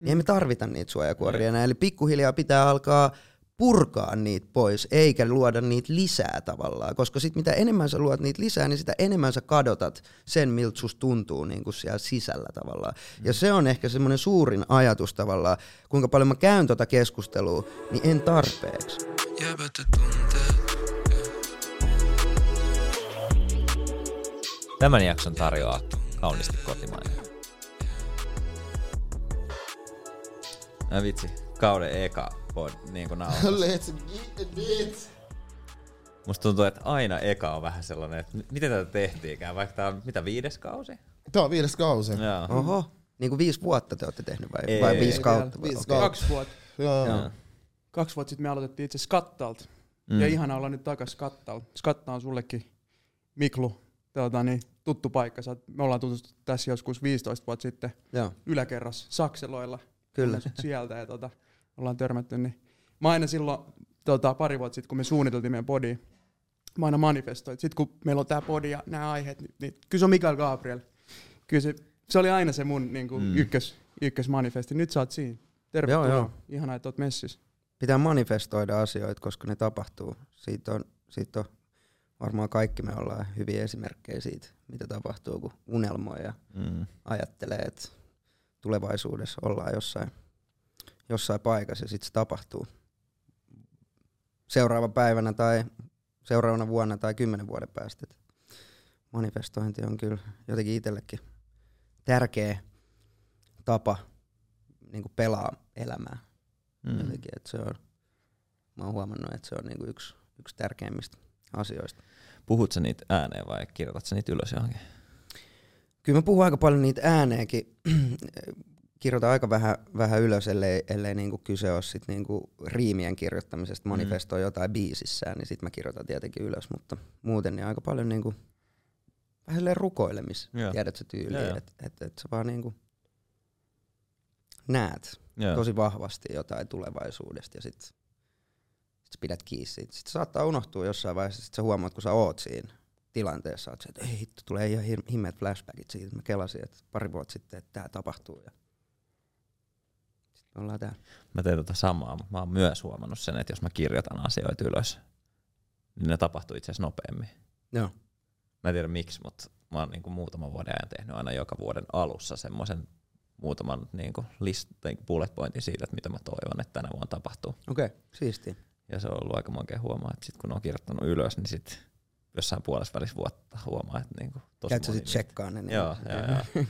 Niin ei me tarvita niitä suojakuoria enää. Eli pikkuhiljaa pitää alkaa purkaa niitä pois, eikä luoda niitä lisää tavallaan. Koska sit mitä enemmän sä luot niitä lisää, niin sitä enemmän sä kadotat sen, miltä susta tuntuu niin kuin siellä sisällä tavallaan. Mm. Ja se on ehkä semmoinen suurin ajatus tavallaan, kuinka paljon mä käyn tota keskustelua, niin en tarpeeksi. Tämän jakson tarjoaa kauniisti kotimainen. Mä vitsi, kauden eka pod, niin kuin Let's get it. Musta tuntuu, että aina eka on vähän sellainen, että miten tätä tehtiinkään, vaikka tää on mitä viides kausi? Tämä on viides kausi. Joo. Oho, niin kuin viisi vuotta te olette tehnyt vai, Ei, vai viisi ei, kautta? viisi Okei. kautta. Kaksi vuotta. Joo. Joo. Kaksi vuotta sitten me aloitettiin itse asiassa Kattalta. Mm. Ja ihana olla nyt takas Kattalla. Skatta on sullekin, Miklu, tuota, niin, tuttu paikka. Sä, me ollaan tutustuttu tässä joskus 15 vuotta sitten Joo, yläkerras Sakseloilla. Kyllä. Sieltä ja tota, ollaan törmätty. Niin. Mä aina silloin tota, pari vuotta sitten, kun me suunniteltiin meidän podia, mä aina manifestoin, että sit kun meillä on tää podi ja nämä aiheet, niin, niin kyllä se on Mikael Gabriel. Kyllä se, se oli aina se mun niin kuin, Mm. ykkös, ykkösmanifesti. Nyt sä oot siinä. Tervetuloa. Joo, Joo, joo. joo. Ihanaa, että oot messissä. Pitää manifestoida asioita, koska ne tapahtuu. Siitä on, siitä on varmaan kaikki me ollaan hyviä esimerkkejä siitä, mitä tapahtuu, kun unelmoi ja Mm. ajattelee, että tulevaisuudessa ollaan jossain, jossain paikassa ja sitten se tapahtuu seuraava päivänä tai seuraavana vuonna tai kymmenen vuoden päästä. Et manifestointi on kyllä jotenkin itsellekin tärkeä tapa niin pelaa elämää. Mm. Jotenkin, että se on, mä oon huomannut, että se on niin yksi, yksi tärkeimmistä asioista. Puhut sä niitä ääneen vai kirjoitat sä niitä ylös johonkin? Kyllä mä puhun aika paljon niitä ääneenkin. Kirjoitan aika vähän, vähän ylös, ellei, ellei niinku kyse ole sit niinku riimien kirjoittamisesta, Mm. manifestoi jotain biisissään, niin sit mä kirjoitan tietenkin ylös, mutta muuten niin aika paljon niinku, vähän rukoilemis, Joo. tiedät tyyliin, Joo, joo. että et, et sä vaan niinku näet Joo. tosi vahvasti jotain tulevaisuudesta ja sit, sit sä pidät kiinni siitä. Sitten saattaa unohtua jossain vaiheessa, sit sä huomaat, kun sä oot siinä tilanteessa, se, että ei hitto, tulee ihan himmeät flashbackit siitä. Mä kelasin, että pari vuotta sitten, että tää tapahtuu ja sitten me ollaan täällä. Mä teen tota samaa, mutta mä oon myös huomannut sen, että jos mä kirjoitan asioita ylös, niin ne tapahtuu itse asiassa nopeammin. Joo. Mä en tiedä miksi, mutta mä oon niinku muutaman vuoden ajan tehnyt aina joka vuoden alussa semmoisen muutaman niinku list, tai bullet pointin siitä, että mitä mä toivon, että tänä vuonna tapahtuu. Okei, okay, siistiä. Ja se on ollut aika makea huomaa, että sit kun on kirjoittanut ylös, niin sit jossain puolessa välissä vuotta huomaa, että niinku tosi Käyt sä moni sit niistä- tsekkaan ne? niin- Joo, joo,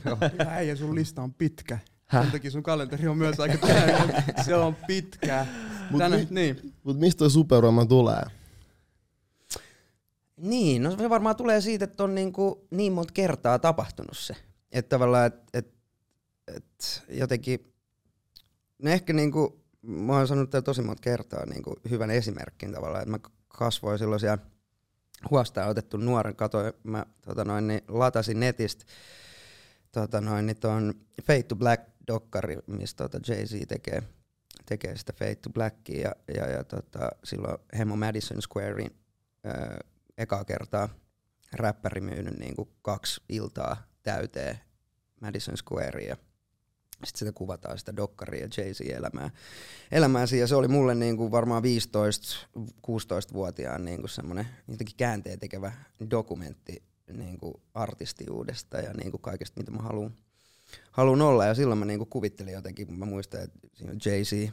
joo. Hyvä äijä, sun lista on pitkä. Häh? Sen takia sun kalenteri on myös aika täynnä. Se on pitkä. Mut Tänä, mi- niin. Mut mistä toi supervoima tulee? Niin, no se varmaan tulee siitä, että on niinku niin monta kertaa tapahtunut se. Että tavallaan, että et, et jotenkin, no ehkä niinku, mä oon sanonut tätä tosi monta kertaa niinku hyvän esimerkin tavallaan, että mä kasvoin silloin siellä huostaan otettu nuoren, katoin, mä tota noin, niin latasin netistä tota noin, niin ton Fade to Black dokkari, missä tota Jay-Z tekee, tekee sitä Fade to Blackia ja, ja, ja tota, silloin Hemo Madison Squarein öö, ekaa kertaa räppäri myynyt niinku kaksi iltaa täyteen Madison Squarea. Ja sitten sitä kuvataan sitä dokkaria ja Jay-Z-elämää. Elämää siinä. Se oli mulle niinku varmaan 15-16-vuotiaan niinku semmoinen jotenkin käänteen tekevä dokumentti niinku artistiudesta ja niinku kaikesta, mitä mä haluan haluan olla. Ja silloin mä niinku kuvittelin jotenkin, mä muistan, että siinä on Jay-Z,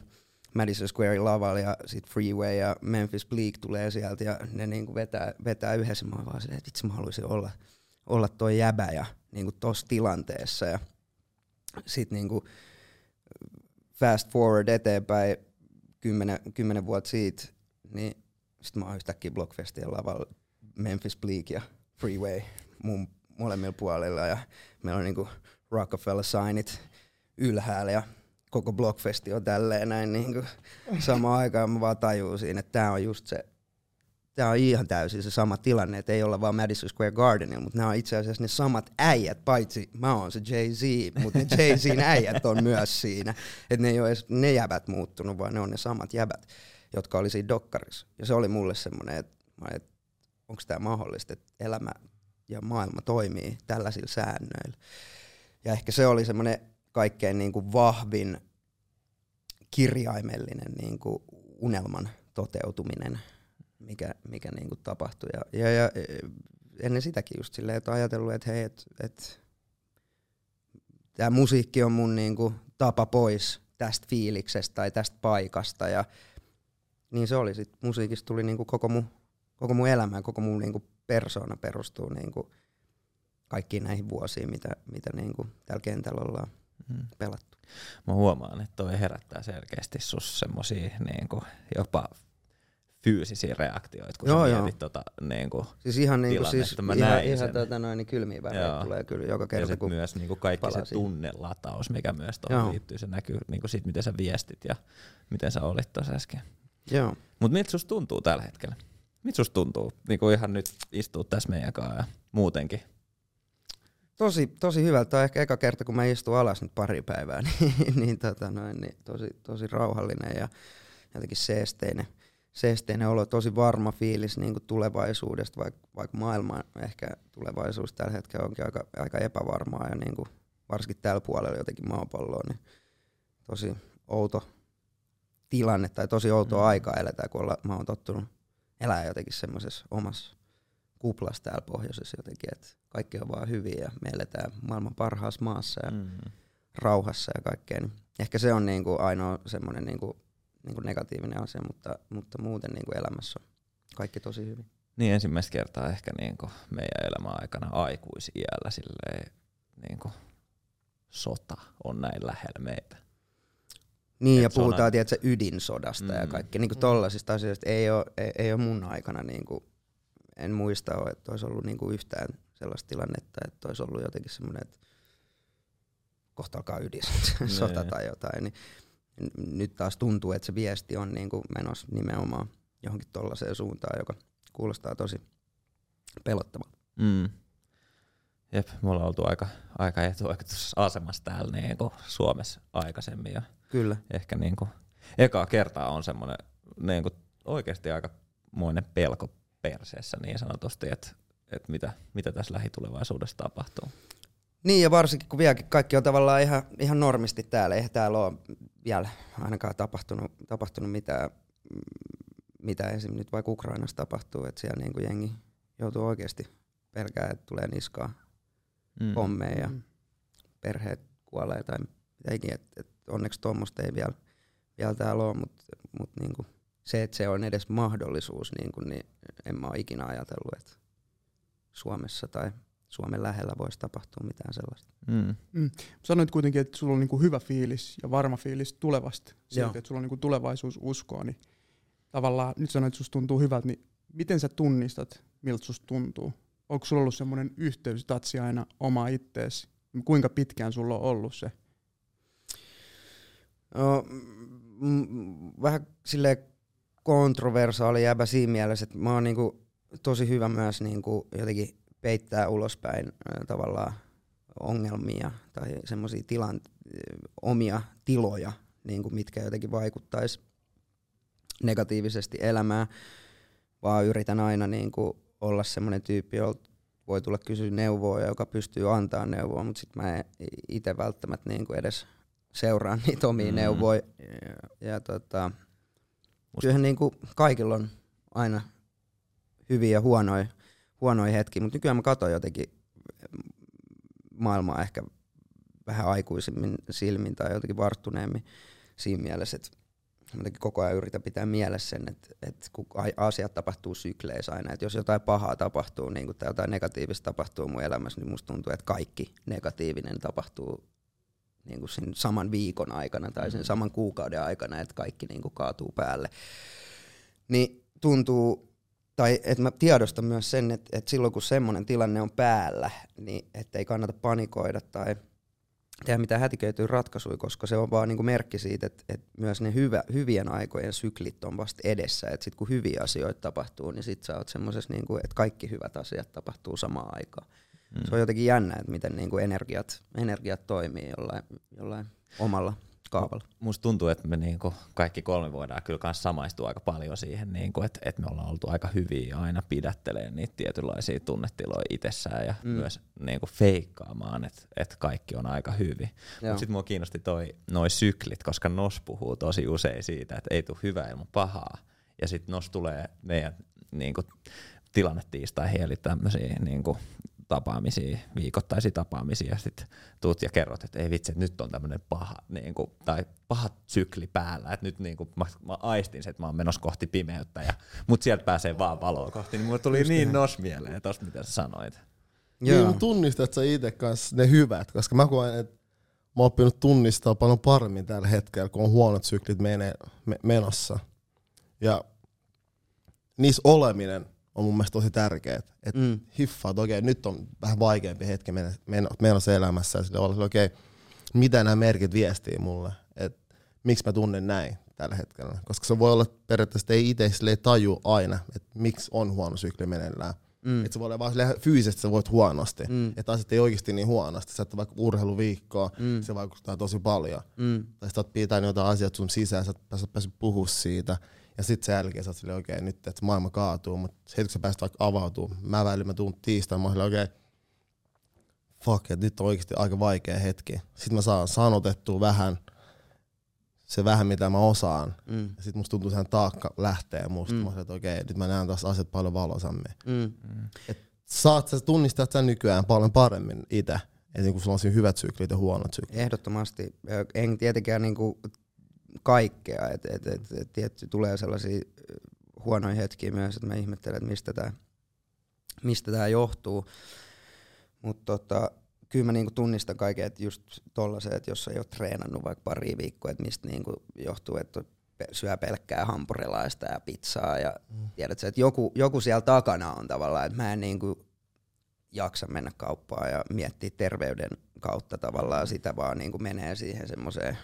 Madison Square lavalla ja sit Freeway ja Memphis Bleak tulee sieltä ja ne niinku vetää, vetää yhdessä. Mä vaan silleen, että vitsi mä haluaisin olla, olla toi jäbä ja niinku tossa tilanteessa. Ja sit niinku fast forward eteenpäin kymmenen, kymmenen vuotta siitä, niin sit mä oon yhtäkkiä Blockfestien lavalla Memphis Bleak ja Freeway mun molemmilla puolilla ja meillä on niinku Rockefeller signit ylhäällä ja koko Blockfesti on tälleen näin niinku samaan aikaan. Mä vaan tajuun siinä, että tää on just se Tämä on ihan täysin se sama tilanne, että ei olla vaan Madison Square Gardenilla, mutta nämä on itse asiassa ne samat äijät, paitsi mä oon se Jay-Z, mutta ne Jay-Zin äijät on myös siinä. Että ne ei ole edes ne jäbät muuttunut, vaan ne on ne samat jäbät, jotka oli siinä dokkarissa. Ja se oli mulle semmoinen, että, että onko tämä mahdollista, että elämä ja maailma toimii tällaisilla säännöillä. Ja ehkä se oli semmoinen kaikkein niin kuin vahvin kirjaimellinen niin kuin unelman toteutuminen, mikä, mikä niin kuin tapahtui. Ja, ja, ja ennen sitäkin just silleen, että ajatellut, että hei, että et, tämä musiikki on mun niin kuin tapa pois tästä fiiliksestä tai tästä paikasta. Ja niin se oli sitten. Musiikista tuli niin kuin koko mun, koko mun elämä, koko mun niin kuin persoona perustuu niin kuin kaikkiin näihin vuosiin, mitä, mitä niin kuin tällä kentällä ollaan mm. pelattu. Mä huomaan, että toi herättää selkeästi sus semmosia niin kuin jopa fyysisiä reaktioita, kun Joo, sä mietit tota niin kuin, Siis ihan, niin kuin, siis Mä ihan, näin ihan tota noin, niin kylmiä väreitä Joo. tulee kyllä joka ja kerta, sit kun myös niin kuin kaikki se palasin. tunnelataus, mikä myös tuohon Joo. liittyy, se näkyy niin kuin siitä, miten sä viestit ja miten sä olit tuossa äsken. Joo. Mutta miltä susta tuntuu tällä hetkellä? Miltä susta tuntuu niin kuin ihan nyt istuu tässä meidän kanssa ja muutenkin? Tosi, tosi hyvältä. Tämä on ehkä eka kerta, kun mä istun alas nyt pari päivää, niin, niin, tota noin, niin tosi, tosi rauhallinen ja jotenkin seesteinen, seesteinen olo, tosi varma fiilis niin kuin tulevaisuudesta, vaikka, vaikka maailma ehkä tulevaisuus tällä hetkellä onkin aika, aika epävarmaa ja niin kuin, varsinkin tällä puolella jotenkin maapalloa, niin tosi outo tilanne tai tosi outoa Mm. aikaa eletään, kun olla, mä oon tottunut elää jotenkin semmoisessa omassa kuplassa täällä pohjoisessa jotenkin, että kaikki on vaan hyvin ja me eletään maailman parhaassa maassa ja Mm. rauhassa ja kaikkea. Niin ehkä se on niinku ainoa semmoinen niinku, niinku negatiivinen asia, mutta, mutta muuten niinku elämässä on kaikki tosi hyvin. Niin ensimmäistä kertaa ehkä niin kuin meidän elämän aikana aikuisiällä silleen, niin kuin sota on näin lähellä meitä. Niin, Et ja on puhutaan aina- tiedätkö, ydinsodasta mm. ja kaikki niinku tollasista asioista. Ei ole, ei, ei ole mun aikana, niinku, en muista, ole, että olisi ollut niinku yhtään sellaista tilannetta, että olisi ollut jotenkin semmoinen, että kohta alkaa ydinsota Nee. tai jotain. Niin nyt taas tuntuu, että se viesti on niinku menossa nimenomaan johonkin tollaiseen suuntaan, joka kuulostaa tosi pelottavalta. Mm. Jep, me ollaan oltu aika, aika etuoikeutussa asemassa täällä niin kuin Suomessa aikaisemmin ja Kyllä. ehkä niin kuin, ekaa kertaa on semmoinen niin kuin, oikeasti aika moinen pelko perseessä niin sanotusti, että, että mitä, mitä tässä lähitulevaisuudessa tapahtuu. Niin ja varsinkin kun vieläkin kaikki on tavallaan ihan, ihan normisti täällä, eihän täällä ole vielä ainakaan tapahtunut, tapahtunut mitään, mm, mitä esim. nyt vaikka Ukrainassa tapahtuu, että siellä niin kuin jengi joutuu oikeasti pelkää, että tulee niskaa Mm. pommeja ja Mm. perheet kuolee tai mitä ikinä, et, et onneksi tuommoista ei vielä, vielä täällä ole, mutta mut niinku se, että se on edes mahdollisuus, niinku, niin en mä ole ikinä ajatellut, että Suomessa tai Suomen lähellä voisi tapahtua mitään sellaista. Mm. Sanoit kuitenkin, että sulla on niinku hyvä fiilis ja varma fiilis tulevasta. Siitä, Joo. että sulla on niinku tulevaisuus uskoa, niin tavallaan nyt sanoit, että susta tuntuu hyvältä, niin miten sä tunnistat, miltä susta tuntuu? Onko sulla ollut semmoinen yhteys, tatsi aina oma ittees? Kuinka pitkään sulla on ollut se? No, mm, mm, vähän silleen kontroversaali jäbä siinä mielessä, että mä oon niinku tosi hyvä myös niinku jotenkin peittää ulospäin tavallaan ongelmia tai semmoisia tilan, omia tiloja, niinku mitkä jotenkin vaikuttaisi negatiivisesti elämään, vaan yritän aina niinku olla semmoinen tyyppi, jolta voi tulla kysyä neuvoa ja joka pystyy antaa neuvoa, mutta sitten mä en itse välttämättä niinku edes seuraan niitä omia Mm. neuvoja. Ja, ja tota, kyllähän niinku kaikilla on aina hyviä ja huonoja, huonoja hetkiä, mutta nykyään mä katson jotenkin maailmaa ehkä vähän aikuisemmin silmin tai jotenkin varttuneemmin siinä mielessä, että jotenkin koko ajan yritän pitää mielessä sen, että, että kun asiat tapahtuu sykleissä aina, että jos jotain pahaa tapahtuu niin tai jotain negatiivista tapahtuu mun elämässä, niin musta tuntuu, että kaikki negatiivinen tapahtuu niin kuin sen saman viikon aikana tai sen saman kuukauden aikana, että kaikki niin kuin kaatuu päälle. Niin tuntuu, tai että mä tiedostan myös sen, että, että silloin kun semmoinen tilanne on päällä, niin että ei kannata panikoida tai tehdä mitään hätiköityä ratkaisuja, koska se on vaan niin kuin merkki siitä, että, että myös ne hyvä, hyvien aikojen syklit on vasta edessä. Että sitten kun hyviä asioita tapahtuu, niin sit sä oot semmoisessa, niin kuin, että kaikki hyvät asiat tapahtuu samaan aikaan. Mm. Se on jotenkin jännä, että miten niin kuin energiat, energiat toimii jollain, jollain omalla kaavalla. Musta tuntuu, että me niinku kaikki kolme voidaan kyllä kans samaistua aika paljon siihen, niinku, että, että me ollaan oltu aika hyviä aina pidättelemään niitä tietynlaisia tunnetiloja itsessään ja mm. myös niinku feikkaamaan, että, että kaikki on aika hyvin. Mutta sitten mua kiinnosti toi, noi syklit, koska Nos puhuu tosi usein siitä, että ei tule hyvää ilman pahaa. Ja sitten Nos tulee meidän niinku, tilannetiistaihin, eli tämmöisiä niinku, tapaamisia, viikoittaisia tapaamisia, ja sitten tuut ja kerrot, että ei vitsi, että nyt on tämmöinen paha, niin kuin, tai paha sykli päällä, että nyt niin kuin, mä, mä aistin sen, että mä oon menossa kohti pimeyttä, ja, mutta sieltä pääsee vaan valoa kohti, niin mulle tuli Just niin nos mieleen tossa, mitä sä sanoit. Joo. Niin tunnistat sä itse kanssa ne hyvät, koska mä koen, että mä oon oppinut tunnistaa paljon paremmin tällä hetkellä, kun on huonot syklit mene, me, menossa. Ja niissä oleminen on mun mielestä tosi tärkeää. Että mm. hiffaa, että okei, nyt on vähän vaikeampi hetki menossa elämässä. Ja sille olla okei, okay, mitä nämä merkit viestii mulle. Että miksi mä tunnen näin tällä hetkellä. Koska se voi olla periaatteessa, ei itse taju aina, että miksi on huono sykli meneillään. Mm. Että se voi olla vaan fyysisesti sä voit huonosti. Mm. Että asiat ei oikeasti niin huonosti. Sä et vaikka urheiluviikkoa, mm. se vaikuttaa tosi paljon. Mm. Tai sä oot pitänyt jotain asiat sun sisään, sä et päässyt puhua siitä. Ja sitten sen jälkeen sä oot okei, okay, nyt että maailma kaatuu, mutta heti kun sä pääset vaikka avautuu, mä välillä mä tuun tiistaina, mä oon okei, okay, fuck, että nyt on oikeasti aika vaikea hetki. Sitten mä saan sanotettua vähän se vähän, mitä mä osaan. Mm. Ja sitten musta tuntuu, että taakka lähtee musta. Mm. Mä sanoin, että okei, okay, nyt mä näen taas asiat paljon valoisammin. Mm. Et saat sä tunnistaa sen nykyään paljon paremmin itse. Että niin kun sulla on hyvät syklit ja huonot syklit. Ehdottomasti. En tietenkään niinku kaikkea. Et, et, et, et, tietty tulee sellaisia huonoja hetkiä myös, että mä ihmettelen, että mistä tämä mistä tää johtuu. Mutta tota, kyllä mä niinku tunnistan kaiken, että just tollaset, että jos ei ole treenannut vaikka pari viikkoa, että mistä niinku johtuu, että syö pelkkää hampurilaista ja pizzaa ja mm. tiedät että joku, joku siellä takana on tavallaan, että mä en niinku jaksa mennä kauppaan ja miettiä terveyden kautta tavallaan sitä, vaan niinku menee siihen semmoiseen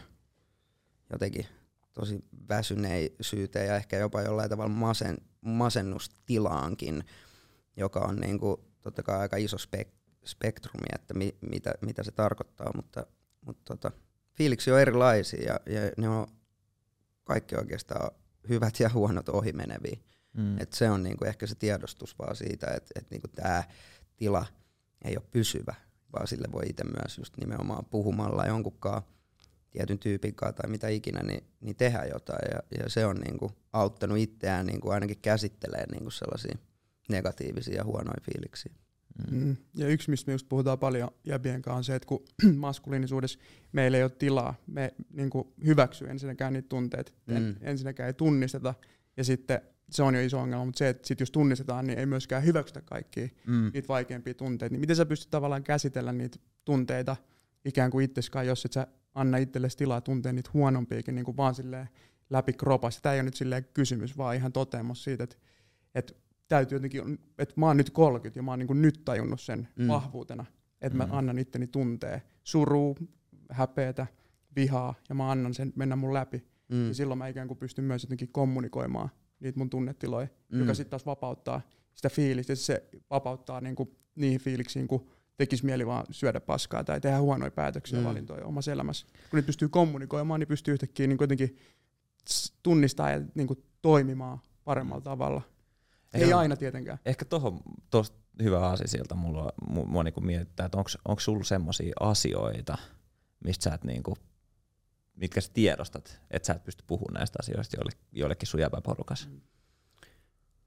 jotenkin tosi väsyneisyyteen ja ehkä jopa jollain tavalla masen, masennustilaankin, joka on niin kuin, totta kai aika iso spek, spektrumi, että mi, mitä, mitä se tarkoittaa, mutta, mutta tota, fiiliksi on erilaisia ja, ja ne on kaikki oikeastaan hyvät ja huonot ohimeneviä. Mm. Et se on niinku ehkä se tiedostus vaan siitä, että et niinku tämä tila ei ole pysyvä, vaan sille voi itse myös just nimenomaan puhumalla jonkunkaan tietyn tyypin kanssa tai mitä ikinä, niin, niin tehdä jotain. Ja, ja se on niin kuin, auttanut itseään niin kuin, ainakin käsittelemään niin kuin sellaisia negatiivisia ja huonoja fiiliksiä. Mm. mm. Ja yksi, mistä me just puhutaan paljon jäbien kanssa, on se, että kun maskuliinisuudessa meillä ei ole tilaa, me niin kuin hyväksyy ensinnäkään niitä tunteita, mm. ensinnäkään ei tunnisteta, ja sitten se on jo iso ongelma, mutta se, että sit jos tunnistetaan, niin ei myöskään hyväksytä kaikkia mm. niitä vaikeampia tunteita. Niin miten sä pystyt tavallaan käsitellä niitä tunteita ikään kuin itseskaan, jos et sä anna itsellesi tilaa tuntea niitä huonompiakin niin kuin vaan silleen läpi kropassa. Tämä ei ole nyt silleen kysymys, vaan ihan toteamus siitä, että, että täytyy jotenkin, että mä oon nyt 30 ja mä oon niin kuin nyt tajunnut sen mm. vahvuutena, että mä mm. annan itteni tuntee surua, häpeätä, vihaa ja mä annan sen mennä mun läpi. Mm. Ja silloin mä ikään kuin pystyn myös jotenkin kommunikoimaan niitä mun tunnetiloja, mm. joka sitten taas vapauttaa sitä fiilistä. Se vapauttaa niin kuin niihin fiiliksiin, kun tekisi mieli vaan syödä paskaa tai tehdä huonoja päätöksiä mm. valintoja omassa elämässä. Kun niitä pystyy kommunikoimaan, niin pystyy yhtäkkiä niin kuitenkin tunnistaa ja niin kuin toimimaan paremmalla tavalla. Ehkä, Ei aina tietenkään. Ehkä tuohon hyvä asia sieltä mulla, mua, niinku mietittää, että onko sulla semmoisia asioita, mistä sä et niinku, mitkä sä tiedostat, että sä et pysty puhumaan näistä asioista jolle, jollekin sun jäbäporukas? Mm.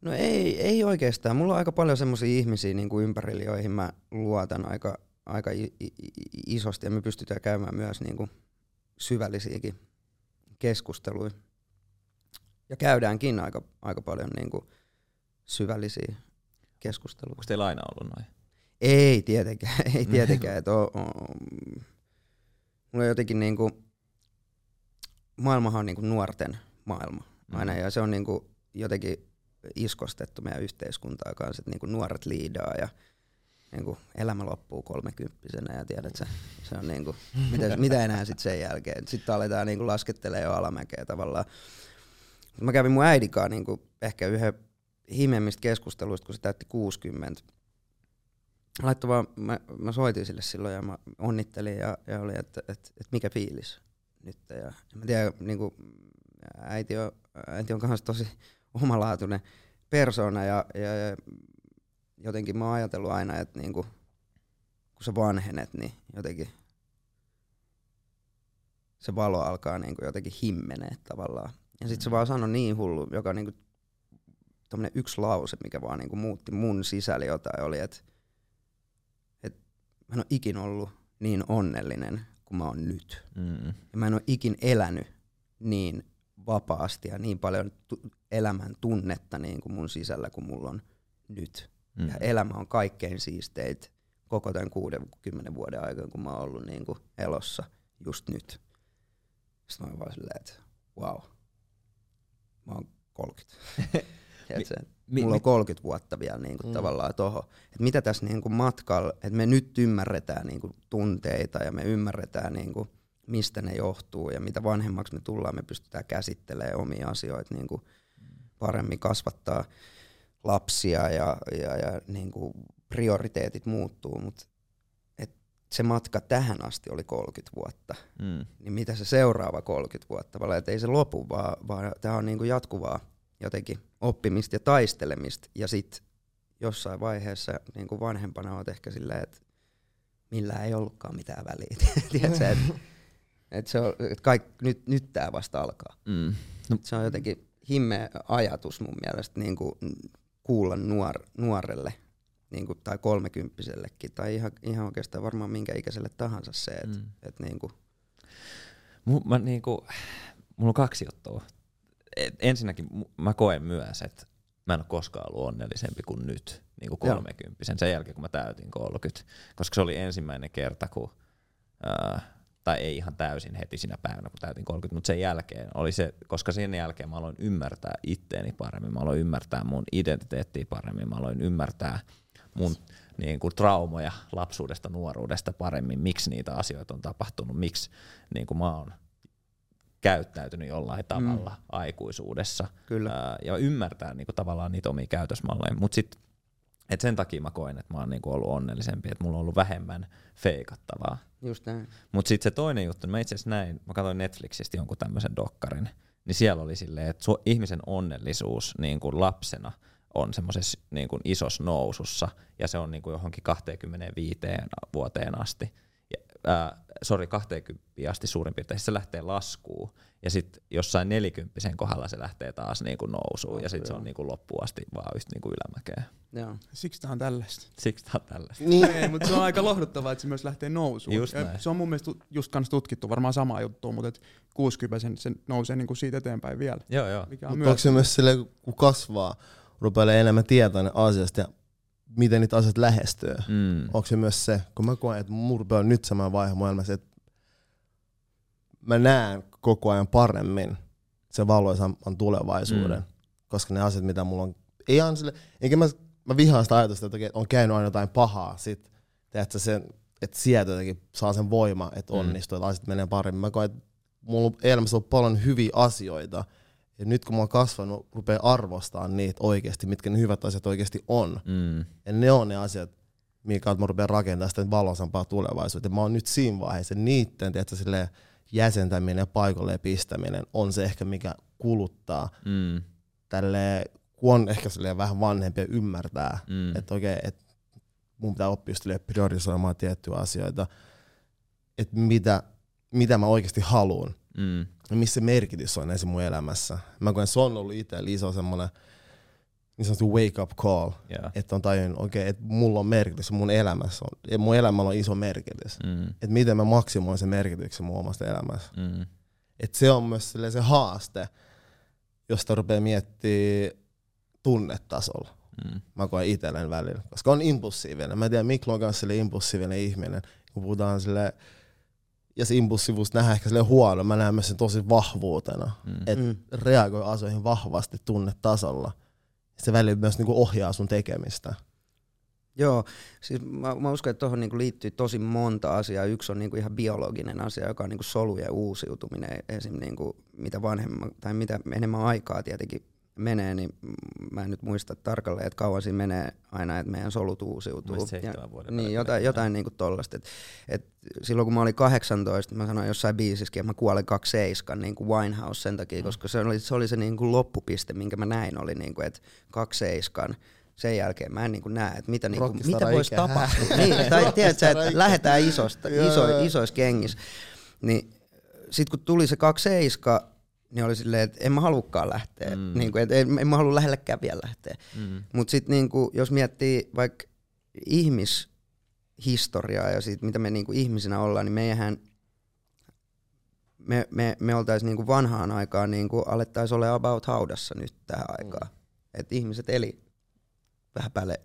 No ei, ei oikeastaan. Mulla on aika paljon semmoisia ihmisiä niin kuin ympärillä, joihin mä luotan aika, aika isosti ja me pystytään käymään myös niin kuin syvällisiäkin keskusteluja. Ja käydäänkin aika, aika paljon niin kuin syvällisiä keskusteluja. Onko teillä aina ollut noin? Ei tietenkään, ei tietenkään. että on, on, mulla on jotenkin niin kuin, maailmahan on niin kuin nuorten maailma aina mm. ja se on niin kuin jotenkin iskostettu meidän yhteiskuntaa kanssa, että niin nuoret liidaa ja niin kuin elämä loppuu kolmekymppisenä ja tiedät sä, se on niin kuin, mitä, mitä enää sitten sen jälkeen. Sitten aletaan niin laskettelemaan jo alamäkeä tavallaan. Mä kävin mun äidikaan niin kuin ehkä yhden himemmistä keskusteluista, kun se täytti 60. Laittoi vaan, mä, mä soitin sille silloin ja mä onnittelin ja, ja oli, että, että, että mikä fiilis. nyt. Ja mä tiedän, niinku, äiti on, äiti on kanssa tosi omalaatuinen persona ja, ja, ja jotenkin mä oon ajatellut aina, että niinku, kun sä vanhenet, niin jotenkin se valo alkaa niinku jotenkin himmenee tavallaan. Ja sit se vaan sanoi niin hullu, joka niinku tommonen yksi lause, mikä vaan niinku muutti mun sisällä jotain, oli, että et mä en ole ikin ollut niin onnellinen kuin mä oon nyt. Mm. Ja mä en ole ikin elänyt niin vapaasti ja niin paljon tu- elämän tunnetta niin kuin mun sisällä kuin mulla on nyt. Mm. Ja elämä on kaikkein siisteit koko tämän kuuden, kymmenen vuoden aikana, kun mä oon ollut niin kuin elossa just nyt. Sitten mä oon vaan silleen, että wow, mä oon 30. Tiedätkö, mi- mulla on 30 vuotta vielä niin kuin Mm. tavallaan toho. Että mitä tässä niin kuin matkalla, että me nyt ymmärretään niin kuin tunteita ja me ymmärretään niin kuin mistä ne johtuu ja mitä vanhemmaksi me tullaan, me pystytään käsittelemään omia asioita niin kuin paremmin, kasvattaa lapsia ja, ja, ja niin kuin prioriteetit muuttuu, mutta se matka tähän asti oli 30 vuotta, Mm. niin mitä se seuraava 30 vuotta, vaan ei se lopu, vaan, vaan tämä on niin kuin jatkuvaa jotenkin oppimista ja taistelemista, ja sitten jossain vaiheessa niin kuin vanhempana olet ehkä silleen, että millä ei ollutkaan mitään väliä. Tiedätkö, että et se on, et kaik, nyt, nyt tämä vasta alkaa. Mm. No, Se on jotenkin himmeä ajatus mun mielestä niin kuin kuulla nuor, nuorelle niin kuin, tai kolmekymppisellekin, tai ihan, ihan oikeastaan varmaan minkä ikäiselle tahansa se, että Mm. et, niin kuin, Mu- mä niinku, mulla on kaksi juttua. Et ensinnäkin mä koen myös, että mä en ole koskaan ollut onnellisempi kuin nyt, niin kuin kolmekymppisen, sen jälkeen kun mä täytin 30, koska se oli ensimmäinen kerta, kun, ää, tai ei ihan täysin heti sinä päivänä, kun täytin 30, mutta sen jälkeen oli se, koska sen jälkeen mä aloin ymmärtää itteeni paremmin, mä aloin ymmärtää mun identiteettiä paremmin, mä aloin ymmärtää mun niin kuin traumoja lapsuudesta, nuoruudesta paremmin, miksi niitä asioita on tapahtunut, miksi niin kuin mä oon käyttäytynyt jollain tavalla mm. aikuisuudessa Kyllä. Ää, ja ymmärtää niin kuin, tavallaan niitä omia käytösmalleja. Mutta sitten et sen takia mä koen, että mä oon niin kuin, ollut onnellisempi, että mulla on ollut vähemmän feikattavaa. just näin. Mutta sitten se toinen juttu, niin mä itse asiassa näin, mä katsoin Netflixistä jonkun tämmöisen dokkarin, niin siellä oli silleen, että su- ihmisen onnellisuus niin kuin lapsena on semmoisessa niin kuin isossa nousussa, ja se on niin kuin johonkin 25 vuoteen asti. Ää, sorry, 20 asti suurin piirtein, se lähtee laskuun, ja sitten jossain 40 kohdalla se lähtee taas niin kuin nousuun, ja sitten se on niin kuin loppuun asti vaan just niin kuin ylämäkeä. Joo. Siksi tää on tällaista. Siksi tää on tällaista. Niin, Ei, mutta se on aika lohduttavaa, että se myös lähtee nousuun. Just Ja näin. se on mun mielestä just kans tutkittu, varmaan sama juttu, mutta et 60 sen, sen nousee niinku siitä eteenpäin vielä. Joo, joo. Mikä on mutta myös onko se myös silleen, kun kasvaa, rupeaa enemmän tietoinen asiasta ja miten niitä asiat lähestyy. Mm. Onko se myös se, kun mä koen, että mun rupeaa nyt semmoinen vaihe elämässä, että mä näen koko ajan paremmin sen valoisamman tulevaisuuden. Mm. Mm. Koska ne asiat, mitä mulla on, ei aina sille, enkä mä, mä vihaan sitä ajatusta, että on käynyt aina jotain pahaa, sit, teetkö, sen, että sieltä jotenkin saa sen voima, että Mm. onnistuu, että asiat menee paremmin. Mä koen, että mulla on elämässä ollut paljon hyviä asioita, ja nyt kun mä oon kasvanut, rupeaa arvostaa niitä oikeasti, mitkä ne hyvät asiat oikeasti on. Mm. Ja ne on ne asiat, kautta mä rupean rakentamaan sitä valoisampaa tulevaisuutta. Ja mä oon nyt siinä vaiheessa, niitten tiedätkö, silleen, jäsentäminen ja paikalle pistäminen on se ehkä, mikä kuluttaa Mm. tälle, kun on ehkä vähän vanhempi ja ymmärtää, Mm. että okei, että mun pitää oppia priorisoimaan tiettyjä asioita, että mitä, mitä mä oikeasti haluan Mm. Ja missä se merkitys on esim. mun elämässä. Mä koen, se on ollut itsellä iso semmoinen niin sanottu wake up call, Yeah. että on tajunnut, okei, okay, että mulla on merkitys mun elämässä, on, mun elämällä on iso merkitys. Mm. Että miten mä maksimoin sen merkityksen mun omasta elämässä. Mm. Et se on myös silleen se haaste, josta rupeaa miettimään tunnetasolla. Mm. Mä koen itselleni välillä, koska on impulsiivinen. Mä en tiedä, Miklo on kanssa impulsiivinen ihminen, kun puhutaan sille ja se impulsiivuus nähdään ehkä sille huono, mä näen myös sen tosi vahvuutena, Mm. että Mm. reagoi asioihin vahvasti tunnetasolla. Se välillä myös niinku ohjaa sun tekemistä. Joo, siis mä, mä uskon, että tuohon niinku liittyy tosi monta asiaa. Yksi on niinku ihan biologinen asia, joka on niinku solujen uusiutuminen. Esim. Niinku, mitä vanhemman tai mitä enemmän aikaa tietenkin menee, niin mä en nyt muista tarkalleen, että kauan siinä menee aina, että meidän solut uusiutuu. Vuoden Niin, jotain, jotain niinku tollasta. Et, et silloin kun mä olin 18, mä sanoin jossain biisissäkin, että mä kuolen 27 niin kuin Winehouse sen takia, koska se oli se, oli se niin kuin loppupiste, minkä mä näin, oli niin kuin, että 27 sen jälkeen mä en niin kuin näe, että mitä, niin kuin, mitä voisi tapahtua. niin, tai tiedätkö, että lähdetään isosta, iso, isoissa kengissä. Niin sit kun tuli se 27, niin oli silleen, että en mä halukaan lähteä. Mm. Mm. Niin kuin, että en, en mä halua lähellekään vielä lähteä. Mm. Mutta sitten niinku, jos miettii vaikka ihmishistoriaa ja siitä, mitä me niinku ihmisinä ollaan, niin meidän me, me, me oltaisiin niinku vanhaan aikaan, niinku alettaisiin olla about haudassa nyt tähän aikaan. Että ihmiset eli vähän päälle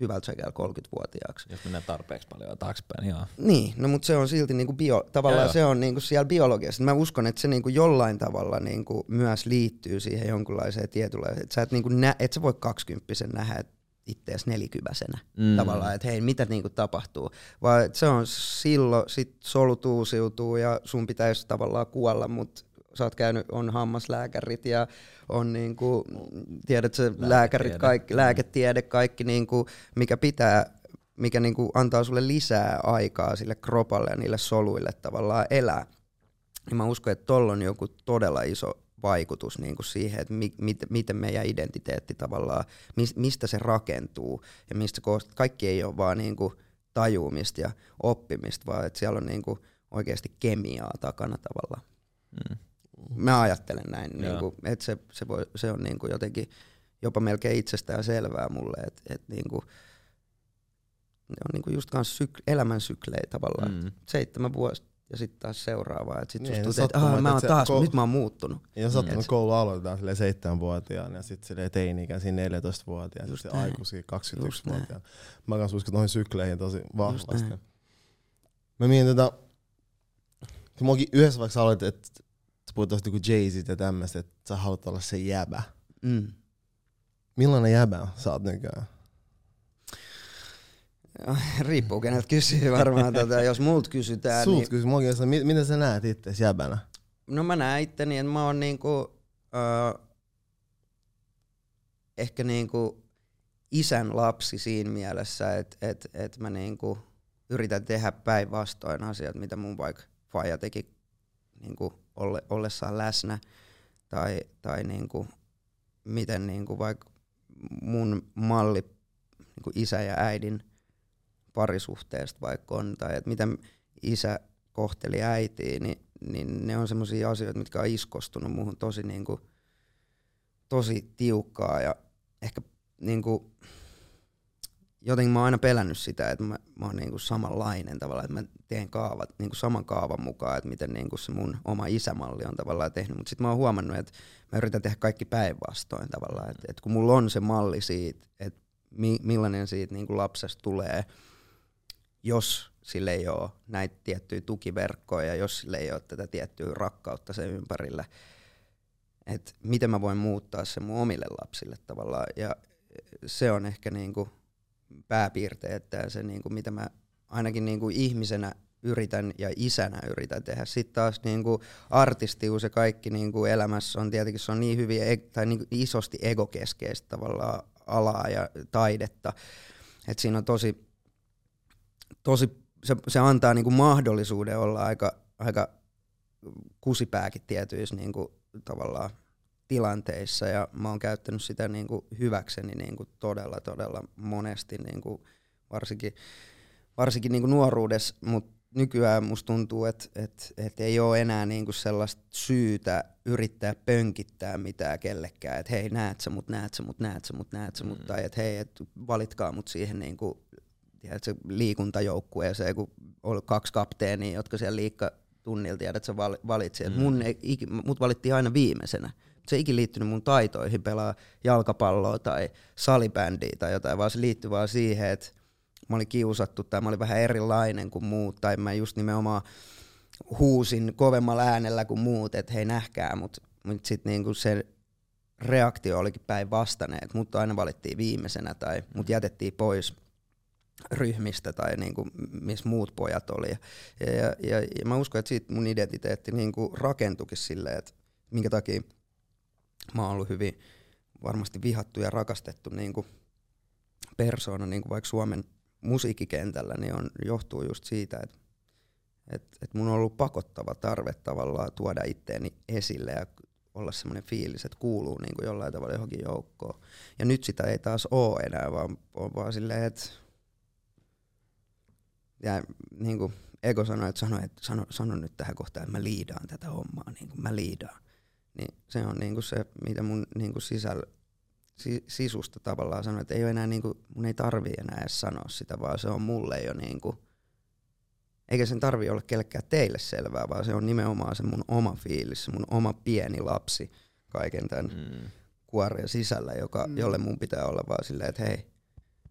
hyvältä sekä 30-vuotiaaksi. Jos mennään tarpeeksi paljon taaksepäin, joo. Niin, no mutta se on silti niinku bio, tavallaan Joo, joo. se on niinku siellä biologiassa. Mä uskon, että se niinku jollain tavalla niinku myös liittyy siihen jonkunlaiseen tietynlaiseen, että sä et, niinku nä, et sä voi kaksikymppisen nähdä itseäsi nelikyväisenä Mm. tavallaan, että hei, mitä niinku tapahtuu. Vaan se on silloin, sit solut uusiutuu ja sun pitäisi tavallaan kuolla, mutta sä oot käynyt, on hammaslääkärit ja on niinku, tiedät sä, lääkärit, kaikki, lääketiede, kaikki niinku, mikä pitää mikä niinku antaa sulle lisää aikaa sille kropalle ja niille soluille tavallaan elää. Niin mä uskon, että tolla on joku todella iso vaikutus niinku siihen, että mi- mit- miten meidän identiteetti tavallaan, mis- mistä se rakentuu ja mistä se koostuu. Kaikki ei ole vaan niinku tajuumista ja oppimista, vaan että siellä on niinku oikeasti kemiaa takana tavallaan. Mm. Mä ajattelen näin, Joo. niinku, että se, se, voi, se on niinku jotenkin jopa melkein itsestään selvää mulle, että et niinku, ne on niinku just kans syk- elämän syklejä tavallaan. Mm. Seitsemän vuotta ja sitten taas seuraavaa. Et sit Niin, niin, tuntuu, että "Aa, mä että oon taas, ko- nyt mä oon muuttunut. Ja sattunut Mm. koulu aloitetaan silleen seitsemänvuotiaana ja sitten silleen teini-ikäisiä 14-vuotiaana ja sitten aikuisia Just 21-vuotiaana. Mä kans uskon noihin sykleihin tosi vahvasti. Mä mietin tota, kun mäkin yhdessä vaikka aloitit, että tosta niinku Jay-Z ja tämmöistä, että sä haluat olla se jäbä. Mm. Millainen jäbä sä oot nykyään? Riippuu keneltä kysyy varmaan. tota, jos multa kysytään, Sulta niin, kysyn, mä oikeastaan, mi- miten sä näet itse jäbänä? no mä näen itteni, että mä oon niinku, äh, ehkä niinku isän lapsi siinä mielessä, että et, et mä niinku yritän tehdä päinvastoin asiat, mitä mun vaikka faija teki niinku olle, ollessaan läsnä. Tai, tai niinku, miten niinku vaikka mun malli niinku isä ja äidin parisuhteesta vaikka on, tai että miten isä kohteli äitiä, niin, niin ne on semmoisia asioita, mitkä on iskostunut muuhun tosi, niinku, tosi tiukkaa ja ehkä niinku, jotenkin mä oon aina pelännyt sitä, että mä, mä oon niinku samanlainen tavallaan, että mä teen kaavat niinku saman kaavan mukaan, että miten niinku se mun oma isämalli on tavallaan tehnyt, mutta sitten mä oon huomannut, että mä yritän tehdä kaikki päinvastoin tavallaan, että, että kun mulla on se malli siitä, että mi, millainen siitä niinku lapsesta tulee, jos sille ei ole näitä tiettyjä tukiverkkoja, jos sille ei ole tätä tiettyä rakkautta sen ympärillä, että miten mä voin muuttaa sen mun omille lapsille tavallaan. Ja se on ehkä niinku pääpiirteet se, niinku, mitä mä ainakin niinku ihmisenä yritän ja isänä yritän tehdä. Sitten taas niinku artistius ja kaikki niinku elämässä on tietenkin se on niin hyvin e- tai niinku isosti egokeskeistä tavallaan alaa ja taidetta, että siinä on tosi, tosi se, se antaa niinku mahdollisuuden olla aika, aika kusipääkin tietyissä niinku tavallaan tilanteissa ja mä oon käyttänyt sitä niinku hyväkseni niinku todella todella monesti niinku varsinkin, varsinkin niinku nuoruudessa, mutta nykyään musta tuntuu, että et, et ei ole enää niinku sellaista syytä yrittää pönkittää mitään kellekään, että hei näet sä mut, näet sä mut, näet sä mut, näet sä mut, Mm. tai että hei, et valitkaa mut siihen niinku, tiedätkö, liikuntajoukkueeseen, kun oli kaksi kapteenia, jotka siellä liikka tunnilla tiedät, että sä val- valitsi. Mm. Mun ei, mut valittiin aina viimeisenä. Se ei ikin liittynyt mun taitoihin pelaa jalkapalloa tai salibändiä tai jotain, vaan se liittyi vaan siihen, että mä olin kiusattu tai mä olin vähän erilainen kuin muut tai mä just nimenomaan huusin kovemmalla äänellä kuin muut, että hei nähkää, mutta mut sitten niinku se reaktio olikin päinvastainen, että mut aina valittiin viimeisenä tai mut jätettiin pois ryhmistä tai niinku, missä muut pojat oli. Ja, ja, ja, ja mä uskon, että siitä mun identiteetti niinku rakentukin silleen, että minkä takia mä oon ollut hyvin varmasti vihattu ja rakastettu niinku persoona niinku vaikka Suomen musiikkikentällä, niin on, johtuu just siitä, että et, et mun on ollut pakottava tarve tavallaan tuoda itteeni esille ja olla semmoinen fiilis, että kuuluu niin kuin jollain tavalla johonkin joukkoon. Ja nyt sitä ei taas ole enää, vaan on vaan silleen, että ja niin kuin Ego sanoi, että sano, että sano, sano nyt tähän kohtaan, että mä liidaan tätä hommaa, niin kuin mä liidaan. Niin se on niin kuin se, mitä mun niin kuin sisällä, si, sisusta tavallaan sanoi, että ei ole enää niin kuin, mun ei tarvi enää edes sanoa sitä, vaan se on mulle jo niin kuin, eikä sen tarvi olla kellekään teille selvää, vaan se on nimenomaan se mun oma fiilis, se mun oma pieni lapsi kaiken tämän mm. kuoren sisällä, joka, mm. jolle mun pitää olla vaan silleen, että hei,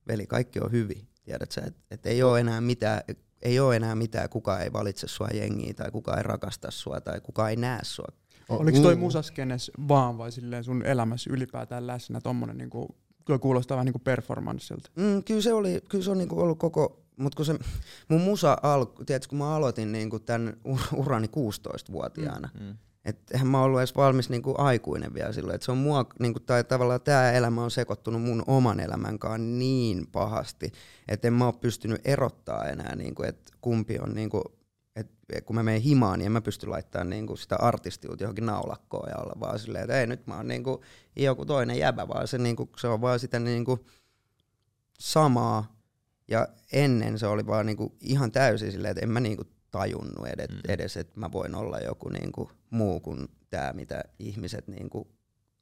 veli, kaikki on hyvin. Tiedät sä, että et ei ole enää mitään, ei ole enää mitään, kuka ei valitse sua jengiä tai kuka ei rakasta sua tai kuka ei näe sua. Oliko toi mm. musaskenes vaan vai silleen sun elämässä ylipäätään läsnä tommonen niinku, kyllä kuulostaa vähän niinku performanssilta? Mm, kyllä se, oli, kyllä se on niinku ollut koko mutta kun se mun musa alku, tiedätkö, kun mä aloitin niinku tämän urani 16-vuotiaana, mm, mm. Että eihän mä ollut edes valmis niinku aikuinen vielä silloin, että se on mua, niinku, tai tavallaan tämä elämä on sekoittunut mun oman elämän kanssa niin pahasti, että en mä ole pystynyt erottaa enää, niinku, että kumpi on, niinku, että kun mä menen himaan, niin en mä pysty laittamaan niinku sitä artistiutta johonkin naulakkoon ja olla vaan silleen, että ei nyt mä oon niinku joku toinen jäbä, vaan se, niinku, se on vaan sitä niinku samaa, ja ennen se oli vaan niinku ihan täysin silleen, että en mä niinku tajunnut edes, mm. edes että mä voin olla joku niinku muu kuin tämä, mitä ihmiset niinku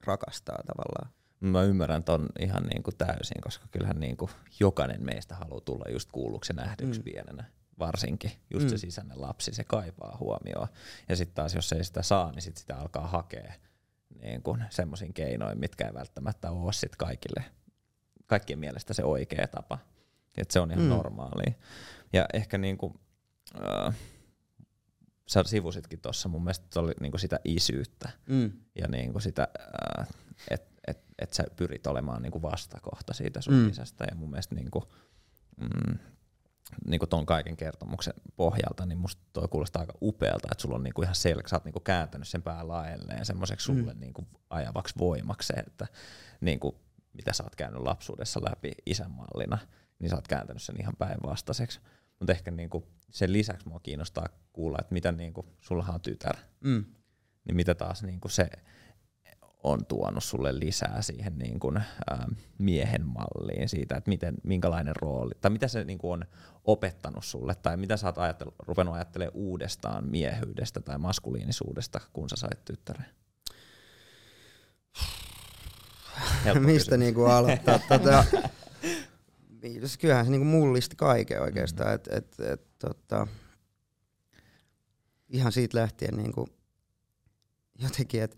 rakastaa tavallaan. Mä ymmärrän ton ihan niinku täysin, koska kyllähän niinku jokainen meistä haluaa tulla just kuulluksi nähdyksi mm. pienenä. Varsinkin just mm. se sisäinen lapsi, se kaipaa huomioon. Ja sitten taas jos ei sitä saa, niin sit sitä alkaa hakea niin semmoisiin keinoin, mitkä ei välttämättä ole sit kaikille, kaikkien mielestä se oikea tapa. Et se on ihan mm. normaalia. Ja ehkä niinku, äh, sä sivusitkin tuossa mun mielestä oli niinku sitä isyyttä mm. ja niinku sitä, äh, että et, et sä pyrit olemaan niinku vastakohta siitä sun mm. isästä ja mun mielestä niinku, mm, niinku ton kaiken kertomuksen pohjalta, niin musta toi kuulostaa aika upealta, että sulla on niinku ihan selkeä, sä oot niinku kääntänyt sen pää laelleen semmoiseksi sulle mm. niinku ajavaksi voimaksi, että niinku, mitä sä oot käynyt lapsuudessa läpi isänmallina, niin sä oot kääntänyt sen ihan päinvastaiseksi. Mutta ehkä niinku sen lisäksi mua kiinnostaa kuulla, että mitä niinku, sullahan on tytär, mm. niin mitä taas niinku se on tuonut sulle lisää siihen niin kuin, ä, miehen malliin siitä, että miten, minkälainen rooli, tai mitä se niin kuin on opettanut sulle, tai mitä sä oot ajattel, ruvennut ajattelemaan uudestaan miehyydestä tai maskuliinisuudesta, kun sä sait tyttären? Mistä niin kuin aloittaa? tota, kyllähän se niinku mullisti kaiken oikeastaan. Mm. Et, et, et, tota, ihan siitä lähtien niinku, jotenkin, että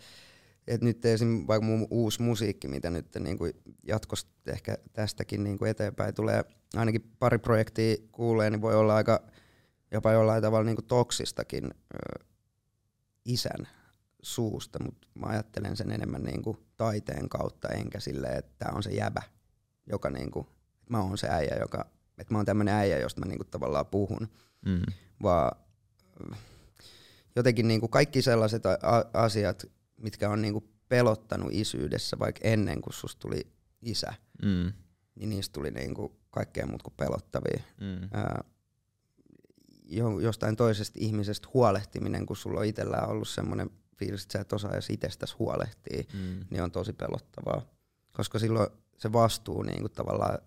et nyt esim. vaikka mun uusi musiikki, mitä nyt niinku jatkossa ehkä tästäkin niinku eteenpäin tulee, ainakin pari projektia kuulee, niin voi olla aika jopa jollain tavalla niinku toksistakin ö, isän suusta, mutta mä ajattelen sen enemmän niinku taiteen kautta, enkä silleen, että tämä on se jäbä, joka niinku mä oon se äijä, joka, että mä oon tämmönen äijä, josta mä niinku tavallaan puhun, mm. vaan jotenkin niinku kaikki sellaiset a- asiat, mitkä on niinku pelottanut isyydessä vaikka ennen kuin susta tuli isä, mm. niin niistä tuli niinku kaikkea muut kuin pelottavia. Mm. Ää, jostain toisesta ihmisestä huolehtiminen, kun sulla on itsellään ollut semmoinen fiilis, että sä et osaa edes itsestäsi huolehtia, mm. niin on tosi pelottavaa. Koska silloin se vastuu niin kuin tavallaan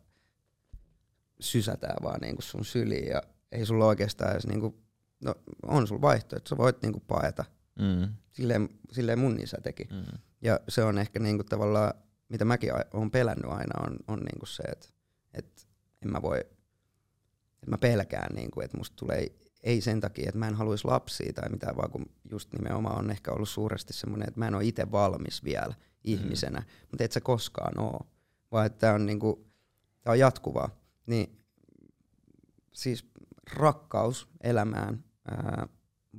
sysätään vaan niinku sun syliin ja ei sulla oikeastaan edes niinku, no on sulla vaihtoehto, sä voit niinku paeta. Mm. Silleen, silleen mun isä teki. Mm. Ja se on ehkä niinku tavallaan, mitä mäkin olen pelännyt aina, on, on niinku se, että et en mä voi, että mä pelkään, niinku, että musta tulee, ei sen takia, että mä en haluaisi lapsia tai mitään, vaan kun just nimenomaan on ehkä ollut suuresti semmoinen, että mä en ole itse valmis vielä ihmisenä, mm. mutta et sä koskaan oo. Vaan että tää on, niinku, tää on jatkuvaa niin siis rakkaus elämään, ää,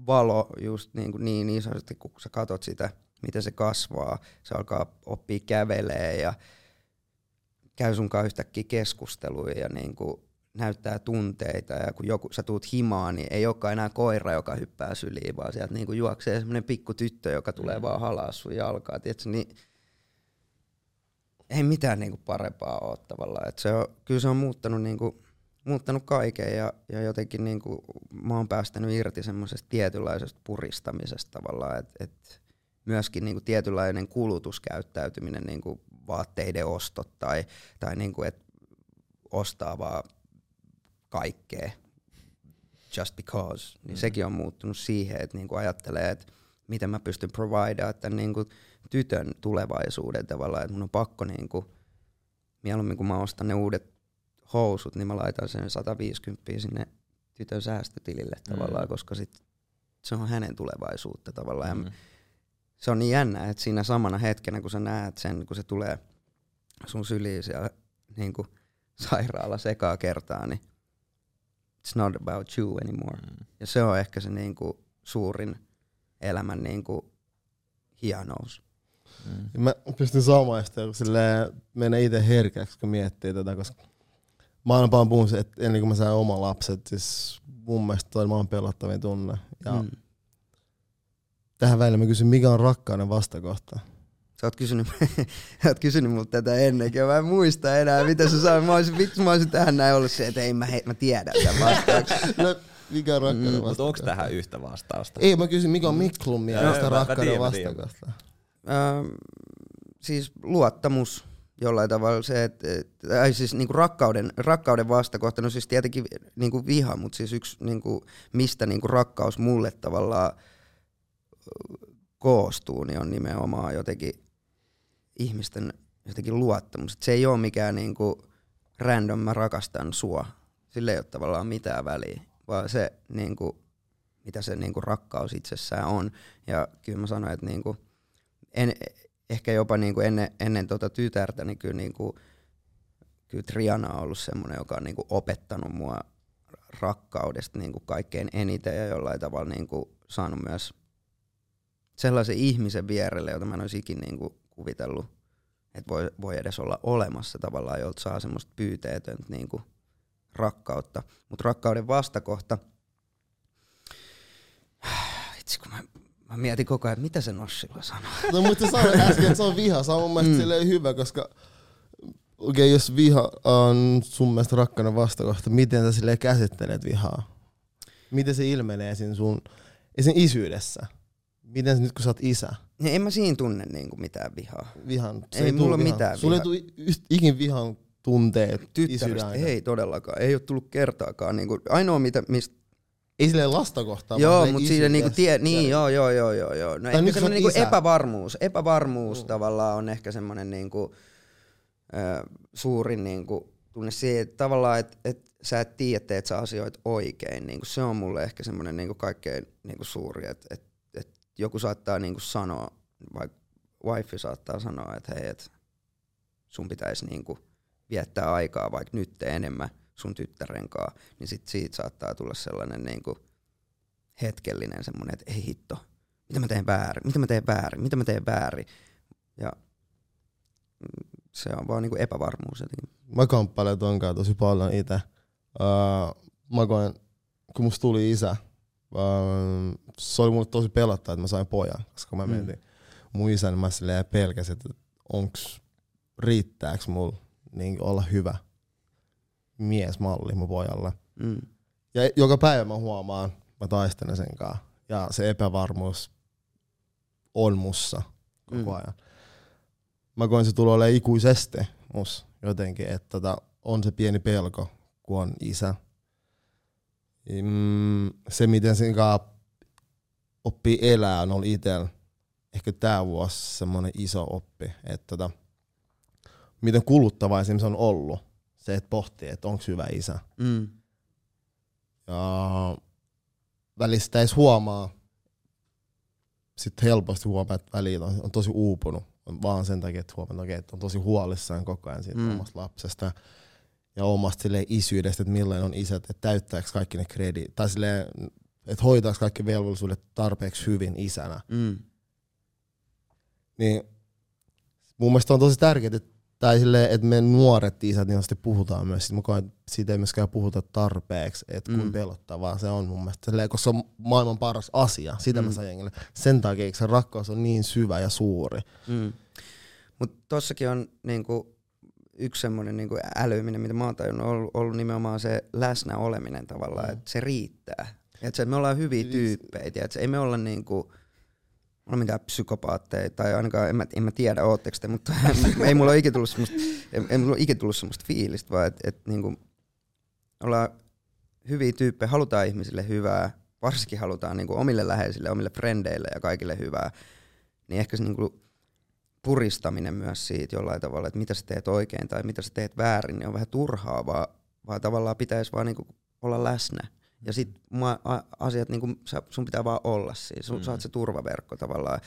valo just niin, kuin niin isosti, kun sä katot sitä, miten se kasvaa, se alkaa oppia kävelee ja käy sunkaan yhtäkkiä keskusteluja ja niin kuin näyttää tunteita. Ja kun joku, sä tuut himaan, niin ei olekaan enää koira, joka hyppää syliin, vaan sieltä niin kuin juoksee semmoinen pikku tyttö, joka tulee mm. vaan halaa sun jalkaa, tiedätkö, niin ei mitään niinku parempaa ole tavallaan. Et se on, kyllä se on muuttanut, niinku, muuttanut kaiken ja, ja jotenkin niinku, mä oon päästänyt irti semmoisesta tietynlaisesta puristamisesta tavallaan, että et myöskin niinku tietynlainen kulutuskäyttäytyminen, niinku vaatteiden ostot tai, tai niinku, et ostaa vaan kaikkea just because, niin mm. sekin on muuttunut siihen, että niinku ajattelee, että miten mä pystyn providea että niinku tytön tulevaisuuden tavallaan, että mun on pakko niinku, mieluummin kun mä ostan ne uudet housut, niin mä laitan sen 150 sinne tytön säästötilille tavallaan, mm. koska sit se on hänen tulevaisuutta tavallaan. Mm. Ja se on niin jännä, että siinä samana hetkenä, kun sä näet sen, kun se tulee sun syliin siellä niin kuin sairaala sekaa kertaa, niin it's not about you anymore. Mm. Ja se on ehkä se niin kuin suurin elämän niin kuin hienous. Mm. Mä pystyn samaista, kun menee itse herkäksi, kun miettii tätä, koska mä aina vaan puhun se, että ennen kuin mä sain oman lapset, siis mun mielestä toi on pelottavin tunne. Ja mm. tähän väliin mä kysyn, mikä on rakkauden vastakohta? Sä oot kysynyt, oot kysynyt multa tätä ennenkin, mä en muista enää, mitä sä sanoit. Mä olisin, vittu, mä olisin tähän näin ollut se, että ei mä, he, mä tiedän tämän vastauksen. no, mikä on rakkauden mm, Mutta onko tähän yhtä vastausta? Ei, mä kysyn, mikä on Miklun mielestä rakkauden vastakohta? Öö, siis luottamus jollain tavalla se, että, tai siis niinku rakkauden, rakkauden vastakohta, no siis tietenkin niinku viha, mutta siis yksi niinku, mistä niinku rakkaus mulle tavallaan koostuu, niin on nimenomaan jotenkin ihmisten jotenkin luottamus. Et se ei ole mikään niinku random, mä rakastan sua. Sille ei ole tavallaan mitään väliä, vaan se, niinku, mitä se niinku rakkaus itsessään on. Ja kyllä mä sanoin, että niinku, en, ehkä jopa niinku ennen, ennen tota tytärtä, niin kyllä, niinku, kyllä Triana on ollut semmoinen, joka on niinku opettanut mua rakkaudesta niinku kaikkein eniten ja jollain tavalla niinku saanut myös sellaisen ihmisen vierelle, jota mä en olisi ikinä niinku kuvitellut, että voi, voi edes olla olemassa tavallaan, jolta saa semmoista pyyteetöntä niinku rakkautta. Mutta rakkauden vastakohta, itse kun mä Mä mietin koko ajan, että mitä se Nossilla sanoo. No mutta sanoin äsken, että se on viha. Se on mun mielestä mm. hyvä, koska okei, okay, jos viha on sun mielestä rakkauden vastakohta, miten sä silleen käsittelet vihaa? Miten se ilmenee siinä sun siinä isyydessä? Miten se nyt kun sä oot isä? Ja en mä siinä tunne niinku mitään vihaa. Vihan. Se ei, ei mulla mitään Sulla ei tule ikin vihan tunteet Tyttärestä ei todellakaan. Ei ole tullut kertaakaan. Niinku, ainoa, mitä, mistä ei silleen lasta kohtaan. Joo, mutta siinä niinku tie, niin joo, joo, joo, joo, joo. No ehkä semmoinen niinku epävarmuus, epävarmuus mm. tavallaan on ehkä semmoinen niinku, äh, suurin niinku, tunne siihen, että tavallaan, että et sä et tiedä, teet sä asioit oikein. Niinku, se on mulle ehkä semmoinen niinku kaikkein niinku suuri, että et, et joku saattaa niinku sanoa, vaikka wifi saattaa sanoa, että hei, et sun pitäisi niinku viettää aikaa vaikka nyt enemmän – sun tyttären kanssa, niin sit siitä saattaa tulla sellainen niin kuin hetkellinen semmoinen, että ei hitto, mitä mä teen väärin, mitä mä teen väärin, mitä mä teen väärin. Ja se on vaan niin kuin epävarmuus. Jotenkin. Mä kamppailen ton kanssa tosi paljon itse. Uh, mä koen, kun musta tuli isä, uh, se oli mulle tosi pelottaa, että mä sain pojan, koska mä mm. mun isän, niin mä silleen pelkäsin, että onks, riittääks mulla niin olla hyvä miesmalli mun pojalle. Mm. Ja joka päivä mä huomaan, mä taistelen sen kanssa. Ja se epävarmuus on mussa koko mm. ajan. Mä koen se tulee olemaan ikuisesti mus jotenkin, että tota, on se pieni pelko, kun on isä. Mm, se, miten sen kanssa oppii elää, on ollut itsellä ehkä tämä vuosi semmoinen iso oppi, että tota, miten kuluttava se on ollut se, että pohtii, että onko hyvä isä. Mm. Ja välistä edes huomaa, sitten helposti huomaa, että välillä on, on tosi uupunut. On vaan sen takia, että huomaa, okay, että on tosi huolissaan koko ajan siitä mm. omasta lapsesta ja omasta sille isyydestä, että millainen on isät, että täyttääkö kaikki ne kredi, tai sille, että hoitaako kaikki velvollisuudet tarpeeksi hyvin isänä. Mm. Niin mun mielestä on tosi tärkeää, että tai silleen, että me nuoret isät niin puhutaan myös, mä koen, että siitä ei myöskään puhuta tarpeeksi, että kun mm. pelottavaa se on mun mielestä, silleen, koska se on maailman paras asia, sitä mm. mä sain jengille. Sen takia se rakkaus on niin syvä ja suuri. Mm. Mutta tossakin on niinku, yksi semmoinen niinku älyminen, mitä mä oon tajunnut, on ollut, ollut nimenomaan se läsnä oleminen tavallaan, Mm. että se riittää. Et se, me ollaan hyviä Siis- tyyppejä, et ei me olla niinku, olla mitään psykopaatteja, tai ainakaan en mä, en mä tiedä, ootteko te, mutta ei mulla ole ikinä tullut semmoista, ei, ei mulla ole ikinä tullut semmoista fiilistä, vaan että et, niinku, ollaan hyviä tyyppejä, halutaan ihmisille hyvää, varsinkin halutaan niinku omille läheisille, omille frendeille ja kaikille hyvää, niin ehkä se niinku puristaminen myös siitä jollain tavalla, että mitä sä teet oikein tai mitä sä teet väärin, niin on vähän turhaa, vaan, vaan tavallaan pitäisi vaan niinku olla läsnä. Ja sit mua, asiat, niinku, sä, sun pitää vaan olla siinä, sun, Mm. mm. sä oot se turvaverkko tavallaan.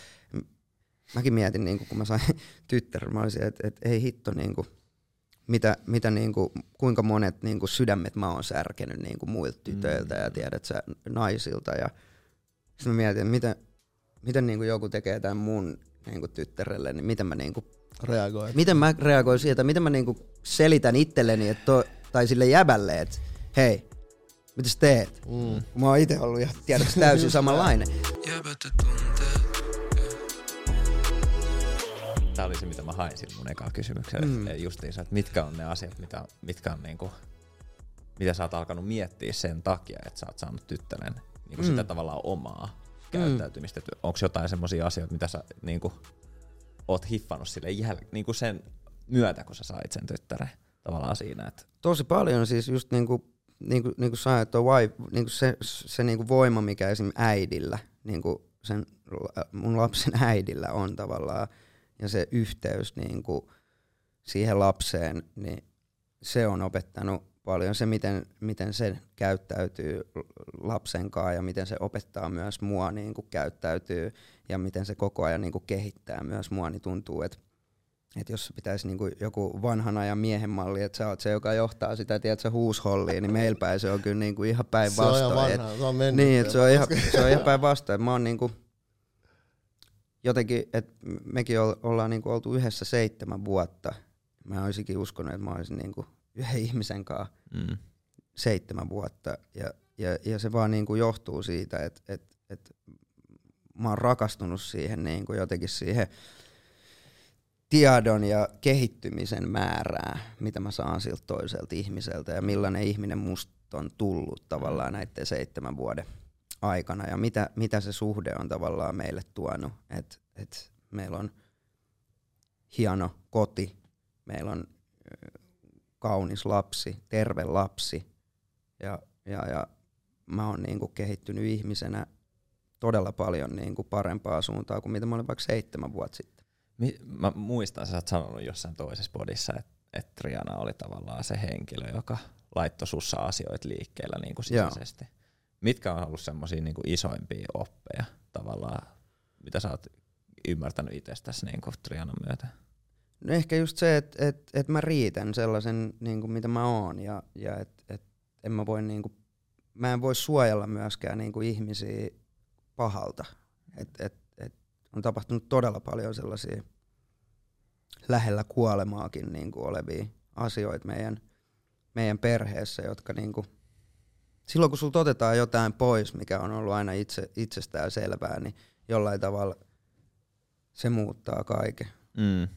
Mäkin mietin, niinku, kun mä sain tyttären, mä olisin, että et, ei hitto, niinku, mitä, mitä niinku, kuinka monet niinku, sydämet mä oon särkenyt niinku, muilta tytöiltä ja tiedät sä naisilta. Ja sitten mä mietin, että miten, miten niinku, joku tekee tämän mun niinku, tyttärelle, niin miten mä, niinku, Reagoi. miten mä reagoin siitä, miten mä niinku, selitän itselleni että to, tai sille jäbälle, että hei, mitä sä teet? Mm. Mä oon itse ollut ihan tiedätkö täysin samanlainen. Tämä oli se, mitä mä hain sillä mun ekaa kysymyksellä. Mm. Mm. Justiinsa, että mitkä on ne asiat, mitä, mitkä on niinku, mitä sä oot alkanut miettiä sen takia, että sä oot saanut tyttären niinku Mm. sitä tavallaan omaa käyttäytymistä. Mm. Onko jotain semmoisia asioita, mitä sä niinku, oot hiffannut sille jäl- niinku sen myötä, kun sä sait sen tyttären tavallaan siinä, että Tosi paljon siis just niinku, niinku, niinku sanoin, että wife, niinku se, se niinku voima, mikä esim. äidillä, niinku sen la- mun lapsen äidillä on tavallaan, ja se yhteys niinku siihen lapseen, niin se on opettanut paljon se, miten, miten se käyttäytyy lapsen kanssa ja miten se opettaa myös mua niin kuin käyttäytyy ja miten se koko ajan niin kuin kehittää myös mua, niin tuntuu, että että jos pitäisi niinku joku vanhan ajan miehen malli, että sä oot se, joka johtaa sitä, tiedätkö, huusholliin, niin meillä päin se on kyllä niinku ihan Se on päinvastoin. se on mennyt. Niin, että se on ihan, se on ihan päinvastoin. Mä oon niinku, jotenkin, että mekin ol- ollaan niinku oltu yhdessä seitsemän vuotta. Mä olisinkin uskonut, että mä olisin niinku yhden ihmisen kanssa mm, seitsemän vuotta. Ja, ja, ja se vaan niinku johtuu siitä, että et, et mä oon rakastunut siihen niinku jotenkin siihen tiedon ja kehittymisen määrää, mitä mä saan siltä toiselta ihmiseltä ja millainen ihminen musta on tullut tavallaan näiden seitsemän vuoden aikana ja mitä, mitä se suhde on tavallaan meille tuonut. että et meillä on hieno koti, meillä on kaunis lapsi, terve lapsi ja, ja, ja mä oon niinku kehittynyt ihmisenä todella paljon niinku parempaa suuntaa kuin mitä mä olin vaikka seitsemän vuotta sitten. Mä muistan, sä oot sanonut jossain toisessa podissa, että et Triana oli tavallaan se henkilö, joka laittoi sussa asioita liikkeellä niin kuin Joo. sisäisesti. Mitkä on ollut semmoisia niin isoimpia oppeja tavallaan, mitä sä oot ymmärtänyt itsestäsi niin kuin Trianan myötä? No ehkä just se, että et, et mä riitän sellaisen, niin kuin mitä mä oon, ja, ja että et, en mä voi niin kuin, mä en voi suojella myöskään niin kuin ihmisiä pahalta. Et, et, on tapahtunut todella paljon sellaisia lähellä kuolemaakin niin kuin olevia asioita meidän, meidän perheessä, jotka niin kuin, silloin kun sulta otetaan jotain pois, mikä on ollut aina itse, itsestään selvää, niin jollain tavalla se muuttaa kaiken Mm.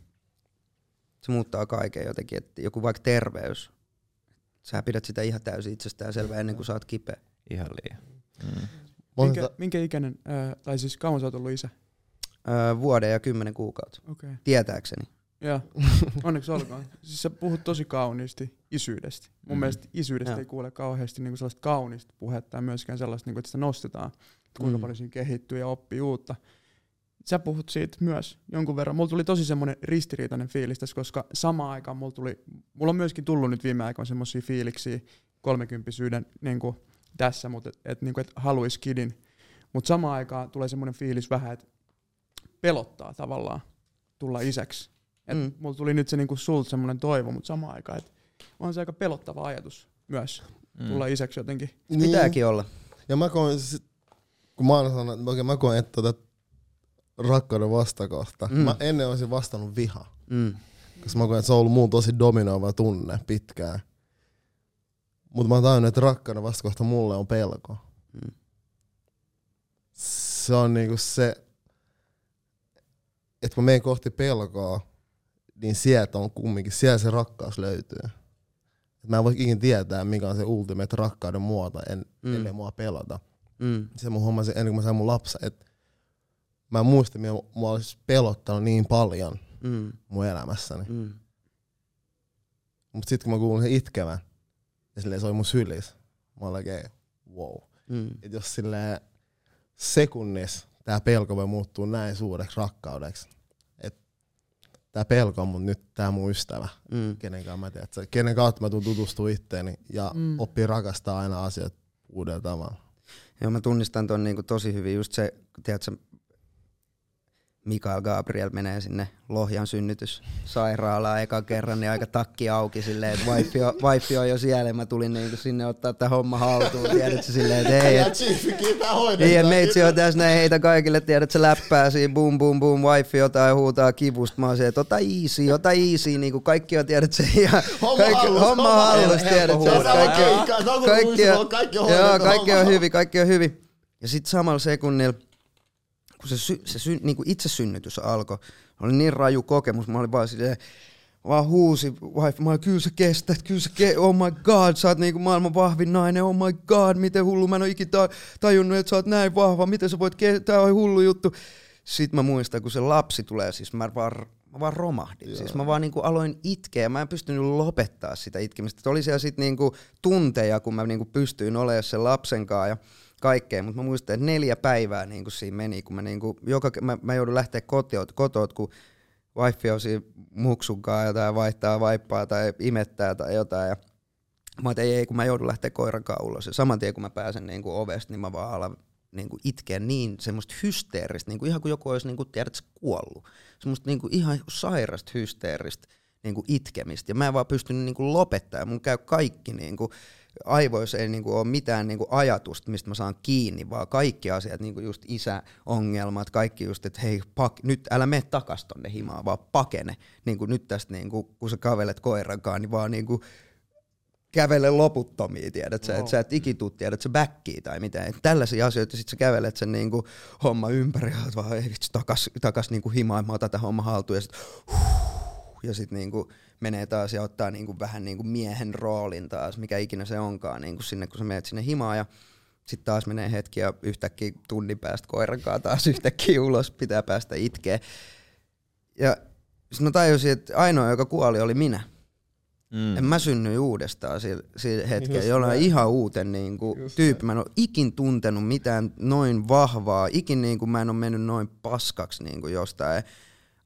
se muuttaa kaiken jotenkin, että joku vaikka terveys, sä pidät sitä ihan täysin itsestään selvää ennen kuin sä oot kipeä. Ihan liian. Mm. Minkä, minkä ikäinen, ää, tai siis kauan sä oot ollut isä? Öö, vuoden ja kymmenen kuukautta. Okay. tietääkseni. Joo, onneksi olkoon. Siis sä puhut tosi kauniisti isyydestä. Mun Mm. mm. mielestä isyydestä Joo. ei kuule kauheasti niinku sellaista kaunista puhetta ja myöskään sellaista, niinku, että sitä nostetaan, että kuinka Mm. paljon siinä kehittyy ja oppii uutta. Sä puhut siitä myös jonkun verran. Mulla tuli tosi semmoinen ristiriitainen fiilis tässä, koska samaan aikaan mulla tuli, mulla on myöskin tullut nyt viime aikoina semmoisia fiiliksiä kolmekymppisyyden niin tässä, mutta et, et, niin et haluis kidin. Mutta samaan aikaan tulee semmoinen fiilis vähän, että pelottaa tavallaan tulla isäksi. Et Mm. mm. Mulla tuli nyt se niinku sulta semmoinen toivo, mutta samaan aikaan, että on se aika pelottava ajatus myös Mm. tulla isäksi jotenkin. niin, Pitääkin olla. Ja mä koen, kun mä sanon, että oikein mä koen, että tota rakkauden vastakohta. Mm. Mm. Mä ennen olisin vastannut viha. Mm. Koska mä koen, että se on ollut muun tosi dominoiva tunne pitkään. Mutta mä oon tajunnut, että rakkauden vastakohta mulle on pelko. Mm. Se on niinku se, että mä menen kohti pelkoa, niin sieltä on kumminkin, siellä se rakkaus löytyy. Et mä en voi ikinä tietää, mikä on se ultimate rakkauden muoto, en, Mm. ellei mua pelata. Mm. Se mun homma se, ennen kuin mä sain mun lapsen, että mä muistin, että mua olisi pelottanut niin paljon Mm. mun elämässäni. Mm. Mutta sitten kun mä kuulin sen itkevän, ja silleen se oli mun sylis, mä olin oikein, wow. Mm. Et jos silleen sekunnissa tää pelko voi muuttua näin suureksi rakkaudeksi, tää pelko on mun nyt tää mun ystävä, Mm. kenen kanssa mä tiedän, kenen kautta mä tuun tutustua itteeni ja Mm. oppii rakastaa aina asiat uudella tavalla. Joo, mä tunnistan ton niinku tosi hyvin just se, tiedätkö, Mikael Gabriel menee sinne Lohjan synnytyssairaalaan eka kerran, niin aika takki auki silleen, että wifi on, wifi on jo siellä, ja mä tulin niinku sinne ottaa tämä homma haltuun, tiedätkö, silleen, että ei, et, niin, ja meitsi on tässä näin heitä kaikille, tiedät, se läppää siinä, bum bum bum, wifi jotain huutaa kivusta, mä oon se, että ota easy, ota easy, niinku kaikki on, tiedät se, ja Homma kaikki, hallus, homma hallus, hallus. tiedät se, Helppo kaikki. Kaikki- kaikki, on, joo, kaikki on hyvin, kaikki on hyvin. Ja sitten samalla sekunnilla, kun se, sy, se sy, niin kuin itse synnytys alkoi, oli niin raju kokemus, mä olin vaan silleen, vaan huusi wife, mä olin, kyllä sä kestät, kyllä sä ke- oh my god, sä oot niinku maailman vahvin nainen, oh my god, miten hullu, mä en oo ikinä ta- tajunnut, että sä oot näin vahva, miten sä voit, ke- tää on hullu juttu. Sitten mä muistan, kun se lapsi tulee, siis mä vaan, mä vaan romahdin. Joo. Siis mä vaan niinku aloin itkeä, mä en pystynyt lopettaa sitä itkemistä. Et oli siellä sitten niinku tunteja, kun mä niinku pystyin olemaan sen lapsen kanssa ja kaikkea, mutta mä muistan, että neljä päivää niinku siinä meni, kun mä, niinku, joka, mä, mä joudun lähteä kotiot, kotoot, kun wifi on siinä muksun kanssa jotain vaihtaa vaippaa tai imettää tai jotain. Ja mä oon, ei, ei, kun mä joudun lähteä koiran ulos. Ja saman tien kun mä pääsen niinku ovesta, niin mä vaan alan niinku itkeä niin semmoista hysteeristä, niinku ihan kuin joku olisi niinku, tiedät, kuollut. Semmoista niinku ihan sairasta hysteeristä niinku itkemistä. Ja mä en vaan pystynyt niinku lopettaa. Ja mun käy kaikki niinku, aivoissa ei niinku ole mitään niinku ajatusta, mistä mä saan kiinni, vaan kaikki asiat, niinku just isäongelmat, kaikki just, että hei, pak, nyt älä mene takas tonne himaan, vaan pakene. Niinku nyt tästä, niinku, kun sä kavelet koirankaan, niin vaan niinku, kävele loputtomia, tiedät sä, että sä et ikituu, tiedät sä backia tai mitä. Et tällaisia asioita, sit sä kävelet sen niinku homma ympäri, ja oot vaan ei vitsi, takas, takas niinku himaan, mä otan tämän homma haltuun, ja sit, huh, ja sit niinku menee taas ja ottaa niinku vähän niinku miehen roolin taas, mikä ikinä se onkaan, niinku sinne kun sä menet sinne himaan, ja sitten taas menee hetki ja yhtäkkiä tunnin päästä koirankaan taas yhtäkkiä ulos, pitää päästä itkeä. Ja sitten mä tajusin, että ainoa, joka kuoli, oli minä. Mm. En mä synnyin uudestaan sillä, sillä hetkellä, Just jollain näin. ihan uuten niin kuin, tyyppi. Mä en ole ikin tuntenut mitään noin vahvaa, ikin niin kuin, mä en ole mennyt noin paskaksi niin kuin jostain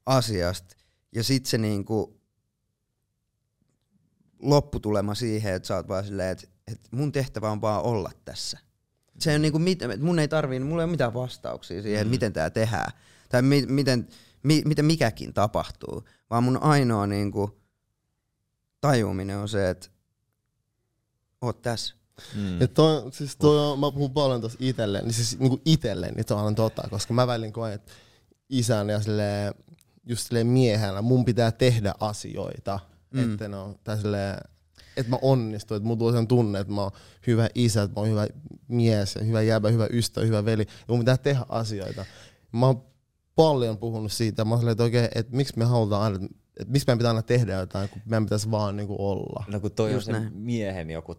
asiasta. Ja sit se niin kuin, lopputulema siihen, että sä oot vaan silleen, että, että mun tehtävä on vaan olla tässä. Se on niinku, mit, mun ei tarvii, mulla ei ole mitään vastauksia siihen, että miten tää tehdään. Tai mi, miten, mi, miten mikäkin tapahtuu. Vaan mun ainoa niinku, tajuminen on se, että oot tässä. Mm. Ja toi, siis toi on, mä puhun paljon tossa itelle, niin siis niinku itelle, niin toi on totta, koska mä välin koen, että isän ja silleen, just miehenä mun pitää tehdä asioita, Mm. että no, että mä onnistun, että mulla tulee sen tunne, että mä oon hyvä isä, että mä oon hyvä mies ja hyvä jäbä, hyvä ystävä, hyvä veli, ja mun pitää tehdä asioita. Mä oon paljon puhunut siitä, mä oon että oikein, että miksi me halutaan aina, että miksi meidän pitää aina tehdä jotain, kun meidän pitäisi vaan niinku olla. No kun toi Just on se näin. miehen joku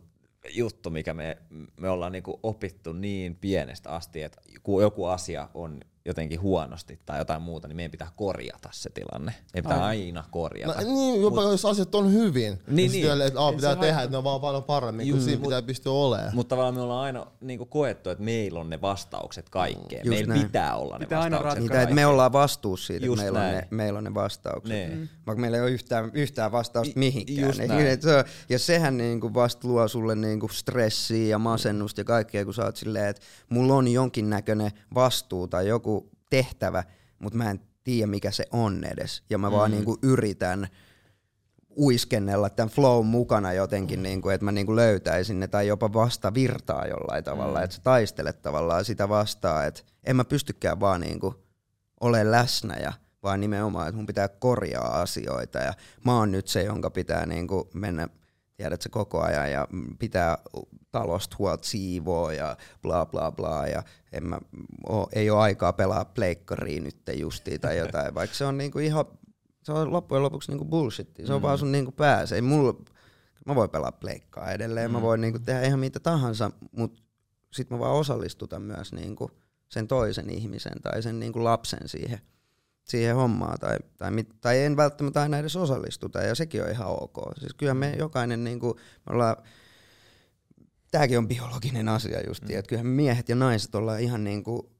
juttu, mikä me, me ollaan niinku opittu niin pienestä asti, että kun joku asia on jotenkin huonosti tai jotain muuta, niin meidän pitää korjata se tilanne. Meidän pitää aina korjata. No, niin, jopa jos asiat on hyvin. Niin, Niin, niin. niin. Että, pitää tehdä, haittaa. että ne on vaan paljon paremmin, Juu, kun siinä mut- pitää pystyä olemaan. Mutta tavallaan me ollaan aina niinku koettu, että meillä on ne vastaukset kaikkeen. Just Meillä näin. pitää olla ne Pitää aina vastaukset Niitä, että me ollaan vastuussa siitä, Just että meillä on, ne, meillä on ne vastaukset. Niin. Vaikka meillä ei ole yhtään, yhtään vastausta mihinkään. just Niin, näin. se ja sehän niinku vasta luo sulle niinku stressiä ja masennusta ja kaikkea, kun sä oot silleen, että mulla on jonkinnäköinen vastuu tai joku tehtävä, mutta mä en tiedä mikä se on edes. Ja mä vaan niinku yritän uiskennella tämän flow mukana jotenkin, niin kuin, että mä niin kuin löytäisin ne tai jopa vasta virtaa jollain tavalla, että sä taistelet tavallaan sitä vastaan, että en mä pystykään vaan niin kuin ole läsnä ja vaan nimenomaan, että mun pitää korjaa asioita. Ja mä oon nyt se, jonka pitää niin kuin mennä tiedätkö, koko ajan ja pitää talosta huolta siivoa ja bla bla bla ja en mä, oo, ei ole aikaa pelaa pleikkariin nyt justiin tai jotain, vaikka se on niinku ihan se on loppujen lopuksi niinku bullshit. Se on Mm. vaan sun niinku päässä. Ei mulla, mä voin pelaa pleikkaa edelleen, mm. mä voin niinku tehdä ihan mitä tahansa, mutta sit mä vaan osallistutan myös niinku sen toisen ihmisen tai sen niinku lapsen siihen, siihen hommaan. Tai, tai, mit, tai en välttämättä aina edes osallistuta, ja sekin on ihan ok. Siis kyllä me jokainen, niinku, me ollaan, tääkin on biologinen asia just, mm. että kyllähän miehet ja naiset ollaan ihan niinku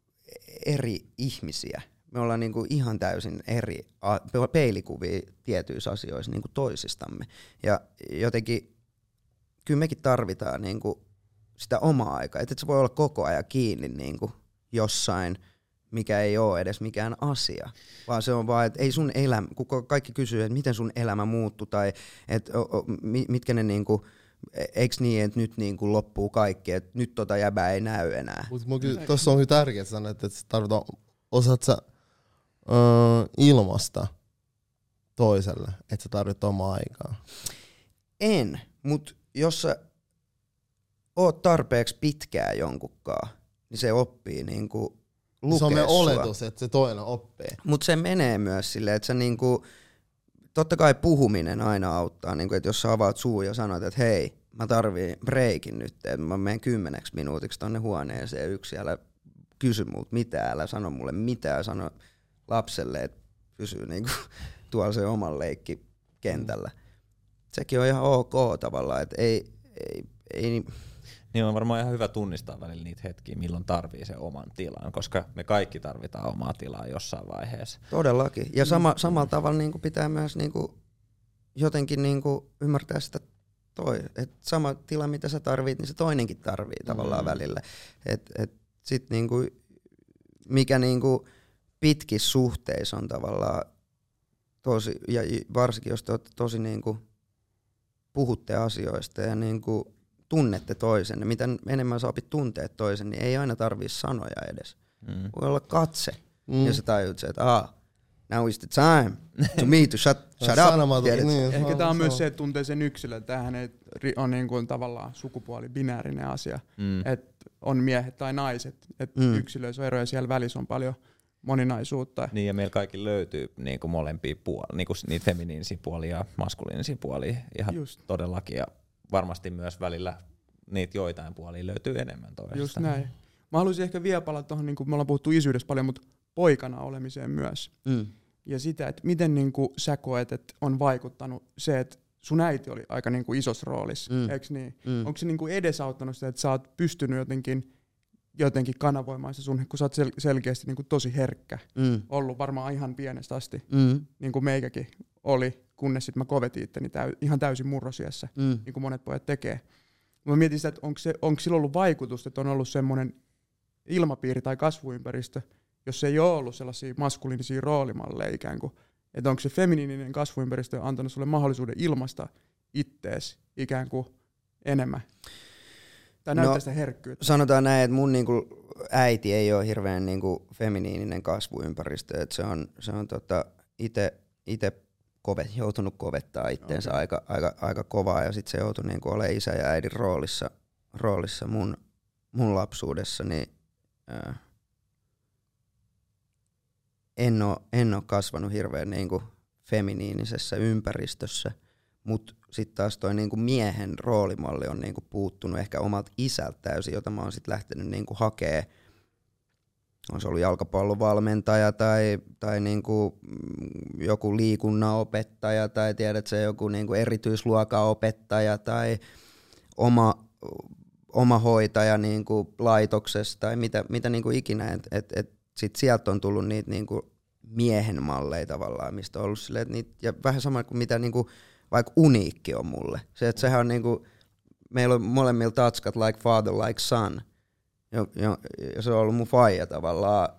eri ihmisiä. Me ollaan niinku ihan täysin eri peilikuvia tietyissä asioissa niinku toisistamme. Ja jotenkin kyllä mekin tarvitaan niinku sitä omaa aikaa. Että et se voi olla koko ajan kiinni niinku jossain, mikä ei ole edes mikään asia. Vaan se on vaan, että ei sun elämä, kun kaikki kysyy, että miten sun elämä muuttui tai että mitkä ne niinku, e- eiks niin, että nyt niinku loppuu kaikki, että nyt tota jäbää ei näy enää. Mutta tuossa on kyllä tärkeää sanoa, että tarvitaan, osaat sä öö, ilmasta toiselle, että sä tarvit omaa aikaa. En, mutta jos sä oot tarpeeksi pitkää jonkunkaan, niin se oppii niinku lukea se on sua. oletus, että se toinen oppii. Mutta se menee myös silleen, että sä niinku, totta kai puhuminen aina auttaa, niinku, että jos sä avaat suu ja sanot, että hei, mä tarviin breikin nyt, että mä menen kymmeneksi minuutiksi tonne huoneeseen yksi, älä kysy multa mitään, älä sano mulle mitään, sano lapselle, että pysyy niinku tuolla se oman leikki kentällä. Sekin on ihan ok tavallaan, että ei, ei, ei Niin on varmaan ihan hyvä tunnistaa välillä niitä hetkiä, milloin tarvii sen oman tilan, koska me kaikki tarvitaan omaa tilaa jossain vaiheessa. Todellakin. Ja sama, samalla tavalla niin kuin pitää myös niin kuin jotenkin niin kuin ymmärtää sitä toi. Et sama tila, mitä sä tarvit, niin se toinenkin tarvii tavallaan Mm. välillä. Et, et sit niin kuin, mikä niin kuin pitkissä suhteissa on tavallaan tosi, ja varsinkin jos te olette tosi niin kuin puhutte asioista ja niin kuin tunnette toisen, mitä enemmän sä opit tuntea toisen, niin ei aina tarvii sanoja edes. Mm. Voi olla katse. Mm. Ja sä tajut sen, että ah, now is the time to me to shut, shut up. niin, Ehkä tämä on myös se, että tuntee sen yksilön. Tämähän ei on niin kuin tavallaan sukupuoli binäärinen asia. Mm. Että on miehet tai naiset. Että Mm. mm. yksilöissä on eroja siellä välissä on paljon moninaisuutta. Niin ja meillä kaikki löytyy niin kuin molempia puolia, niin kuin niitä feminiinisiä puolia ja maskuliinisia puolia ihan Just. todellakin ja varmasti myös välillä niitä joitain puolia löytyy enemmän toisesta. Just näin. Mä haluaisin ehkä vielä palata tuohon, niin kuin me ollaan puhuttu isyydestä paljon, mutta poikana olemiseen myös. Mm. Ja sitä, että miten niin kuin sä koet, että on vaikuttanut se, että sun äiti oli aika niin kuin isossa roolissa, Mm. mm. eikö niin? Mm. Onko se niin kuin edesauttanut sitä, että sä oot pystynyt jotenkin, jotenkin kanavoimaan se sun, kun sä oot sel- selkeästi niin kuin tosi herkkä, Mm. ollut varmaan ihan pienestä asti, Mm. niin kuin meikäkin oli, kunnes sitten mä kovetin itteni täy- ihan täysin murrosiässä, Mm. niin kuin monet pojat tekee. Mä mietin sitä, että onko, se, onko sillä ollut vaikutusta, että on ollut semmoinen ilmapiiri tai kasvuympäristö, jos ei ole ollut sellaisia maskuliinisia roolimalleja ikään kuin, että onko se feminiininen kasvuympäristö antanut sulle mahdollisuuden ilmaista ittees ikään kuin enemmän. Tai No, näyttää sitä herkkyyttä. Sanotaan näin, että mun niinku äiti ei ole hirveän niinku feminiininen kasvuympäristö, että se on, se on tota ite, ite kove, joutunut kovettaa itteensä Okei. aika, aika, aika kovaa ja sitten se joutui niinku olemaan isä ja äidin roolissa, roolissa mun, mun lapsuudessa, niin äh, en ole, en ole kasvanut hirveän niinku feminiinisessä ympäristössä, mutta sitten taas toi niinku miehen roolimalli on niinku puuttunut ehkä omalta isältä täysin, jota mä oon sitten lähtenyt niinku hakee. On se ollut jalkapallovalmentaja tai, tai niinku mm, joku liikunnanopettaja tai tiedät se joku niinku erityisluokanopettaja tai oma, oma hoitaja niinku laitoksessa tai mitä, mitä niinku ikinä. Et, et, et sit sieltä on tullut niitä niinku miehen malleja tavallaan, mistä on ollut silleen, niitä, ja vähän sama kuin mitä niinku, vaikka uniikki on mulle. Se, että sehän on niinku, meillä on molemmilla tatskat like father, like son. Jo, jo, ja se on ollut mun faija tavallaan.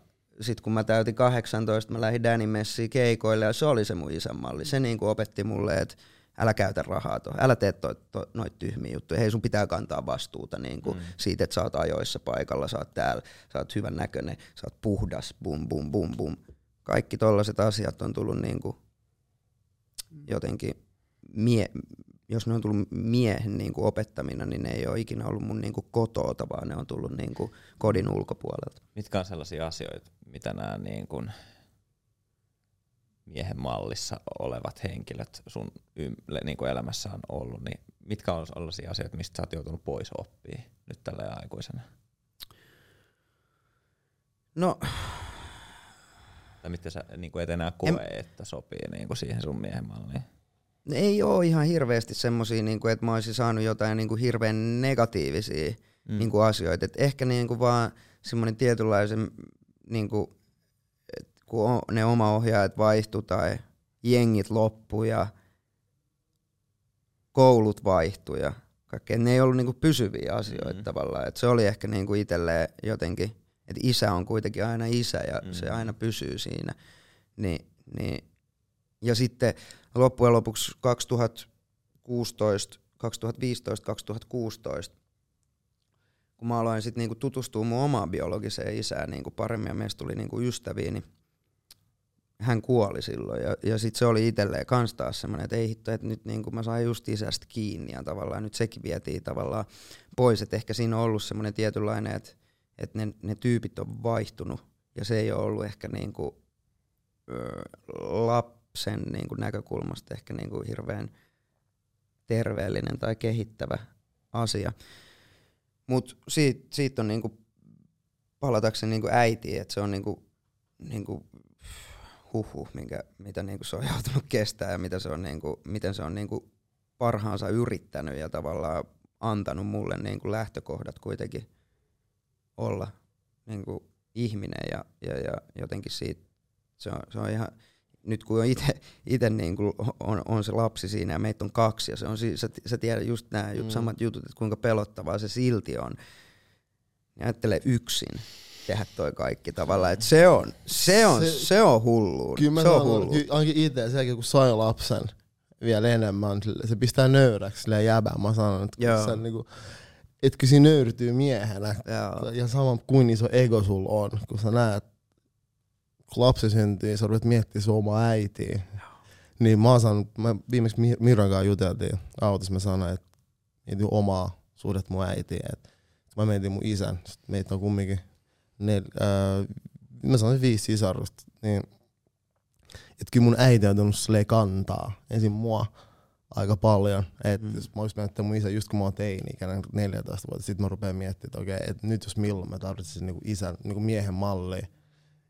Sitten kun mä täytin 18, mä lähdin Danny Messiin keikoille ja se oli se mun isän malli. Se niinku opetti mulle, että älä käytä rahaa tuohon, älä tee toi, toi, noita tyhmiä juttuja. Hei, sun pitää kantaa vastuuta niinku mm. siitä, että sä oot ajoissa paikalla, sä oot täällä, sä oot hyvän näköinen, sä oot puhdas, bum bum bum bum. Kaikki tollaset asiat on tullut niinku jotenkin mie, jos ne on tullut miehen niin kuin opettamina, niin ne ei ole ikinä ollut mun niin kuin kotoota, vaan ne on tullut niin kuin kodin ulkopuolelta. Mitkä on sellaisia asioita, mitä nämä niin kuin miehen mallissa olevat henkilöt sun ym- niin kuin elämässä on ollut, niin mitkä on sellaisia asioita, mistä sä oot joutunut pois oppii nyt tällä aikuisena? No, Tai mitä sä niin kuin et enää koe, en... että sopii niin kuin siihen sun miehen malliin? Ei ole ihan hirveästi semmosia, niin kuin, että mä olisin saanut jotain niin kuin hirveän negatiivisia mm. niin kuin asioita. Et ehkä niin kuin vaan semmoinen tietynlaisen, niin kuin, että kun ne oma ohjaajat vaihtu tai jengit loppu ja koulut vaihtu ja kaikkea. Ne ei ollut niin kuin pysyviä asioita mm. tavallaan. Et se oli ehkä niin kuin itselleen jotenkin, että isä on kuitenkin aina isä ja mm. se aina pysyy siinä. Ni, niin, ja sitten loppujen lopuksi 2016, 2015, 2016, kun mä aloin sitten niinku tutustua mun omaan biologiseen isään niinku paremmin ja meistä tuli niinku ystäviä, niin hän kuoli silloin. Ja, ja sitten se oli itselleen kans taas semmoinen, että ei hitto, että nyt niinku mä sain just isästä kiinni ja tavallaan nyt sekin vietiin tavallaan pois. Että ehkä siinä on ollut semmoinen tietynlainen, että, että ne, ne tyypit on vaihtunut ja se ei ole ollut ehkä niinku, ö, lapsen niinku näkökulmasta ehkä niinku hirveän terveellinen tai kehittävä asia. Mutta siitä, siitä on niinku, palatakseni niinku äitiin, että se on niinku, niinku huhu, minkä, mitä niinku se on joutunut kestää ja mitä se on niinku, miten se on niinku parhaansa yrittänyt ja tavallaan antanut mulle niinku lähtökohdat kuitenkin olla niinku ihminen ja, ja, ja jotenkin siitä se on, se on ihan, nyt kun on itse niin on, on, se lapsi siinä ja meitä on kaksi ja se on, sä, sä tiedät just nämä mm. samat jutut, että kuinka pelottavaa se silti on. Niin ajattele yksin tehdä toi kaikki tavallaan, että se on, se on, se, se on hulluun. Kyllä se on kyllä ainakin itse, sen kun sai lapsen vielä enemmän, se pistää nöyräksi silleen jäbää. Mä sanon, että Joo. se niinku, et kyllä siinä nöyrtyy miehenä. Joo. Ja sama kuin iso ego sulla on, kun sä näet, kun lapsi syntyy, sä ruvet miettimään sun omaa äitiä. Niin mä oon saanut, mä viimeksi Mi- Miran kanssa juteltiin autossa, mä sanoin, että mietin omaa suhdet mun äitiin. Et mä mietin mun isän, sit meitä on kumminkin nel, äh, mä sanoin viisi sisarusta, niin että kyllä mun äiti on tullut silleen kantaa ensin mua aika paljon. Että mm. jos mä olisin miettinyt mun isä just kun mä oon teini-ikäinen 14 vuotta, sit mä rupean miettimään, että okei, että nyt jos milloin mä tarvitsisin niinku isän, niinku miehen mallia.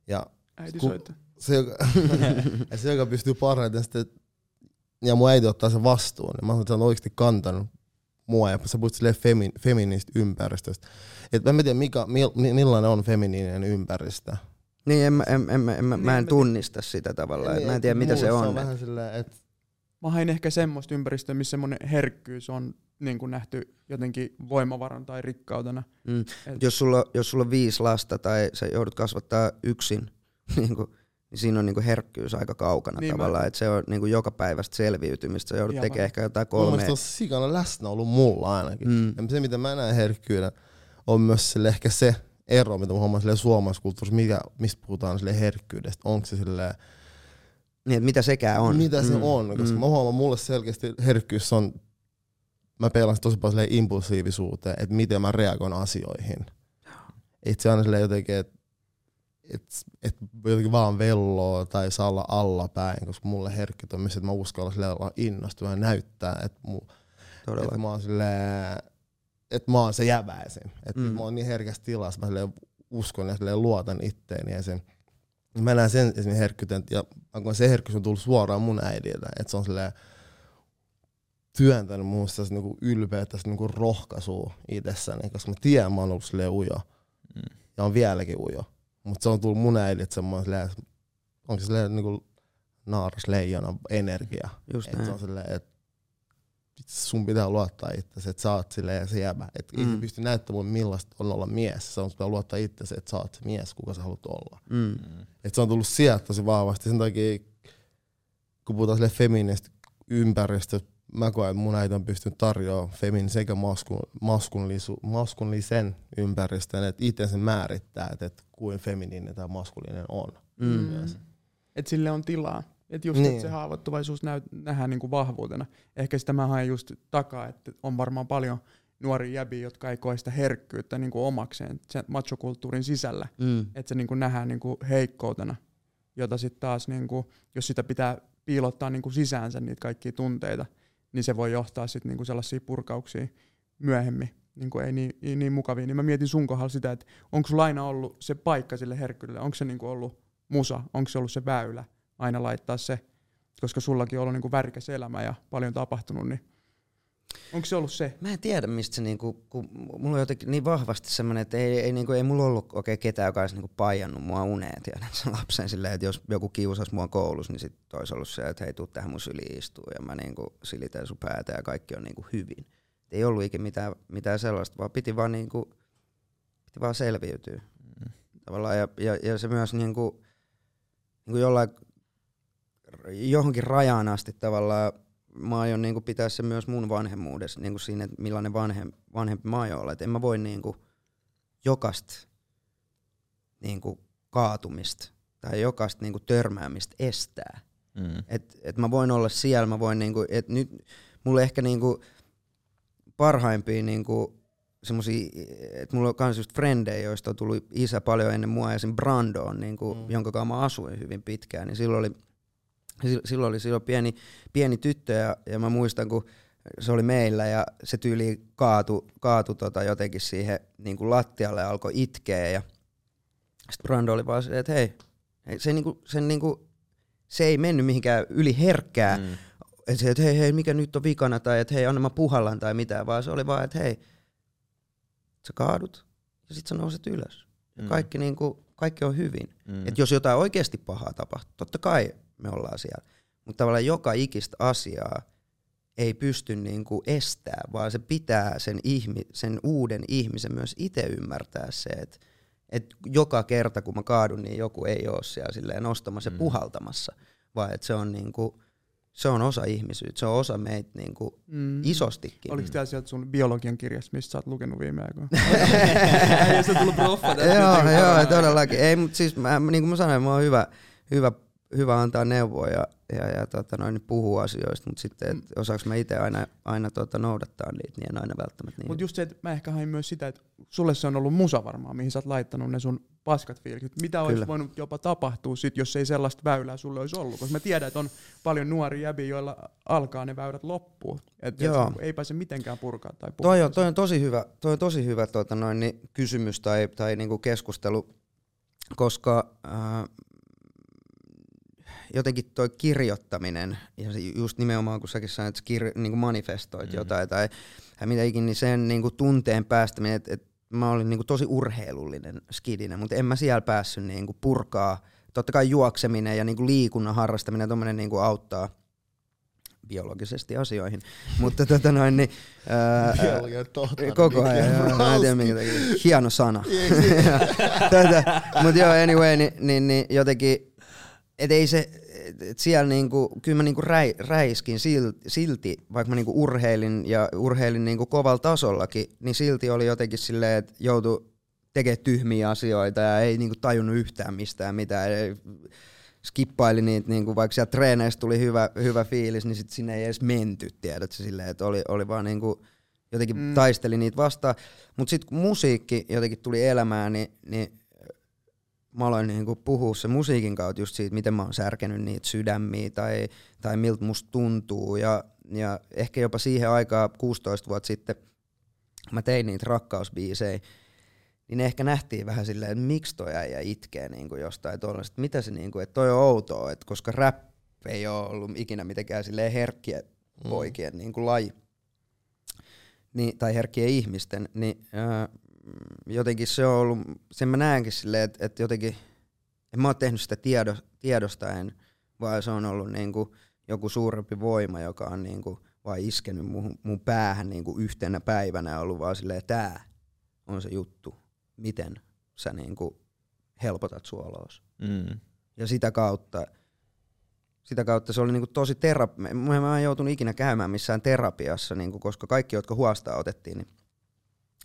Ja Äiti Ku- soittaa. se, joka, se, joka pystyy parhaiten sitten, ja mun äiti ottaa sen vastuun, niin mä sanoin, että se on oikeasti kantanut mua, ja sä puhut silleen femi, feminiinistä ympäristöstä. Et mä en tiedä, mikä, mil, millainen on feminiininen ympäristö. Niin, en, en, en, en, mä, mä en Niin, tunnista sitä tavallaan, että mä en tiedä mitä se Mulle on. Se on vähän silleen, että Mä hain ehkä semmoista ympäristöä, missä semmoinen herkkyys on niin kuin nähty jotenkin voimavaran tai rikkautena. Mm. Et- Jos, sulla, jos sulla on viisi lasta tai sä joudut kasvattaa yksin, niin, kuin, niin siinä on niin kuin herkkyys aika kaukana Niin, tavallaan, että se on niin kuin joka päivästä selviytymistä. Joudut Ihan tekemään ehkä jotain Mun kolme. mielestä on sikana läsnä ollut mulla ainakin. Mm. Ja se, mitä mä näen herkkyyden, on myös sille ehkä se ero, mitä mä huomaan suomalaisessa kulttuurissa, mikä, mistä puhutaan sille herkkyydestä. Onko se silleen, Niin, että mitä sekään on. mitä se on, koska mä huomaan, mulle selkeästi herkkyys on, mä peilan tosi paljon impulsiivisuuteen, että miten mä reagoin asioihin. Et se aina silleen jotenkin, että et, et jotenkin vaan velloo tai saa olla allapäin, koska mulle herkkyt on myös, että mä uskallan silleen olla innostunut ja näyttää, että, mu, että mä oon silleen, että mä oon se jäväisin. Että Mm. mä oon niin herkässä tilassa, mä silleen uskon ja silleen luotan itteeni ja sen, mä näen sen esimerkiksi herkkyyden, ja kun se herkkyys on tullut suoraan mun äidiltä, että se on silleen työntänyt muusta niinku ylpeyttä, niinku rohkaisua itsessäni, koska mä tiedän, mä oon ollut silleen ujo. Mm. Ja on vieläkin ujo. Mutta se on tullut mun äidiltä semmoinen onko se niinku naaras leijona energia. Just Et se on silleen, että sun pitää luottaa itse, että sä oot silleen se jäbä. Että mm. Mm. ei se pysty näyttämään mulle millaista on olla mies. Se on pitää luottaa itse, että sä oot se mies, kuka sä haluat olla. Mm. Mm. Et se on tullut sieltä tosi vahvasti. Sen takia, kun puhutaan sille feminististä ympäristöstä, mä koen, että mun äiti on pystynyt tarjoamaan femin sekä maskulisen ympäristön, että itse sen määrittää, että, että kuin feminiininen tai maskuliinen on. Mm. Että sille on tilaa. Että just Niin. niin. se haavoittuvaisuus näy, nähdään niinku vahvuutena. Ehkä sitä mä haen just takaa, että on varmaan paljon nuoria jäbiä, jotka ei koe sitä herkkyyttä niinku omakseen sen machokulttuurin sisällä. Mm. Että se niinku nähdään niinku heikkoutena. jota sitten taas, niin kuin, jos sitä pitää piilottaa niin kuin sisäänsä niitä kaikkia tunteita, niin se voi johtaa sitten niin kuin sellaisia purkauksia myöhemmin, niin kuin ei niin, ei niin mukavia. Niin mä mietin sun kohdalla sitä, että onko sulla aina ollut se paikka sille herkkyydelle, onko se niin kuin ollut musa, onko se ollut se väylä aina laittaa se, koska sullakin on ollut niin kuin värikäs elämä ja paljon tapahtunut, niin Onko se ollut se? Mä en tiedä, mistä se niinku, kun mulla on jotenkin niin vahvasti semmoinen, että ei, ei, niinku, ei mulla ollut oikein ketään, joka olisi niinku paijannut mua uneen, tiedän sen lapsen silleen, että jos joku kiusasi mua koulussa, niin sitten olisi ollut se, että hei, tuu tähän mun syliin istuu ja mä niinku silitän sun päätä ja kaikki on niinku hyvin. Ei ollut ikinä mitään, mitään sellaista, vaan piti vaan, niinku, piti vaan selviytyä. Mm. Tavallaan, ja, ja, ja, se myös niinku, niinku jollain, johonkin rajaan asti tavallaan mä aion niin pitää se myös mun vanhemmuudessa niin siinä, että millainen vanhem, vanhempi mä aion olla. Et en mä voi niin kuin, jokasta niin kuin, kaatumista tai jokaista niin kuin, törmäämistä estää. Mm. Et, et mä voin olla siellä, mä voin niin kuin, et nyt mulle ehkä niin kuin, parhaimpia niin kuin, semmosia, että mulla on myös just frendejä, joista on tullut isä paljon ennen mua, ja sen Brando on, niin kuin, mm. jonka kanssa mä asuin hyvin pitkään, niin silloin oli silloin oli silloin pieni, pieni tyttö ja, ja mä muistan, kun se oli meillä ja se tyyli kaatu, kaatu tota jotenkin siihen niin kuin lattialle ja alkoi itkeä ja sitten Brando oli vaan se, että hei, se, niin kuin, se, niin kuin, se ei mennyt mihinkään yli herkkää, mm. että hei, hei, mikä nyt on vikana tai että hei, anna mä puhallan tai mitään, vaan se oli vaan, että hei, sä kaadut ja sitten sä nouset ylös. Ja mm. kaikki, niin kuin, kaikki on hyvin. Mm. Että jos jotain oikeasti pahaa tapahtuu, totta kai me ollaan siellä. Mutta tavallaan joka ikistä asiaa ei pysty niin kuin estää, vaan se pitää sen, ihmi, sen uuden ihmisen myös itse ymmärtää se, että et joka kerta kun mä kaadun, niin joku ei ole siellä silleen nostamassa mm. ja puhaltamassa, vaan että se on niin kuin, se on osa ihmisyyttä, se on osa meitä niin kuin mm. isostikin. Oliko tämä sieltä sun biologian kirjassa, mistä sä oot lukenut viime aikoina? ei se tullut proffa Joo, joo, todellakin. Ei, mutta siis mä, niin kuin mä sanoin, mä oon hyvä, hyvä hyvä antaa neuvoja ja, ja tota, noin, puhua asioista, mutta sitten, että mm. osaako mä itse aina, aina tota, noudattaa niitä, niin en aina välttämättä niin. Mutta just se, että mä ehkä hain myös sitä, että sulle se on ollut musa varmaan, mihin sä oot laittanut ne sun paskat fiilikset. Mitä Kyllä. olisi voinut jopa tapahtua sit, jos ei sellaista väylää sulle olisi ollut? Koska mä tiedän, että on paljon nuoria jäbiä, joilla alkaa ne väyrät loppua. Että et, ei pääse mitenkään purkaa tai toi on, toi on tosi hyvä, toi on tosi hyvä tota noin, niin kysymys tai, tai niinku keskustelu, koska äh, jotenkin toi kirjoittaminen, ja just nimenomaan kun säkin sanoit, että kir, niin kuin manifestoit mm-hmm. jotain tai mitä ikinä, niin sen niin kuin tunteen päästäminen, että, että mä olin niin kuin tosi urheilullinen skidinen, mutta en mä siellä päässyt niin kuin purkaa. Totta kai juokseminen ja niin kuin liikunnan harrastaminen tommonen niin kuin auttaa biologisesti asioihin. mutta tota noin, niin, ää, koko ajan, joo, mä en tiedä minkä takia. Hieno sana. tota, mutta joo, anyway, niin, niin, niin jotenkin et ei se, et siellä niinku, kyllä mä niinku räi, räiskin silti, vaikka mä niinku urheilin ja urheilin niinku kovalla tasollakin, niin silti oli jotenkin silleen, että joutui tekemään tyhmiä asioita ja ei niinku tajunnut yhtään mistään mitään. skippaili niitä, niinku, vaikka siellä treeneissä tuli hyvä, hyvä fiilis, niin sit sinne ei edes menty, tiedät silleen, että oli, oli vaan niinku, jotenkin mm. taisteli niitä vastaan. Mutta sitten kun musiikki jotenkin tuli elämään, niin, niin mä aloin niin kuin puhua se musiikin kautta just siitä, miten mä oon särkenyt niitä sydämiä tai, tai miltä musta tuntuu. Ja, ja ehkä jopa siihen aikaan 16 vuotta sitten mä tein niitä rakkausbiisejä, niin ehkä nähtiin vähän silleen, että miksi toi äijä itkee niin kuin jostain tuollaista. Mitä se niin kuin, että toi on outoa, että koska rap ei ole ollut ikinä mitenkään silleen herkkien mm. poikien niin kuin laji. Niin, tai herkkien ihmisten, niin äh, jotenkin se on ollut, sen mä näenkin silleen, että, että jotenkin, en mä oon tehnyt sitä tiedo, tiedostaen, vaan se on ollut niin kuin joku suurempi voima, joka on niin kuin vaan iskenyt mun, mun päähän niin kuin yhtenä päivänä ollut vaan silleen, tää on se juttu, miten sä niin kuin helpotat suoloos. Mm. Ja sitä kautta, sitä kautta se oli niinku tosi terapia. Mä en joutunut ikinä käymään missään terapiassa, niinku, koska kaikki, jotka huostaa otettiin, niin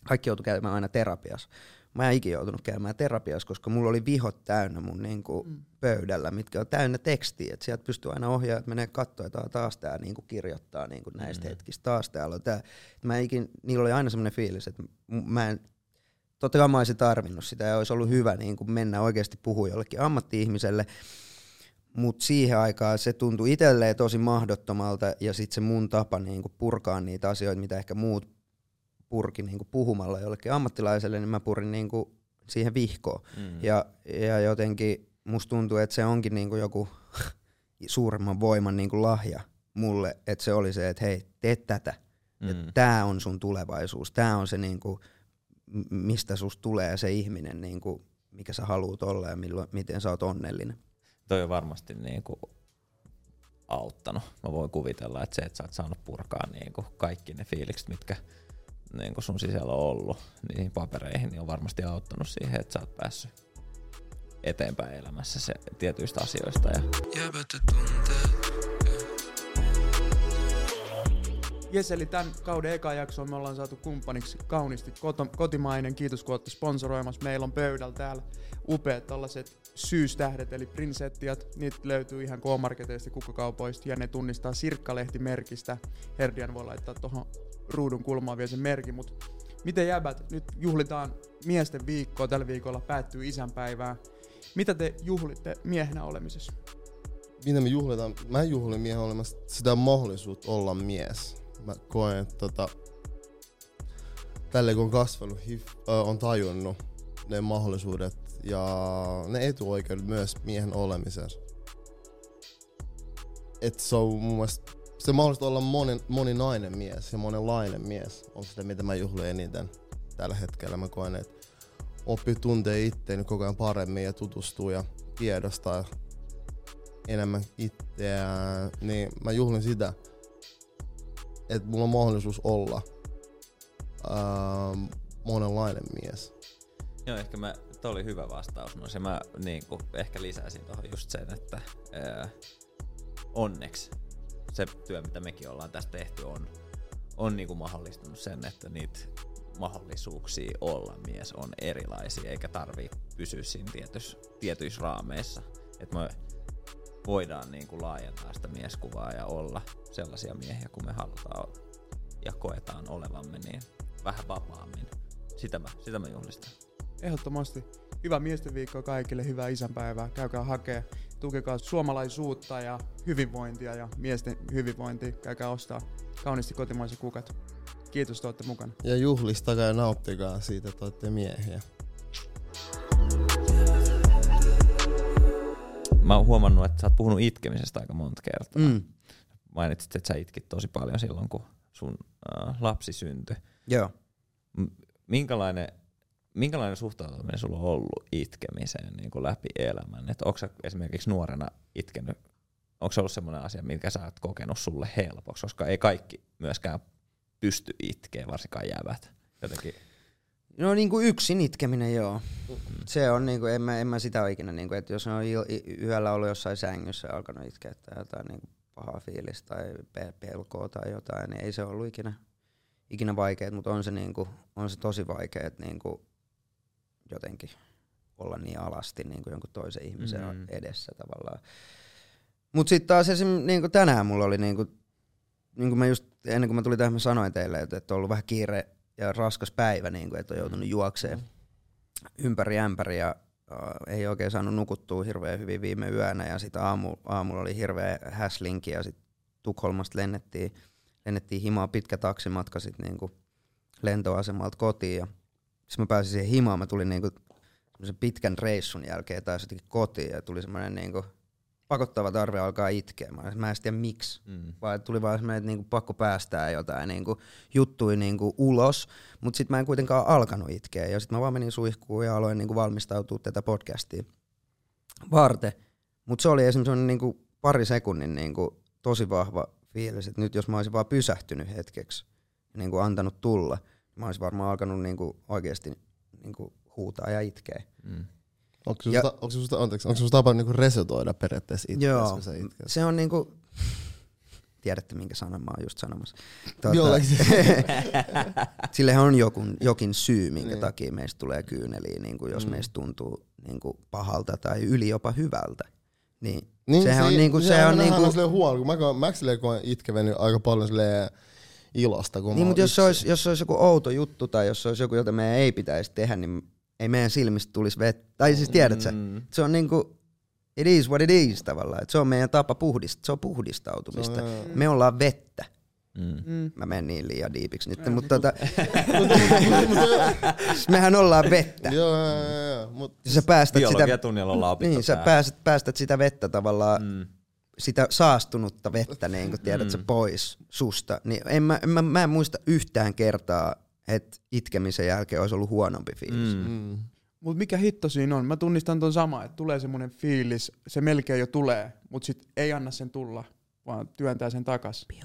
kaikki joutui käymään aina terapiassa. Mä en ikinä joutunut käymään terapiassa, koska mulla oli vihot täynnä mun niinku mm. pöydällä, mitkä on täynnä tekstiä. Et sieltä pystyy aina ohjaamaan, että menee katsoa, että taas tää niinku kirjoittaa niinku näistä mm. hetkistä, taas täällä on tää. Mä ikin, niillä oli aina semmoinen fiilis, että mä en, totta kai mä olisin tarvinnut sitä ja olisi ollut hyvä niin kuin mennä oikeasti puhua jollekin ammatti-ihmiselle, Mutta siihen aikaan se tuntui itselleen tosi mahdottomalta ja sitten se mun tapa niinku purkaa niitä asioita, mitä ehkä muut purki niinku puhumalla jollekin ammattilaiselle, niin mä purin niinku siihen vihkoon. Mm. Ja, ja jotenkin musta tuntuu, että se onkin niinku joku suuremman voiman niinku lahja mulle, että se oli se, että hei, tee tätä. Mm. Tämä on sun tulevaisuus. Tämä on se, niinku, m- mistä susta tulee se ihminen, niinku, mikä sä haluut olla ja milloin, miten sä oot onnellinen. Toi on varmasti niinku auttanut. Mä voin kuvitella, että se, että sä oot saanut purkaa niinku kaikki ne fiilikset, mitkä niinku sun sisällä on ollut niihin papereihin, niin on varmasti auttanut siihen, että sä oot päässyt eteenpäin elämässä se, tietyistä asioista. Ja Jes, eli tämän kauden eka jaksoon me ollaan saatu kumppaniksi kauniisti kotimainen. Kiitos kun olette sponsoroimassa. Meillä on pöydällä täällä upeat tällaiset syystähdet, eli prinsettiat. Niitä löytyy ihan K-marketeista kukkakaupoista, ja ne tunnistaa Sirkkalehti-merkistä. Herdian voi laittaa tuohon ruudun kulmaan vielä sen merkin, mutta miten jäbät? Nyt juhlitaan miesten viikkoa. Tällä viikolla päättyy isänpäivää. Mitä te juhlitte miehenä olemisessa? Mitä me juhlitaan? Mä juhlin miehen olemassa sitä mahdollisuutta olla mies. Mä koen, että tota, tälle kun on kasvanut, hif, ö, on tajunnut ne mahdollisuudet ja ne etuoikeudet myös miehen olemisessa. Et se on mun mielestä se mahdollisuus olla monen, moninainen mies ja monenlainen mies on sitä, mitä mä juhlin eniten tällä hetkellä. Mä koen, että oppii tuntee itteeni koko ajan paremmin ja tutustuu ja tiedostaa enemmän itseään, niin mä juhlin sitä, että mulla on mahdollisuus olla ähm, monenlainen mies. Joo, ehkä mä, toi oli hyvä vastaus. No se mä niinku, ehkä lisäsin tuohon just sen, että ää, onneksi se työ, mitä mekin ollaan tästä tehty, on, on niinku mahdollistanut sen, että niitä mahdollisuuksia olla mies on erilaisia, eikä tarvii pysyä siinä tietys, tietyissä raameissa. Että me voidaan niinku laajentaa sitä mieskuvaa ja olla sellaisia miehiä, kuin me halutaan ja koetaan olevamme, niin vähän vapaammin. Sitä mä, sitä mä juhlistan. Ehdottomasti. Hyvää miesten viikkoa kaikille, hyvää isänpäivää. Käykää hakea, tukekaa suomalaisuutta ja hyvinvointia ja miesten hyvinvointia. Käykää ostaa kauniisti kotimaiset kukat. Kiitos, että olette mukana. Ja juhlistakaa ja nauttikaa siitä, että olette miehiä. Mä oon huomannut, että sä oot puhunut itkemisestä aika monta kertaa. Mm. Mainitsit, että sä itkit tosi paljon silloin, kun sun äh, lapsi syntyi. Joo. M- Minkälainen, minkälainen suhtautuminen sulla on ollut itkemiseen niin kuin läpi elämän? Et onko sä esimerkiksi nuorena itkenyt, onko se ollut semmoinen asia, minkä sä oot kokenut sulle helpoksi? Koska ei kaikki myöskään pysty itkeä, varsinkaan jäävät. Jotenkin No niin kuin yksin itkeminen, joo. Se on niin kuin, en mä, en mä sitä ole ikinä, niin kuin, että jos on yöllä ollut jossain sängyssä ja alkanut itkeä tai jotain niin kuin pahaa fiilistä tai pe- pelkoa tai jotain, niin ei se ollut ikinä, ikinä vaikeet, mutta on se, niin kuin, on se tosi vaikeet niin kuin jotenkin olla niin alasti niin kuin jonkun toisen ihmisen Mm. mm. edessä tavallaan. Mutta sitten taas esim. Niin kuin tänään mulla oli, niin kuin, niin kuin mä just ennen kuin mä tulin tähän, mä sanoin teille, että, että on ollut vähän kiire ja raskas päivä, niin kuin, että on joutunut juokseen ympäri ämpäri ja äh, ei oikein saanut nukuttua hirveän hyvin viime yönä ja sitten aamu, aamulla oli hirveä häslinki ja sitten Tukholmasta lennettiin, lennettiin himaa pitkä taksimatka sitten niinku lentoasemalta kotiin ja sitten mä pääsin siihen himaan, mä tulin niinku pitkän reissun jälkeen taas jotenkin kotiin ja tuli semmoinen niinku pakottava tarve alkaa itkeä. Mä, mä en tiedä miksi, mm. vaan tuli vaan semmoinen, että niinku pakko päästää jotain niinku juttui niinku ulos, mutta sitten mä en kuitenkaan alkanut itkeä. Ja sitten mä vaan menin suihkuun ja aloin niinku valmistautua tätä podcastia varten. Mutta se oli esimerkiksi niinku pari sekunnin niinku tosi vahva fiilis, että nyt jos mä olisin vaan pysähtynyt hetkeksi ja niinku antanut tulla, mä olisin varmaan alkanut niinku oikeasti niinku huutaa ja itkeä. Mm. Onko se susta, onko se anteeksi, onko se susta tapa niinku resetoida periaatteessa itseäsi, Joo, kun sä itket? se on niinku, tiedätte minkä sanan mä oon just sanomassa. Tuota, Sillehän on joku, jokin syy, minkä Niin. takia meistä tulee kyyneliä, niin kuin jos Mm. meistä tuntuu niin kuin pahalta tai yli jopa hyvältä. Niin, Niin, sehän on niinku- se on niinku- silleen huono, kun mä, mä silleen koen itkevän aika paljon silleen ilosta, kun niin mutta jos se, olisi, jos se olisi joku outo juttu tai jos se olisi joku, jota meidän ei pitäisi tehdä, niin ei meidän silmistä tulisi vettä. Tai siis tiedät sä, Mm. se on niinku, it is what it is tavallaan. Et se on meidän tapa puhdistaa, se on puhdistautumista. Se on- Me ollaan vettä. Mm. Mm. Mä menen niin liian diipiksi nyt, mutta tota, mehän ollaan vettä. Joo, joo, joo. Mut Sä päästät sitä, ollaan niin, sä tää. päästät, päästät sitä vettä tavallaan, Mm. Sitä saastunutta vettä, niin kun tiedät Mm. pois susta. Niin en mä, en mä, mä en muista yhtään kertaa, että itkemisen jälkeen olisi ollut huonompi fiilis. Mm. Mm. Mut mikä hitto siinä on? Mä tunnistan ton sama, että tulee semmonen fiilis, se melkein jo tulee, mut sit ei anna sen tulla, vaan työntää sen takas.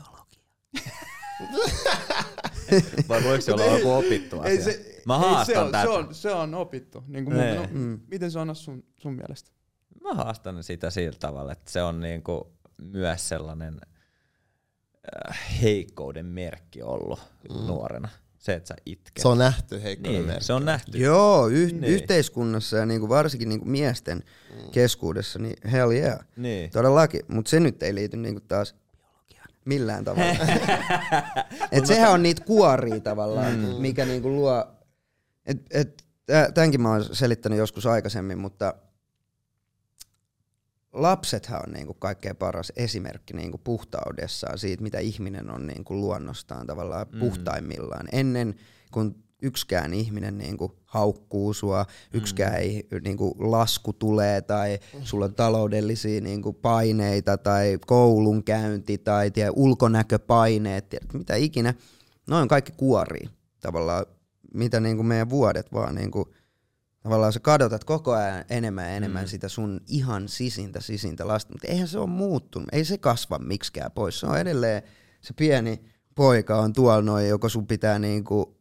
Vai voiko se olla joku opittu asia? Ei se, Mä ei, haastan se, on, tätä. se, on, se on opittu. Niin kuin mun, no, Mm. Miten se on sun, sun mielestä? Mä haastan sitä sillä tavalla, että se on niinku myös sellainen äh, heikkouden merkki ollut mm. nuorena. Se, että sä itket. Se on nähty heikkoinen niin, merkki. se on nähty. Joo, y- Niin. yhteiskunnassa ja niinku varsinkin niinku miesten keskuudessa, niin hell yeah. Niin. Todellakin, mutta se nyt ei liity niinku taas biologiaan millään tavalla. et sehän on niitä kuoria tavallaan, mm. mikä niinku luo, et, et, tä- tämänkin mä oon selittänyt joskus aikaisemmin, mutta lapsethan on niinku kaikkein paras esimerkki niinku puhtaudessaan siitä, mitä ihminen on niinku luonnostaan tavallaan Mm. puhtaimmillaan. Ennen kun yksikään ihminen niinku haukkuu sua, yksikään ei niinku lasku tulee tai sulla on taloudellisia niinku paineita tai koulunkäynti tai tie, ulkonäköpaineet, tiedät, mitä ikinä. Noin kaikki kuorii tavallaan, mitä niinku meidän vuodet vaan niinku, tavallaan sä kadotat koko ajan enemmän ja enemmän mm. sitä sun ihan sisintä sisintä lasta, mutta eihän se ole muuttunut, ei se kasva miksikään pois, se on edelleen se pieni poika on tuolla noin, joko sun pitää niinku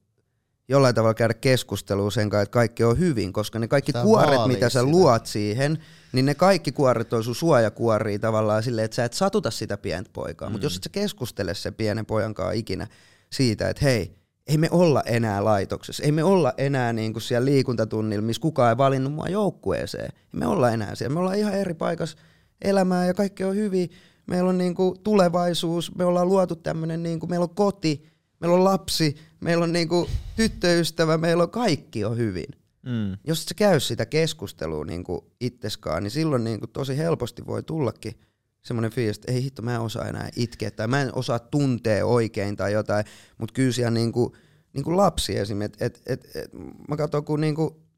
jollain tavalla käydä keskustelua sen kanssa, että kaikki on hyvin, koska ne kaikki Sä kuoret, mitä sä sitä. luot siihen, niin ne kaikki kuoret on sun suojakuoria tavallaan silleen, että sä et satuta sitä pientä poikaa, mm. mutta jos et sä keskustele sen pienen pojan kanssa ikinä siitä, että hei, ei me olla enää laitoksessa, ei me olla enää niinku siellä liikuntatunnilla, missä kukaan ei valinnut mua joukkueeseen. Ei me olla enää siellä, me ollaan ihan eri paikassa elämää ja kaikki on hyvin. Meillä on niinku tulevaisuus, me ollaan luotu tämmöinen, niinku, meillä on koti, meillä on lapsi, meillä on niinku tyttöystävä, meillä on kaikki on hyvin. Mm. Jos et sä käy sitä keskustelua niinku itseskaan, niin silloin niinku tosi helposti voi tullakin semmoinen fiilis, että ei hitto, mä en osaa enää itkeä tai mä en osaa tuntea oikein tai jotain, mutta kyllä siellä niinku, niinku lapsi esimerkiksi, että et, et, et, mä katson kun niinku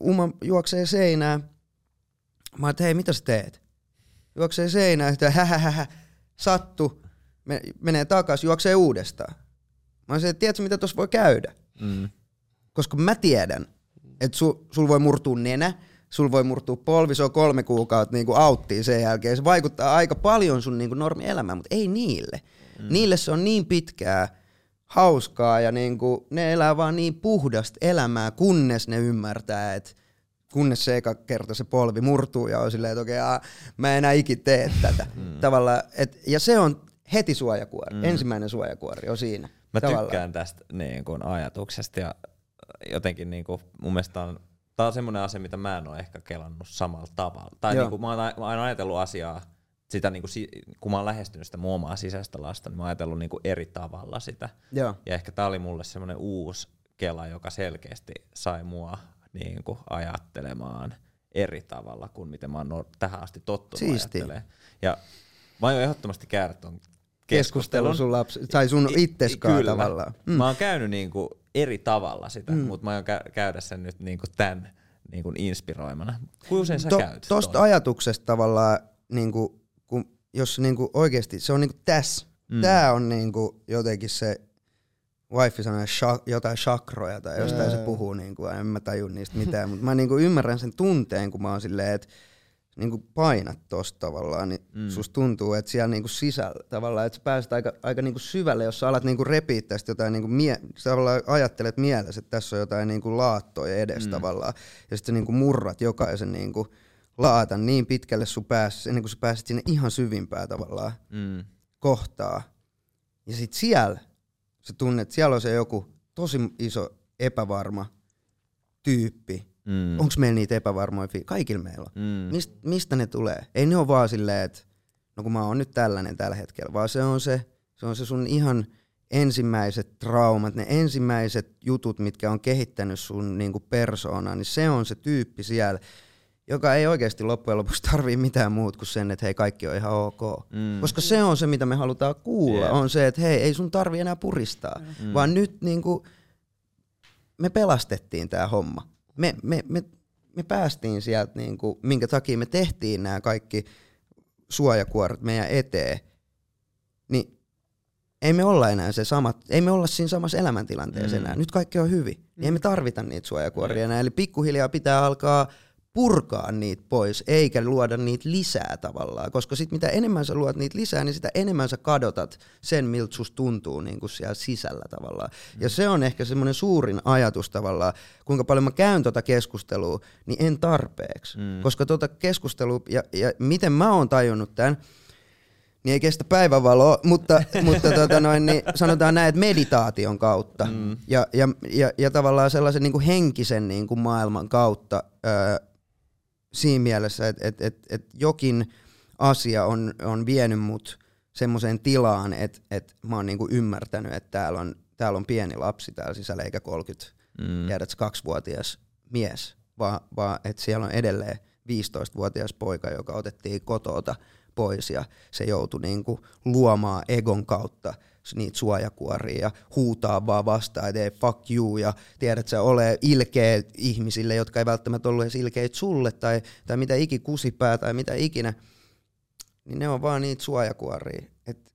Uma juoksee seinään, mä että hei mitä sä teet? Juoksee seinään, että hähähähä, sattu, me, menee takas, juoksee uudestaan. Mä se, että tiedätkö mitä tuossa voi käydä? Mm. koska mä tiedän, että su, sul voi murtua nenä, sul voi murtua polvi, se on kolme kuukautta niinku auttiin sen jälkeen. Se vaikuttaa aika paljon sun niinku normielämään, mutta ei niille. Mm. Niille se on niin pitkää, hauskaa ja niinku, ne elää vaan niin puhdasta elämää, kunnes ne ymmärtää, että kunnes se eka kerta se polvi murtuu ja on silleen, että okei, aa, mä en enää ikin tee tätä. Mm. Tavallaan, et, ja se on heti suojakuori. Mm. Ensimmäinen suojakuori on siinä. Mä Tavallaan. tykkään tästä niin kuin, ajatuksesta ja jotenkin niin kuin, mun mielestä on, tää on semmoinen asia, mitä mä en ole ehkä kelannut samalla tavalla. Tai Joo. niin kuin, mä, oon, mä oon ajatellut asiaa, sitä, niin kuin, kun mä oon lähestynyt sitä mun omaa sisäistä lasta, niin mä oon ajatellut niin kuin, eri tavalla sitä. Joo. Ja ehkä tää oli mulle semmoinen uusi kela, joka selkeästi sai mua niin kuin, ajattelemaan eri tavalla kuin miten mä oon tähän asti tottunut Siistiä. ajattelemaan. Ja mä aion ehdottomasti käydä ton keskustelu keskustelun. sun lapsi, tai sun I- itseskaan kyllä. tavallaan. Mm. Mä oon käynyt niinku eri tavalla sitä, mm. mutta mä aion kä- käydä sen nyt niinku tämän niinku inspiroimana. Kuinka usein sä To, käyt? tosta ton? ajatuksesta tavallaan, niinku, kun, jos niinku oikeasti, se on niinku tässä. Mm. Tää on niinku jotenkin se, wifi sanoo sha, jotain chakroja tai jostain se Jaa. puhuu, niinku, en mä taju niistä mitään, mutta mä niinku ymmärrän sen tunteen, kun mä oon silleen, että niinku painat tosta tavallaan, niin mm. susta tuntuu, että siellä niinku sisällä tavallaan, että sä pääset aika, aika niinku syvälle, jos sä alat niinku repiä tästä jotain, niinku mie- sä tavallaan ajattelet mielessä, että tässä on jotain niinku laattoja edes mm. tavallaan, ja sitten sä niinku murrat jokaisen niinku laatan niin pitkälle sun päässä, ennen kuin sä pääset sinne ihan syvimpää tavallaan Mm. kohtaa. Ja sit siellä sä tunnet, että siellä on se joku tosi iso epävarma tyyppi. Mm. Onko meillä niitä epävarmoja fi- Kaikilla meillä on. Mm. Mist, mistä ne tulee? Ei ne ole vaan silleen, että no kun mä oon nyt tällainen tällä hetkellä, vaan se on se, se, on se sun ihan ensimmäiset traumat, ne ensimmäiset jutut, mitkä on kehittänyt sun niinku persoonaa, niin se on se tyyppi siellä. joka ei oikeasti loppujen lopuksi tarvii mitään muut kuin sen, että hei kaikki on ihan ok. Mm. Koska se on se, mitä me halutaan kuulla, Jep. on se, että hei, ei sun tarvi enää puristaa, Mm. vaan nyt niinku, me pelastettiin tämä homma. Me, me, me, me päästiin sieltä, niinku, minkä takia me tehtiin nämä kaikki suojakuoret meidän eteen, niin ei me olla enää se samat, ei me olla siinä samassa elämäntilanteessa Mm. enää. Nyt kaikki on hyvin. Niin ei me tarvita niitä suojakuoria enää. Eli pikkuhiljaa pitää alkaa purkaa niitä pois, eikä luoda niitä lisää tavallaan. Koska sit mitä enemmän sä luot niitä lisää, niin sitä enemmän sä kadotat sen, miltä susta tuntuu niin kuin siellä sisällä tavallaan. Ja se on ehkä semmoinen suurin ajatus tavallaan, kuinka paljon mä käyn tota keskustelua, niin en tarpeeksi. Mm. Koska tota keskustelua, ja, ja miten mä oon tajunnut tämän, niin ei kestä päivävaloa, mutta, mutta tota noin, niin sanotaan näin, että meditaation kautta mm. ja, ja, ja, ja tavallaan sellaisen niin kuin henkisen niin kuin maailman kautta öö, siinä mielessä, että et, et, et jokin asia on, on vienyt mut semmoiseen tilaan, että et mä oon niin kuin ymmärtänyt, että täällä on, täällä on pieni lapsi täällä sisällä eikä 30 Mm. tiedät, kaksivuotias mies, vaan, vaan että siellä on edelleen 15-vuotias poika, joka otettiin kotoota pois ja se joutui niinku luomaan egon kautta niitä suojakuoria ja huutaa vaan vastaan, että ei fuck you ja tiedät sä ole ilkeä ihmisille, jotka ei välttämättä ollut edes ilkeitä sulle tai, tai mitä iki kusipää tai mitä ikinä, niin ne on vaan niitä suojakuoria. Et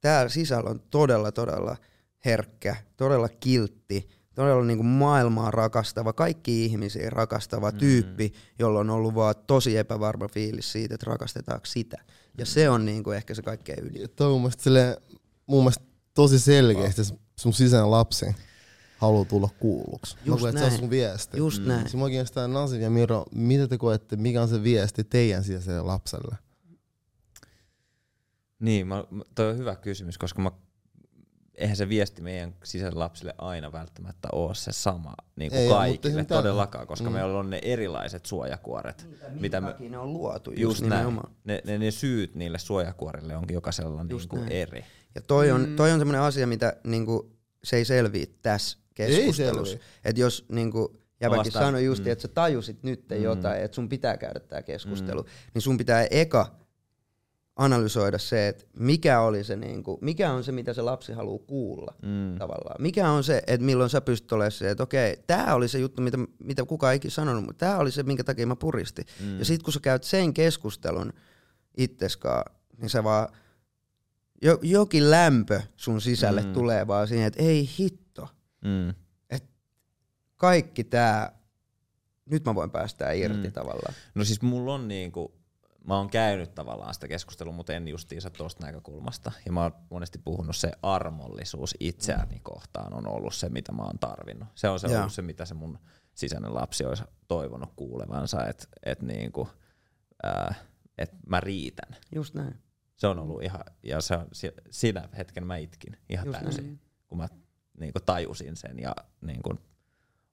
täällä sisällä on todella, todella herkkä, todella kiltti, todella niin kuin maailmaa rakastava, kaikki ihmisiä rakastava Mm. tyyppi, jolla on ollut vaan tosi epävarma fiilis siitä, että rakastetaanko sitä. Ja se on niin kuin ehkä se kaikkein ydin. Ja toi on mun mun mielestä tosi selkeästi että sun sisäinen lapsi haluaa tulla kuulluksi. Mä Just koen, että se on näin. sun viesti. Just Mm. näin. Se mua kiinnostaa Nasif ja Miro, mitä te koette, mikä on se viesti teidän sisäiselle lapselle? Niin, mä, toi on hyvä kysymys, koska mä, eihän se viesti meidän sisäiselle lapsille aina välttämättä ole se sama niin kuin Ei, mutta kaikille ei mitään. todellakaan, koska Mm. meillä on ne erilaiset suojakuoret. mitä me, ne on luotu, just, just näin. Ne, ne, ne syyt niille suojakuorille onkin jokaisella Just niin kuin näin. eri. Ja toi on, Mm. toi on semmoinen asia, mitä niinku, se ei selviä tässä keskustelussa. Että jos niinku, jäbäkin sanoi just, Mm. että sä tajusit nyt Mm. jotain, että sun pitää käydä tämä keskustelu, mm. niin sun pitää eka analysoida se, että mikä, oli se, niinku, mikä on se, mitä se lapsi haluaa kuulla Mm. tavallaan. Mikä on se, että milloin sä pystyt olemaan se, että okei, tämä oli se juttu, mitä, mitä kukaan ei ikinä sanonut, mutta tämä oli se, minkä takia mä puristin. Mm. Ja sit kun sä käyt sen keskustelun itseskaan, niin sä vaan, jo, jokin lämpö sun sisälle Mm. mm. tulee vaan siihen, että ei hitto, Mm. kaikki tää, nyt mä voin päästää irti Mm. tavallaan. No siis mulla on niinku, mä oon käynyt tavallaan sitä keskustelua, mutta en justiinsa tuosta näkökulmasta. Ja mä oon monesti puhunut se armollisuus itseäni kohtaan on ollut se, mitä mä oon tarvinnut. Se on se ollut se, mitä se mun sisäinen lapsi olisi toivonut kuulevansa, että et niinku, ää, et mä riitän. Just näin. Se on ollut ihan, ja se siinä hetken mä itkin ihan Just täysin, näin. kun mä niinku tajusin sen ja niinku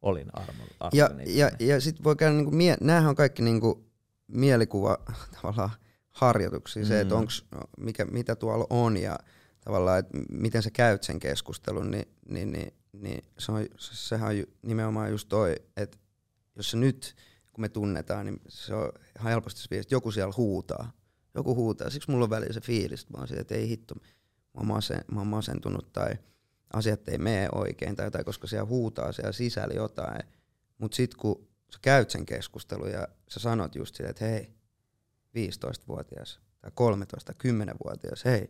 olin armo, Ja, armollinen ja, itseni. ja sit voi käydä, niinku, mie- näähän on kaikki niinku mielikuva tavallaan harjoituksia, se, että Mm. onks, mikä, mitä tuolla on ja tavallaan, että miten sä käyt sen keskustelun, niin, niin, niin, niin se on, se- sehän on ju, nimenomaan just toi, että jos se nyt, kun me tunnetaan, niin se on ihan helposti se viesti, että joku siellä huutaa. Joku huutaa. Siksi mulla on välillä se fiilis, että mä oon siitä, että ei hitto, mä oon, masen, mä oon masentunut tai asiat ei mene oikein tai jotain, koska siellä huutaa siellä sisällä jotain. Mutta sitten kun sä käyt sen keskustelun ja sä sanot just silleen, että hei, 15-vuotias tai 13 10-vuotias, hei,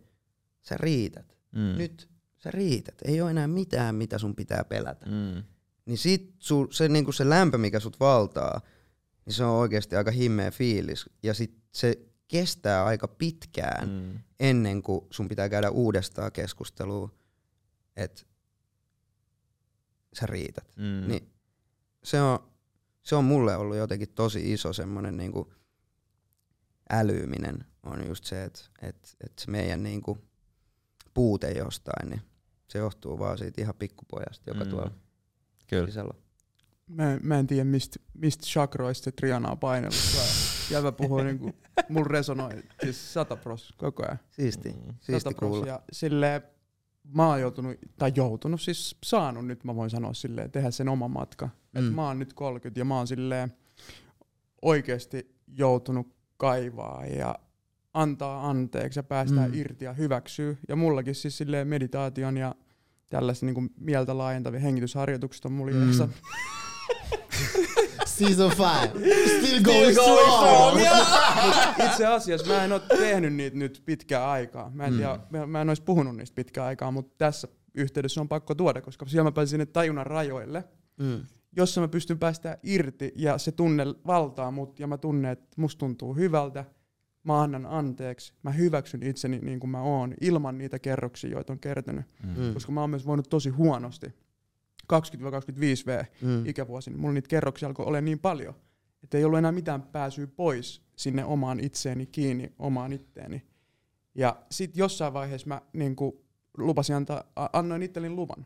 sä riität. Mm. Nyt sä riität. Ei ole enää mitään, mitä sun pitää pelätä. Mm. Niin sit su, se, niinku se lämpö, mikä sut valtaa, niin se on oikeasti aika himmeä fiilis. Ja sit se kestää aika pitkään Mm. ennen kuin sun pitää käydä uudestaan keskustelua, että sä riität. Mm. Niin se on, se on mulle ollut jotenkin tosi iso semmoinen niinku älyminen on just se, että et, et se meidän niinku puute jostain, niin se johtuu vaan siitä ihan pikkupojasta, joka Mm. tuolla Kyllä. sisällä on. Mä, mä en tiedä, mistä mist chakroista Triana on painellut. Jävä puhuu niinku, mulla resonoi siis sata pros koko ajan. Siisti, Mm. siisti kuulla. Ja silleen, mä oon joutunut, tai joutunut, siis saanut nyt, mä voin sanoa silleen, tehdä sen oman matkan. Mm. Et mä oon nyt 30 ja mä oon silleen oikeasti joutunut kaivaa ja antaa anteeksi ja päästää Mm. mm. irti ja hyväksyy. Ja mullakin siis silleen meditaation ja tällaisen niin mieltä laajentavia hengitysharjoitukset on mulla Mm. Season 5. Still going strong. Itse asiassa mä en ole tehnyt niitä nyt pitkään aikaa. Mä en, Mm. tiedä, mä, mä en olisi puhunut niistä pitkään aikaa, mutta tässä yhteydessä on pakko tuoda, koska siellä mä pääsin sinne tajunnan rajoille, Mm. jossa mä pystyn päästään irti ja se tunne valtaa mut ja mä tunnen, että musta tuntuu hyvältä. Mä annan anteeksi, mä hyväksyn itseni niin kuin mä oon, ilman niitä kerroksia, joita on kertynyt. Mm. Koska mä oon myös voinut tosi huonosti. 20-25 V Mm. ikävuosina. Mulla niitä kerroksia alkoi olla niin paljon, että ei ollut enää mitään pääsyä pois sinne omaan itseeni kiinni, omaan itteeni. Ja sitten jossain vaiheessa mä niin lupasin antaa, annoin itselleni luvan.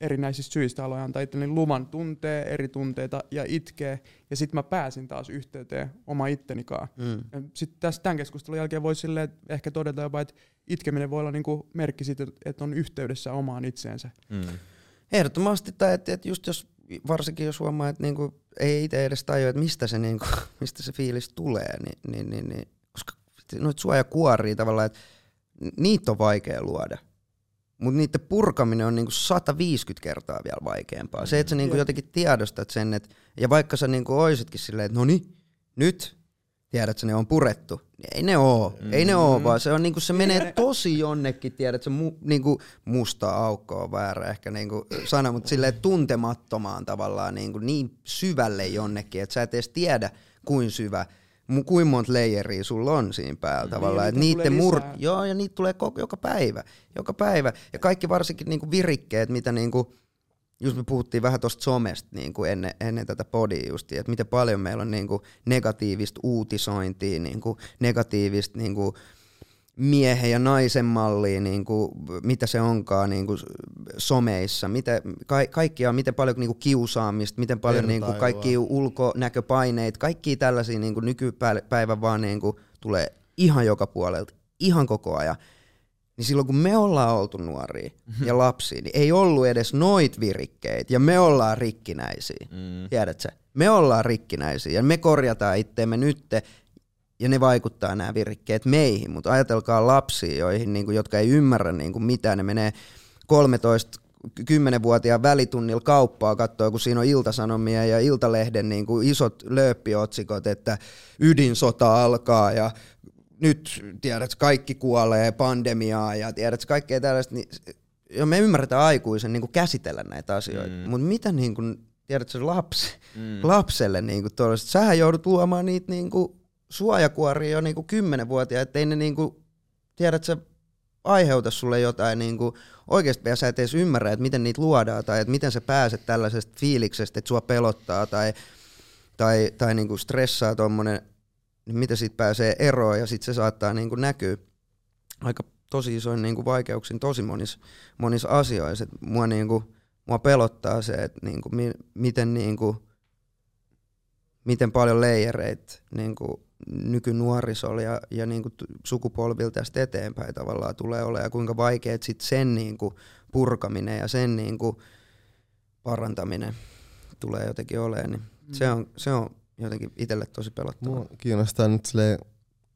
Erinäisistä syistä aloin antaa itselleni luvan tuntee eri tunteita ja itkee. Ja sitten mä pääsin taas yhteyteen oma ittenikaan. Mm. Sitten tässä tämän keskustelun jälkeen voisi silleen ehkä todeta jopa, että itkeminen voi olla niinku merkki siitä, että on yhteydessä omaan itseensä. Mm. Ehdottomasti, tai että, että just jos, varsinkin jos huomaa, että niinku, ei itse edes tajua, että mistä se, niinku, mistä se fiilis tulee, niin, niin, niin, niin koska noita suojakuoria tavallaan, että niitä on vaikea luoda. Mutta niiden purkaminen on niinku 150 kertaa vielä vaikeampaa. Se, että sä niinku jotenkin tiedostat sen, että, ja vaikka sä niinku oisitkin silleen, että no niin, nyt tiedät sä, ne on purettu. Ei ne oo, mm. ei ne oo, vaan se on niinku, se menee ne- tosi jonnekin, tiedät sä, mu, niinku, musta aukko on väärä ehkä niinku sana, mutta silleen tuntemattomaan tavallaan niinku, niin syvälle jonnekin, että sä et edes tiedä, kuin syvä, kuin monta layeria sulla on siinä päällä tavallaan. Niin, Että niitä mur... Joo, ja niitä tulee koko, joka päivä. Joka päivä. Ja kaikki varsinkin niinku virikkeet, mitä niinku, just me puhuttiin vähän tuosta somesta niinku ennen, ennen tätä podia justiin, että miten paljon meillä on niinku negatiivista uutisointia, niinku negatiivista niinku miehen ja naisen mallia, niinku, mitä se onkaan niinku someissa, mitä, ka, kaikkia, miten paljon niinku kiusaamista, miten paljon niinku Vertailua. kaikki ulkonäköpaineita, kaikki tällaisia niinku nykypäivän vaan niinku tulee ihan joka puolelta, ihan koko ajan. Niin silloin kun me ollaan oltu nuoria ja lapsia, niin ei ollut edes noit virikkeitä ja me ollaan rikkinäisiä. Mm. Tiedät sä? Me ollaan rikkinäisiä ja me korjataan itteemme nytte ja ne vaikuttaa nämä virikkeet meihin, mutta ajatelkaa lapsia, joihin, niin kuin, jotka ei ymmärrä niin kuin mitään, ne menee 13 10-vuotiaan välitunnilla kauppaa katsoa, kun siinä on iltasanomia ja iltalehden niin kuin isot lööppiotsikot, että ydinsota alkaa ja nyt tiedät, kaikki kuolee pandemiaa ja tiedät, kaikkea tällaista, niin ja me ymmärretään aikuisen niin kuin käsitellä näitä asioita, Mm. mutta mitä niin kuin, tiedät, se lapsi, Mm. lapselle niin kuin tuollaiset, sähän joudut luomaan niitä niin kuin suojakuoria jo niin kuin ettei ne niin kuin, tiedät sä, aiheuta sulle jotain niin kuin, oikeasti ja sä et edes ymmärrä, että miten niitä luodaan tai että miten sä pääset tällaisesta fiiliksestä, että sua pelottaa tai, tai, tai niin kuin stressaa tuommoinen, niin miten siitä pääsee eroon ja sitten se saattaa niin kuin näkyä aika tosi isoin niin kuin vaikeuksin tosi monissa monis asioissa. Et mua, niin kuin, mua pelottaa se, että niin kuin, mi, miten, niin kuin, miten paljon leijereitä niin kuin nykynuorisolla ja, ja niin kuin sukupolvilta tästä eteenpäin tavallaan tulee olemaan ja kuinka vaikeet sit sen niin kuin purkaminen ja sen niin kuin parantaminen tulee jotenkin olemaan. Niin se, on, se on jotenkin itselle tosi pelottavaa. Mua kiinnostaa nyt silleen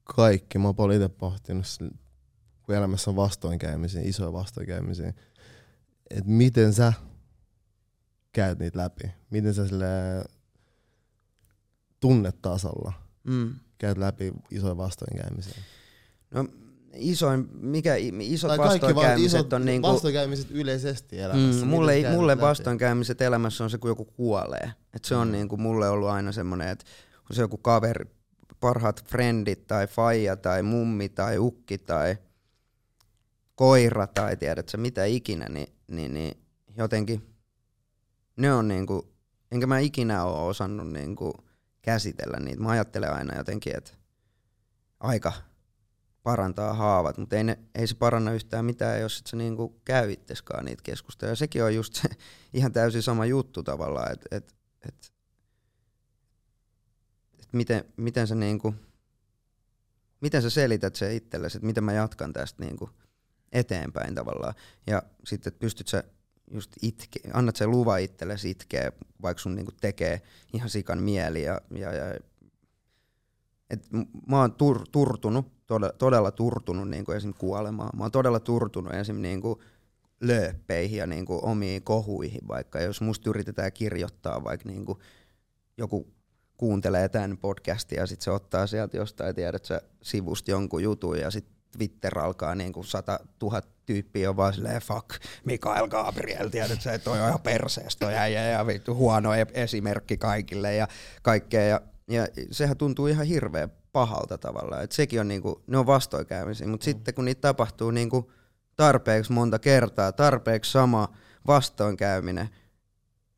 kaikki. Mä oon itse pohtinut, kun elämässä on vastoinkäymisiä, isoja vastoinkäymisiä, että miten sä käyt niitä läpi. Miten sä sille tunnetasolla Mm. käyt läpi isoja vastoinkäymisiä. No isoin, mikä isot Tai vastoinkäymiset on niinku, vastoinkäymiset yleisesti elämässä. mm, mulle, ei- mulle läpi? vastoinkäymiset elämässä on se, kun joku kuolee. Et se on Mm. niinku mulle ollut aina semmoinen, että kun se joku kaveri, parhaat frendit tai faija tai mummi tai ukki tai koira tai tiedät sä mitä ikinä, niin, niin, niin jotenkin ne on niinku, enkä mä ikinä ole osannut niinku käsitellä niitä. Mä ajattelen aina jotenkin, että aika parantaa haavat, mutta ei, ne, ei se paranna yhtään mitään, jos et sä niinku käy niitä keskusteluja. Sekin on just se ihan täysin sama juttu tavallaan, että et, et, et miten, miten sä niinku, miten sä selität se itsellesi, että miten mä jatkan tästä niinku eteenpäin tavallaan. Ja sitten, että pystyt sä just itke, annat sen luva itsellesi itkeä, vaikka sun niinku tekee ihan sikan mieli ja, ja, ja Et mä oon tur, turtunut, todella, todella turtunut niin kuin esim. kuolemaan. Mä oon todella turtunut esim. Niin kuin lööppeihin ja niin kuin omiin kohuihin, vaikka jos musta yritetään kirjoittaa vaikka niin kuin joku kuuntelee tämän podcastin ja sitten se ottaa sieltä jostain, tiedät sä, sivusta jonkun jutun ja sitten Twitter alkaa niin kuin sata tuhat tyyppiä on vaan silleen fuck Mikael Gabriel, tiedät sä, toi on ihan perseestä toi äijä ja vittu huono e- esimerkki kaikille ja kaikkea ja, ja sehän tuntuu ihan hirveän pahalta tavallaan, että sekin on niinku, ne on vastoinkäymisiä, mutta mm. sitten kun niitä tapahtuu niinku tarpeeksi monta kertaa, tarpeeksi sama vastoinkäyminen,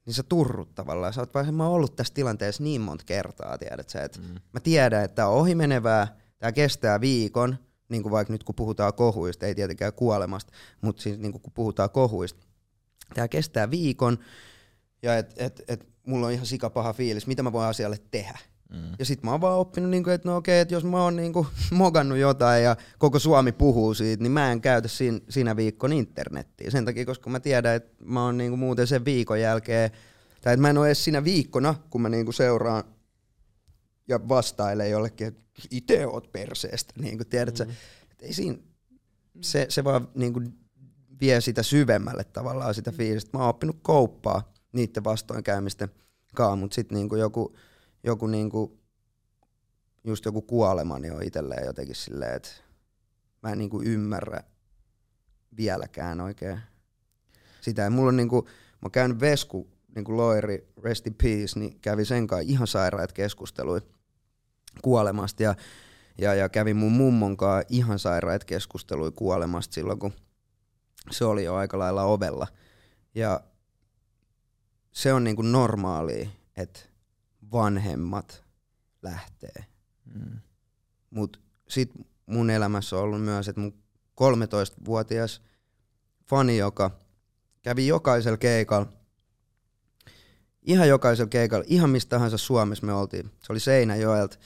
niin sä turrut tavallaan. Sä oot vaan, mä oon ollut tässä tilanteessa niin monta kertaa, tiedät sä, että mm. mä tiedän, että tää on ohimenevää, tää kestää viikon, niin kuin vaikka nyt kun puhutaan kohuista, ei tietenkään kuolemasta, mutta siis niin kuin kun puhutaan kohuista, tää kestää viikon, ja et, et, et mulla on ihan sikapaha fiilis, mitä mä voin asialle tehdä. Mm. Ja sit mä oon vaan oppinut, niin kuin, että no okei, että jos mä oon niin kuin, mogannut jotain ja koko Suomi puhuu siitä, niin mä en käytä siinä, siinä viikon internettiä. Sen takia, koska mä tiedän, että mä oon niin kuin, muuten sen viikon jälkeen, tai että mä en ole edes siinä viikkona, kun mä niin kuin, seuraan ja vastailen jollekin, että itse oot perseestä, niin kuin, tiedät mm. sä, että ei siinä, se, se vaan niin kuin, vie sitä syvemmälle tavallaan sitä fiilistä. Mä oon oppinut kauppaa niiden vastoinkäymisten kanssa, mutta sitten niin joku, joku niinku, just joku kuolema, niin on itselleen jotenkin silleen, että mä en niinku ymmärrä vieläkään oikein sitä. Mulla on niinku, mä käynyt Vesku, niinku Loiri, Rest in Peace, niin kävi sen kanssa ihan sairaat keskusteluja kuolemasta ja, ja, ja kävin mun mummon kanssa ihan sairaat keskusteluja kuolemasta silloin, kun se oli jo aika lailla ovella. Ja se on niinku normaalia, että vanhemmat lähtee. Mm. Mutta sitten mun elämässä on ollut myös, että mun 13-vuotias fani, joka kävi jokaisella keikalla, ihan jokaisella keikalla, ihan mistä tahansa Suomessa me oltiin. Se oli Seinäjoelta.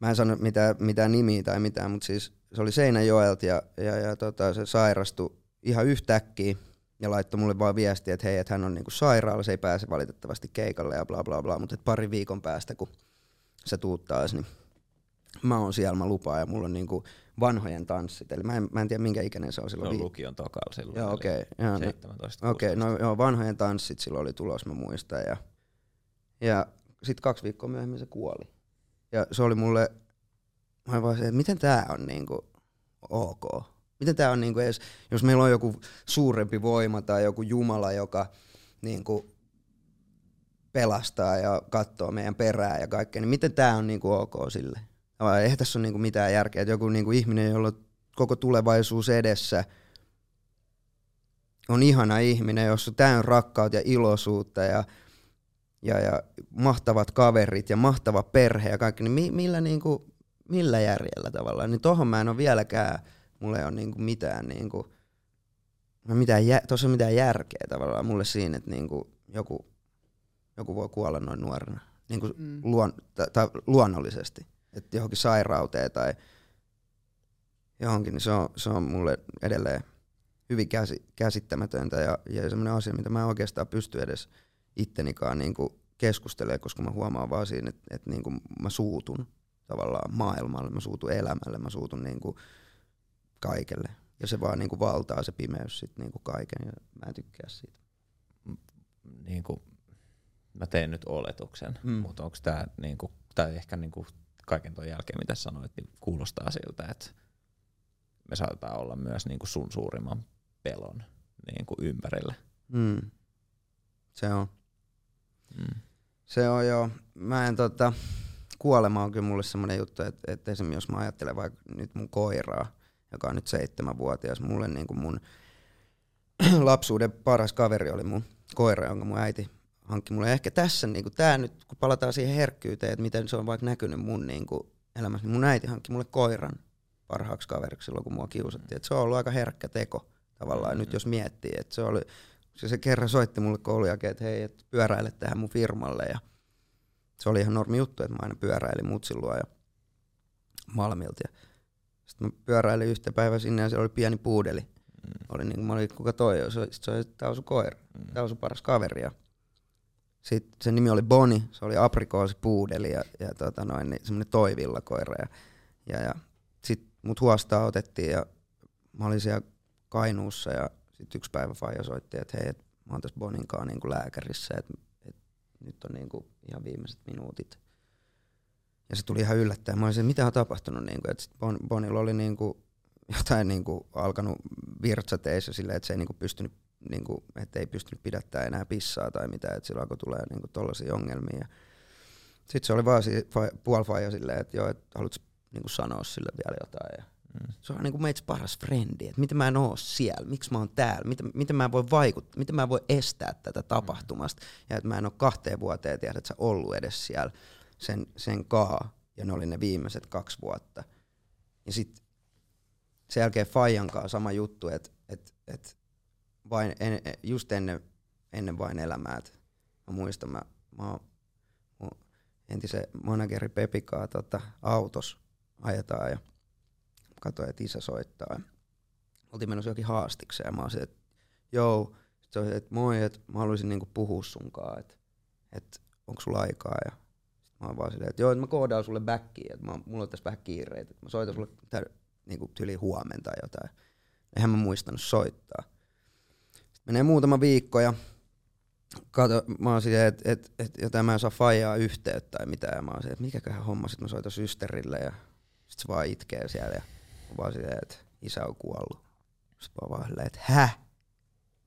Mä en sano mitään, mitään nimiä tai mitään, mutta siis se oli Seinäjoelta ja, ja, ja tota, se sairastui ihan yhtäkkiä ja laittoi mulle vaan viestiä, että hei, että hän on niinku sairaala, se ei pääse valitettavasti keikalle ja bla bla bla, mutta pari viikon päästä, kun se tuut taas, niin mä oon siellä, mä lupaan, ja mulla on niinku vanhojen tanssit, eli mä en, mä en tiedä minkä ikäinen se on silloin. Se on lukion tokalla silloin. Joo, okei. Okay, 17 Okei, okay, no joo, vanhojen tanssit silloin oli tulos, mä muistan, ja, ja sitten kaksi viikkoa myöhemmin se kuoli. Ja se oli mulle, mä vaan se, että miten tää on niinku ok, Miten tämä on, niinku edes, jos meillä on joku suurempi voima tai joku Jumala, joka niinku pelastaa ja katsoo meidän perää ja kaikkea, niin miten tämä on niinku ok sille? Vai eihän tässä ole niinku mitään järkeä, että joku niinku ihminen, jolla on koko tulevaisuus edessä, on ihana ihminen, jossa täynnä rakkautta ja iloisuutta ja, ja, ja mahtavat kaverit ja mahtava perhe ja kaikki, niin mi, millä, niinku, millä järjellä tavallaan, niin tohon mä en ole vieläkään mulla ei ole niinku mitään, niinku, mitään jä, tuossa mitään järkeä tavallaan mulle siinä, että niinku joku, joku voi kuolla noin nuorena niinku mm. luon, ta, ta, luonnollisesti. Että johonkin sairauteen tai johonkin, niin se on, se on mulle edelleen hyvin käsi, käsittämätöntä ja, ja semmoinen asia, mitä mä en oikeastaan pysty edes ittenikaan niinku keskustelemaan, koska mä huomaan vaan siinä, että, että niinku mä suutun tavallaan maailmalle, mä suutun elämälle, mä suutun niinku, kaikelle. Ja se vaan niinku valtaa se pimeys sit niinku kaiken ja mä en tykkää siitä. Niinku, mä teen nyt oletuksen, mm. mutta onko tämä niinku, tai ehkä niinku kaiken tuon jälkeen mitä sanoit, niin kuulostaa siltä, että me saatetaan olla myös niinku sun suurimman pelon niinku ympärillä. Mm. Se on. Mm. Se on joo. Mä en tota, kuolema on kyllä mulle semmoinen juttu, että, että esimerkiksi jos mä ajattelen vaikka nyt mun koiraa, joka on nyt seitsemänvuotias. Mulle niin kuin mun lapsuuden paras kaveri oli mun koira, jonka mun äiti hankki mulle. Ehkä tässä, niin kuin tää nyt, kun palataan siihen herkkyyteen, että miten se on vaikka näkynyt mun niin kuin elämässä, niin mun äiti hankki mulle koiran parhaaksi kaveriksi silloin, kun mua kiusattiin. Et se on ollut aika herkkä teko tavallaan mm-hmm. nyt, jos miettii. Että se, oli, se, se kerran soitti mulle koulun jälkeen, että hei, et pyöräile tähän mun firmalle. Ja se oli ihan normi juttu, että mä aina pyöräilin mutsilua ja Malmilta. Ja sitten mä pyöräilin yhtä päivää sinne ja siellä oli pieni puudeli. Mm. Oli niin kuin, mä olin, kuka toi, se, se oli tausu koira, mm. tausu paras kaveri. Ja Sitten sen nimi oli Boni, se oli aprikoosipuudeli ja, ja tota noin, niin semmoinen toivillakoira. Ja, ja, ja sitten mut huostaa otettiin ja mä olin siellä Kainuussa ja sitten yksi päivä Faija soitti, että hei, et mä oon tässä Boninkaan niinku lääkärissä, että et nyt on niinku ihan viimeiset minuutit. Ja se tuli ihan yllättäen. Mä olisin, mitä on tapahtunut, niinku, että sit bon, Bonilla oli niinku jotain niinku alkanut virtsateissa silleen, että se ei niinku pystynyt niinku, että ei pystynyt pidättää enää pissaa tai mitä, että sillä alkoi tulee niinku tollaisia ongelmia. Sitten se oli vaan si- puolifaija silleen, että joo, että haluatko niinku sanoa sille vielä jotain. Ja Mm. se on niinku meitä paras frendi, että miten mä en oo siellä, miksi mä oon täällä, miten, miten mä voin vaikuttaa, miten mä voin estää tätä tapahtumasta. Ja että mä en oo kahteen vuoteen tiedä, että sä ollut edes siellä sen, sen kaa, ja ne oli ne viimeiset kaksi vuotta. Ja sitten sen jälkeen Fajan kanssa sama juttu, että et, et vain en, just ennen, ennen vain elämää, et mä muistan, mä, mä oon mun entisen manageri Pepikaa tota, autos ajetaan ja katsoin, että isä soittaa. Ja oltiin menossa jokin haastikseen ja mä olisin, että joo, sit se oli, että moi, että mä haluaisin niinku puhua sunkaan, että, että onko sulla aikaa. Ja mä oon vaan silleen, että joo, että mä koodaan sulle backiin, että mä, mulla on tässä vähän kiireitä, että mä soitan sulle tär, niinku tyli huomenna tai jotain. Eihän mä muistanut soittaa. Sitten menee muutama viikko ja kato, mä oon silleen, että et, et, jotain mä en saa faijaa yhteyttä tai mitään. Ja mä oon silleen, että mikäköhän homma, sit mä soitan systerille ja sit se vaan itkee siellä ja mä vaan silleen, että isä on kuollut. Sitten mä vaan silleen, että häh?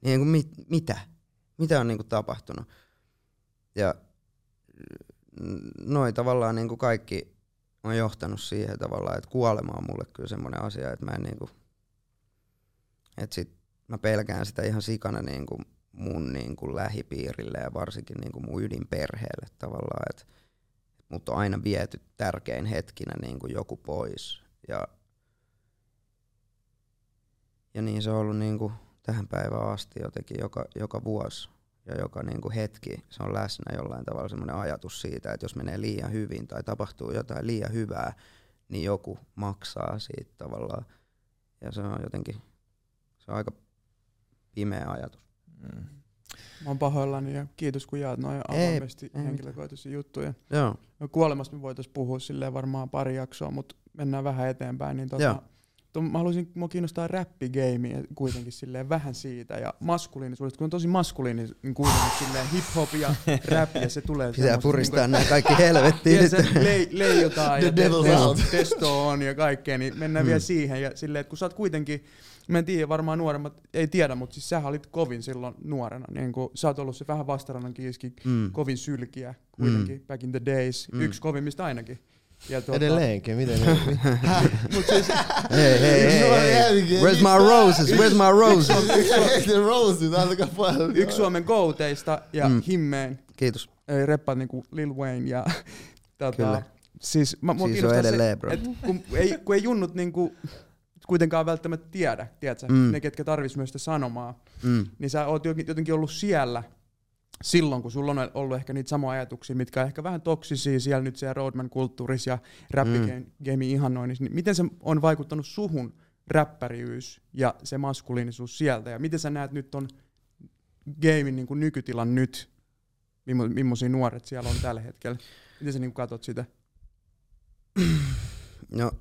Niin kuin mit, mitä? Mitä on niinku tapahtunut? Ja noin tavallaan niinku kaikki on johtanut siihen tavallaan, että kuolema on mulle kyllä semmoinen asia, että mä en niinku, että sit mä pelkään sitä ihan sikana niinku mun niinku lähipiirille ja varsinkin niinku mun ydinperheelle tavallaan, että mut on aina viety tärkein hetkinä niinku joku pois. Ja ja niin se on ollut niinku tähän päivään asti jotenkin joka, joka vuosi ja joka niinku hetki se on läsnä jollain tavalla semmoinen ajatus siitä, että jos menee liian hyvin tai tapahtuu jotain liian hyvää, niin joku maksaa siitä tavallaan. Ja se on jotenkin, se on aika pimeä ajatus. Mm. Mä oon pahoillani ja kiitos kun jaat noin avoimesti ei henkilökohtaisia juttuja. Joo, No kuolemasta me voitais puhua silleen varmaan pari jaksoa, mutta mennään vähän eteenpäin. Niin tota, Joo. Mä haluaisin, mua kiinnostaa räppigeimi kuitenkin silleen vähän siitä ja maskuliinisuudesta, kun on tosi maskuliini niin kuitenkin silleen hip-hop ja rap ja se tulee pitää semmoista puristaa niinku- nämä kaikki helvettiin Tiedätkö, nyt. le, leijutaan The ja te, devil's te, out. testo on ja kaikkea, niin mennään Mm. vielä siihen. Ja silleen, että kun sä oot kuitenkin, mä en tiedä, varmaan nuoremmat ei tiedä, mutta siis sä olit kovin silloin nuorena. Niin kun sä oot ollut se vähän vastarannan kiiski, Mm. kovin sylkiä kuitenkin, mm. back in the days. Mm. Mm. Yksi kovimmista ainakin. Ja tuota, Edelleenkin, miten niin? Mut siis, Hei, hei, hei, Nuori hei. jälkeen, Where's my roses? Where's my roses? The Rosie, antakaa paljon. yksi Suomen gooteista ja Mm. mm. himmeen Kiitos. ei, reppaat niinku Lil Wayne ja tota, Kyllä. Siis, mä, mua Siis on kiinnostaa edelleen, se, bro. et kun, ei, kun ei junnut niinku kuitenkaan välttämättä tiedä, tiedätkö? Mm. Ne ketkä tarvis myös sitä sanomaa, Mm. niin sä oot jotenkin jotenkin ollut siellä silloin, kun sulla on ollut ehkä niitä samoja ajatuksia, mitkä on ehkä vähän toksisia siellä nyt siellä roadman-kulttuurissa ja rappigame mm. niin miten se on vaikuttanut suhun räppäriys ja se maskuliinisuus sieltä, ja miten sä näet nyt on gamein niin nykytilan nyt, millaisia nuoret siellä on tällä hetkellä, miten sä niin katot sitä? No,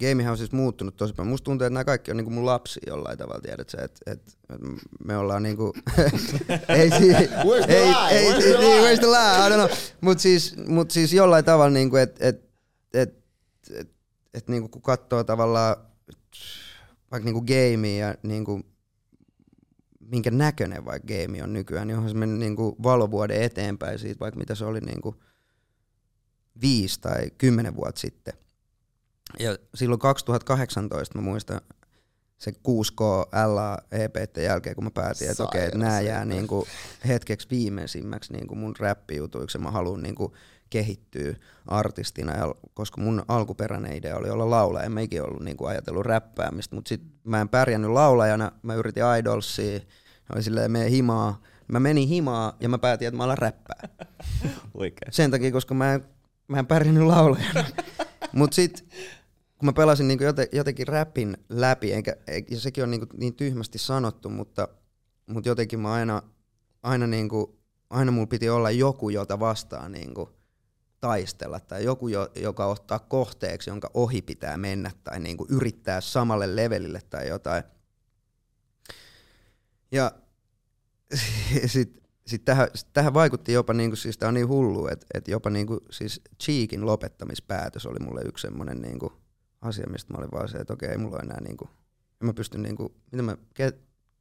gamehän on siis muuttunut tosi paljon. Musta tuntuu, että nämä kaikki on niinku mun lapsi jollain tavalla, tiedät sä, että et, et me ollaan niinku... ei siis... Where's the ei, lie? ei, Where's the niin, where's the lie? I don't know. Mut siis, mut siis jollain tavalla niinku, että et, et, et, et niinku kun katsoo tavallaan vaikka niinku gamea ja niinku minkä näköinen vaikka game on nykyään, niin onhan se mennyt niinku valovuoden eteenpäin siitä, vaikka mitä se oli niinku viisi tai kymmenen vuotta sitten. Ja silloin 2018 mä muistan se 6K LA EP jälkeen, kun mä päätin, että okei, että nämä jää niinku hetkeksi viimeisimmäksi niinku mun räppijutuiksi ja mä haluan niinku kehittyä artistina, ja koska mun alkuperäinen idea oli olla laulaja, en mä ikinä ollut niinku ajatellut räppäämistä, mutta sitten mä en pärjännyt laulajana, mä yritin idolsia, oli silleen, mene himaa, mä menin himaa ja mä päätin, että mä alan räppää. Sen takia, koska mä en, mä en pärjännyt laulajana. Mut sit, kun mä pelasin niinku jote, jotenkin räpin läpi, enkä, ja sekin on niinku niin tyhmästi sanottu, mutta, mutta jotenkin mä aina, aina niinku aina mulla piti olla joku, jota vastaan niinku taistella, tai joku, jo, joka ottaa kohteeksi, jonka ohi pitää mennä, tai niinku yrittää samalle levelille tai jotain. Ja sitten sit tähän, sit tähän vaikutti jopa, niinku, siis tämä on niin hullu, että et jopa niinku, siis Cheekin lopettamispäätös oli mulle yksi semmoinen niinku, asia, mistä mä olin vaan se, että okei, ei mulla enää niinku, en mä pysty niinku, mitä mä, ke,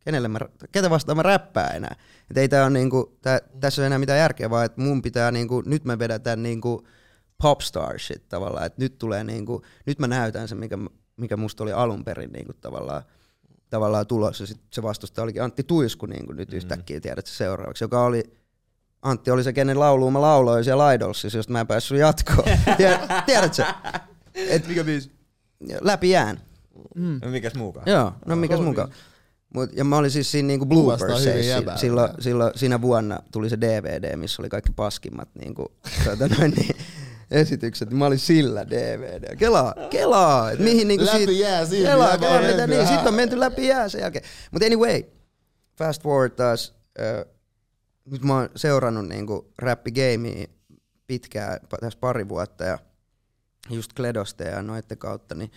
kenelle mä, ketä vastaan mä räppää enää. Et ei tää on niinku, tää, tässä ei ole enää mitään järkeä, vaan että mun pitää niinku, nyt mä vedetään niinku popstar shit tavallaan, että nyt tulee niinku, nyt mä näytän se, mikä, mikä musta oli alun perin niinku tavallaan, tavallaan tulos, ja sit se vastustaja olikin Antti Tuisku niin nyt mm. yhtäkkiä, tiedät se seuraavaksi, joka oli, Antti oli se, kenen lauluun mä lauloin siellä Idolsissa, josta mä en päässyt jatkoon. Tiedät sä? Et, Mikä biisi? Läpi jään. Mm. No mikäs muukaan? Joo, no mikäs muukaan. Mut, ja mä olin siis siinä niinku bloopersseissa. Silloin, silloin, siinä vuonna tuli se DVD, missä oli kaikki paskimmat niinku, tuota noin, niin, esitykset. Mä olin sillä DVD. Kelaa, kelaa. Et mihin niinku läpi siitä, jää siinä. kelaa, kelaa, mitä, niin, sitten on menty läpi jää sen jälkeen. Mutta anyway, fast forward taas. Äh, nyt mä oon seurannut niinku rappigamea pitkään, tässä pari vuotta ja just Kledosta ja noitten kautta, niin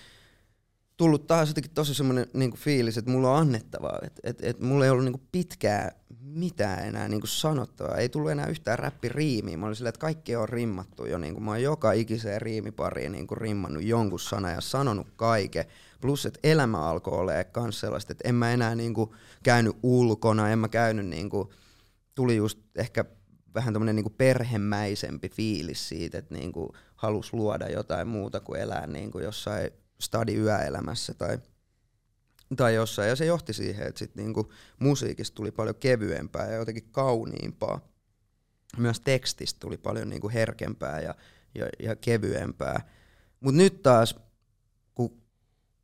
tullut taas jotenkin tosi semmoinen niinku fiilis, että mulla on annettavaa, että et, et mulla ei ollut niinku pitkää mitään enää niinku sanottavaa, ei tullut enää yhtään räppiriimiä, mä olin silleen, että kaikki on rimmattu jo, niinku, mä oon joka ikiseen riimipariin niinku rimmannut jonkun sana ja sanonut kaiken, plus että elämä alkoi olemaan kans sellaista, että en mä enää niinku käynyt ulkona, en mä käynyt niinku, tuli just ehkä vähän tämmöinen niinku perhemäisempi fiilis siitä, että niinku halus luoda jotain muuta kuin elää niinku jossain stadi yöelämässä tai, tai jossain. Ja se johti siihen, että sit niinku musiikista tuli paljon kevyempää ja jotenkin kauniimpaa. Myös tekstistä tuli paljon niinku herkempää ja, ja, ja kevyempää. Mutta nyt taas, kun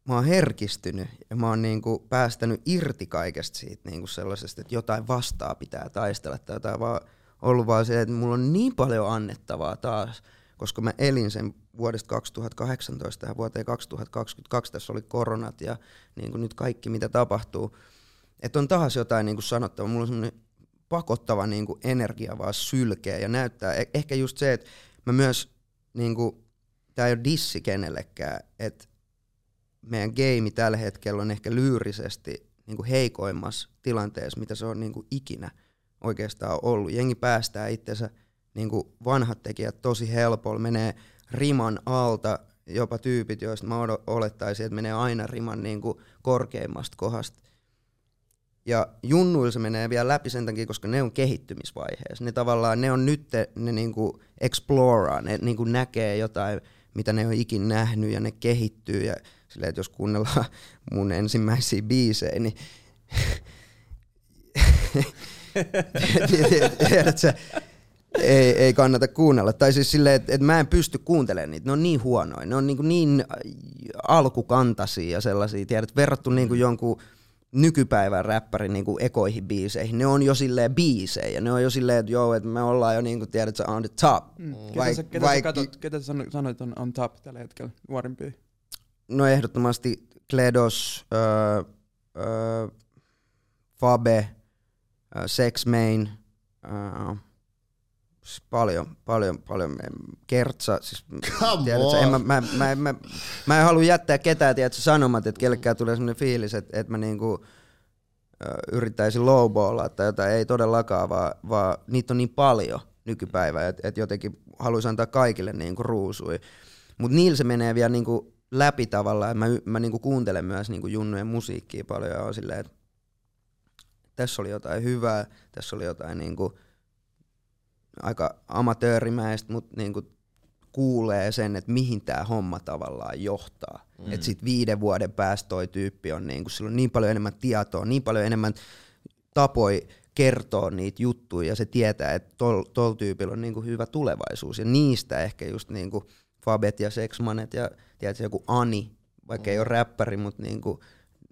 mä oon herkistynyt ja mä oon niinku päästänyt irti kaikesta siitä niinku sellaisesta, että jotain vastaa pitää taistella tai jotain vaan ollut vaan se, että mulla on niin paljon annettavaa taas, koska mä elin sen vuodesta 2018 tähän vuoteen 2022, tässä oli koronat ja niin kuin nyt kaikki mitä tapahtuu, että on taas jotain niin kuin sanottavaa, mulla on semmoinen pakottava niin kuin energia vaan sylkeä ja näyttää, e- ehkä just se, että mä myös, niin kuin, tää ei ole dissi kenellekään, että meidän game tällä hetkellä on ehkä lyyrisesti niin kuin heikoimmassa tilanteessa, mitä se on niin kuin ikinä oikeastaan ollut. Jengi päästää itsensä, niin kuin vanhat tekijät, tosi helpolla, menee riman alta, jopa tyypit, joista mä olettaisin, että menee aina riman niin kuin korkeimmasta kohdasta. Ja junnuilla se menee vielä läpi sen takia, koska ne on kehittymisvaiheessa. Ne tavallaan, ne on nyt, ne niinku exploraa, ne niinku näkee jotain, mitä ne on ikin nähnyt ja ne kehittyy. Ja silleen, että jos kuunnellaan mun ensimmäisiä biisejä, niin tiedätkö, ei, ei kannata kuunnella. Tai siis silleen, että, että mä en pysty kuuntelemaan niitä. Ne on niin huonoja. Ne on niin, niin alkukantaisia ja sellaisia, tiedät, verrattu niin kuin jonkun nykypäivän räppärin niin kuin ekoihin biiseihin. Ne on jo silleen biisejä. Ne on jo silleen, että joo, että me ollaan jo niin kuin, tiedät, on the top. Mm. Ketä, vaik, sä, ketä, vaik, sä katot, ketä sä sanoit on on top tällä hetkellä nuorimpia? No ehdottomasti Kledos, öö, öö, Fabe, Sex Main, öö, Siis paljon, paljon, paljon. Kertsa, siis, tiedätkö, en mä, mä, mä, mä, mä, en halua jättää ketään tiedätkö, sanomat, että kellekään tulee sellainen fiilis, että, että mä niinku, yrittäisin lowballaa tai jotain, ei todellakaan, vaan, vaan niitä on niin paljon nykypäivä, että, että jotenkin haluaisin antaa kaikille niinku ruusui. Mutta niillä se menee vielä niinku läpi tavallaan, mä, mä niinku kuuntelen myös niinku junnujen musiikkia paljon ja on silleen, että tässä oli jotain hyvää, tässä oli jotain niinku, aika amatöörimäistä, mutta niinku kuulee sen, että mihin tämä homma tavallaan johtaa. Mm. Että sitten viiden vuoden päästä toi tyyppi on niinku, sillä on niin paljon enemmän tietoa, niin paljon enemmän tapoi kertoa niitä juttuja ja se tietää, että tol, tol tyypillä on niinku hyvä tulevaisuus. Ja niistä ehkä just niinku Fabet ja Sexmanet ja tiedätkö, joku Ani, vaikka mm. ei ole räppäri, mutta niinku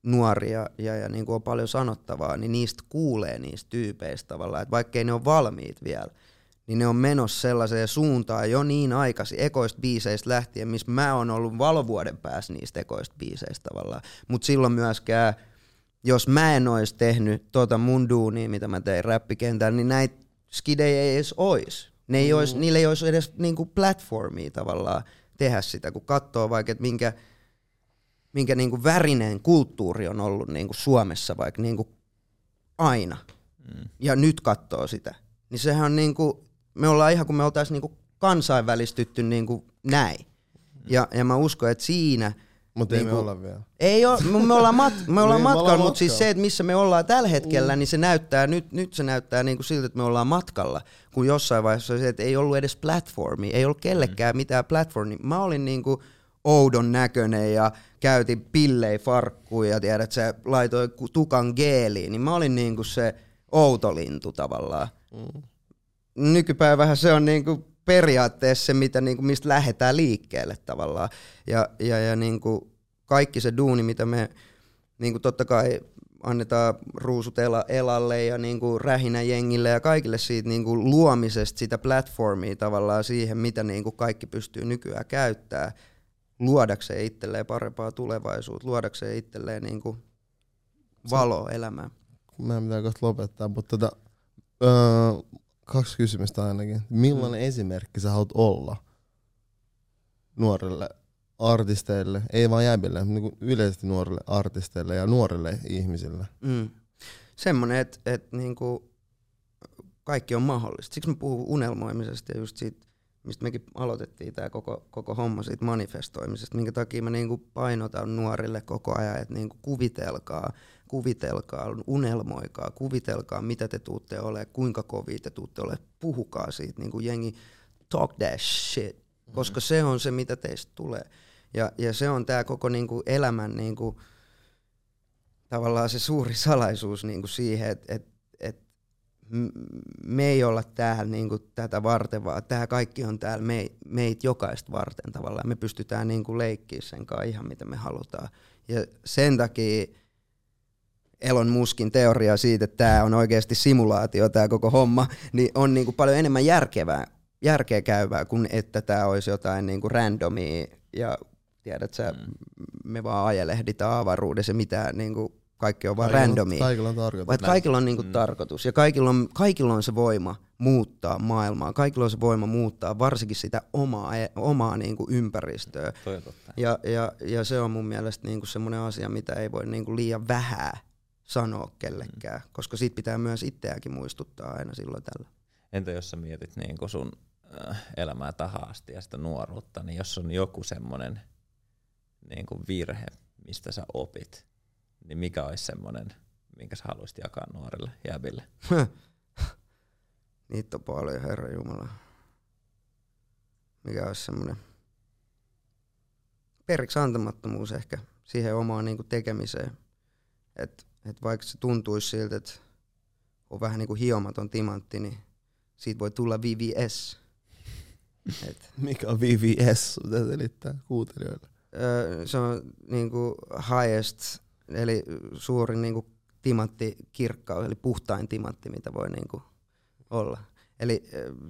nuori ja, ja, ja niinku on paljon sanottavaa, niin niistä kuulee niistä tyypeistä tavallaan, että vaikkei ne ole valmiit vielä, niin ne on menossa sellaiseen suuntaan jo niin aikaisin ekoista biiseistä lähtien, missä mä oon ollut valovuoden päässä niistä ekoista biiseistä tavallaan. Mutta silloin myöskään, jos mä en olisi tehnyt tota mun duunia, mitä mä tein räppikentällä, niin näitä skidei ei edes ois. Ne ei mm. ois, niillä ei olisi edes niinku platformia tavallaan tehdä sitä, kun katsoo vaikka, että minkä, minkä niinku värinen kulttuuri on ollut niinku Suomessa vaikka niinku aina. Mm. Ja nyt katsoo sitä. Niin sehän on niinku, me ollaan ihan kuin me oltaisiin niinku kansainvälistytty niinku näin. Ja, ja mä uskon, että siinä – mutta niin ei me niinku- olla vielä. Ei ole, me ollaan, mat, me ollaan niin, matkalla, mutta siis se, että missä me ollaan tällä hetkellä, mm. niin se näyttää, nyt, nyt se näyttää niin kuin siltä, että me ollaan matkalla, kun jossain vaiheessa se, että ei ollut edes platformi, ei ollut kellekään mm. mitään platformi. Mä olin niin kuin oudon näköinen ja käytin pillei farkkuun ja tiedät, se laitoi tukan geeliin, niin mä olin niin kuin se outolintu tavallaan. Mm. Nykypäivähän se on niin kuin periaatteessa se, mitä, niin kuin, mistä lähdetään liikkeelle tavallaan. Ja, ja, ja niin kuin kaikki se duuni, mitä me niin kuin totta kai annetaan ruusut elalle ja niin kuin rähinä jengille ja kaikille siitä niin kuin luomisesta sitä platformia tavallaan siihen, mitä niin kuin kaikki pystyy nykyään käyttää luodakseen itselleen parempaa tulevaisuutta, luodakseen itselleen niin kuin valo elämään. Mä en mitään kohta lopettaa, mutta tota, öö, kaksi kysymystä ainakin. Millainen mm. esimerkki sä haluat olla nuorille artisteille, ei vain jäbille, niin kuin yleisesti nuorille artisteille ja nuorille ihmisille? Mm. Semmoinen, että et, niinku, kaikki on mahdollista. Siksi mä puhun unelmoimisesta ja just siitä, mistä mekin aloitettiin tämä koko, koko homma siitä manifestoimisesta, minkä takia mä niinku painotan nuorille koko ajan, että niinku kuvitelkaa, kuvitelkaa, unelmoikaa, kuvitelkaa, mitä te tuutte ole, kuinka kovia te tuutte ole, puhukaa siitä, niin kuin jengi talk that shit, mm-hmm. koska se on se, mitä teistä tulee. Ja, ja se on tämä koko niin kuin elämän niin kuin, tavallaan se suuri salaisuus niin kuin siihen, että et, et me ei olla täällä niin kuin tätä varten, vaan tämä kaikki on täällä me, meitä jokaista varten tavallaan. Me pystytään niin kuin leikkiä sen kanssa ihan mitä me halutaan. Ja sen takia Elon Muskin teoria siitä, että tämä on oikeasti simulaatio, tämä koko homma, niin on niin kuin paljon enemmän järkevää, järkeä käyvää kuin että tämä olisi jotain niin kuin randomia ja tiedät sä, mm. me vaan ajelehditaan avaruudessa ja mitään niin kuin kaikki on vaan randomia. Kaikilla on tarkoitus. Vaan kaikilla on niinku mm. tarkoitus ja kaikilla on, kaikilla on se voima muuttaa maailmaa. Kaikilla on se voima muuttaa varsinkin sitä omaa, e, omaa niinku ympäristöä. Ja, ja, ja, se on mun mielestä niinku semmoinen asia, mitä ei voi niinku liian vähän sanoa kellekään, mm. koska siitä pitää myös itseäkin muistuttaa aina silloin tällä. Entä jos sä mietit niin sun äh, elämää tahasti ja sitä nuoruutta, niin jos on joku semmoinen niin virhe, mistä sä opit, niin mikä olisi semmoinen, minkä sä haluaisit jakaa nuorille jäbille? Niitä on paljon, Herra Jumala. Mikä olisi semmoinen periksi antamattomuus ehkä siihen omaan niin tekemiseen. Että et vaikka se tuntuisi siltä, että on vähän niin kuin hiomaton timantti, niin siitä voi tulla VVS. Et. Mikä on VVS? Mitä selittää kuuntelijoille? Öö, se on niin kuin highest, eli suurin niin kuin timantti kirkkaus, eli puhtain timantti, mitä voi niin kuin olla. Eli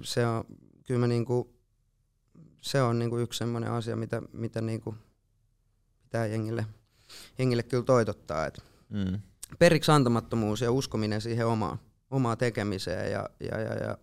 se on, kyllä mä niin kuin, se on niin kuin yksi sellainen asia, mitä, mitä niin kuin pitää jengille, jengille kyllä toitottaa. Että mm periksi antamattomuus ja uskominen siihen omaan, omaan tekemiseen ja, ja, ja, ja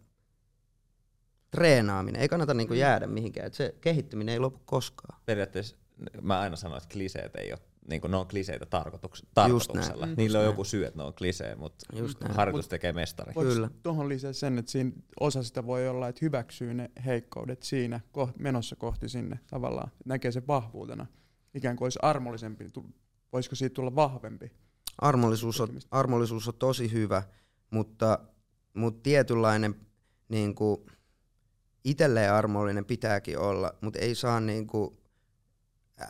treenaaminen. Ei kannata niinku jäädä mihinkään. Et se kehittyminen ei lopu koskaan. Periaatteessa mä aina sanon, että kliseet ei ole niin kuin ne on kliseitä tarkoituks- tarkoituksella. Mm. Niillä on joku syy, että ne on klisee, mutta harjoitus Mut tekee mestari. Kyllä. Tuohon lisää sen, että siinä osa sitä voi olla, että hyväksyy ne heikkoudet siinä menossa kohti sinne tavallaan. Näkee sen vahvuutena. Ikään kuin olisi armollisempi. Voisiko siitä tulla vahvempi? armollisuus on, armollisuus on tosi hyvä, mutta, mutta tietynlainen niin kuin, itselleen armollinen pitääkin olla, mutta ei saa niin kuin,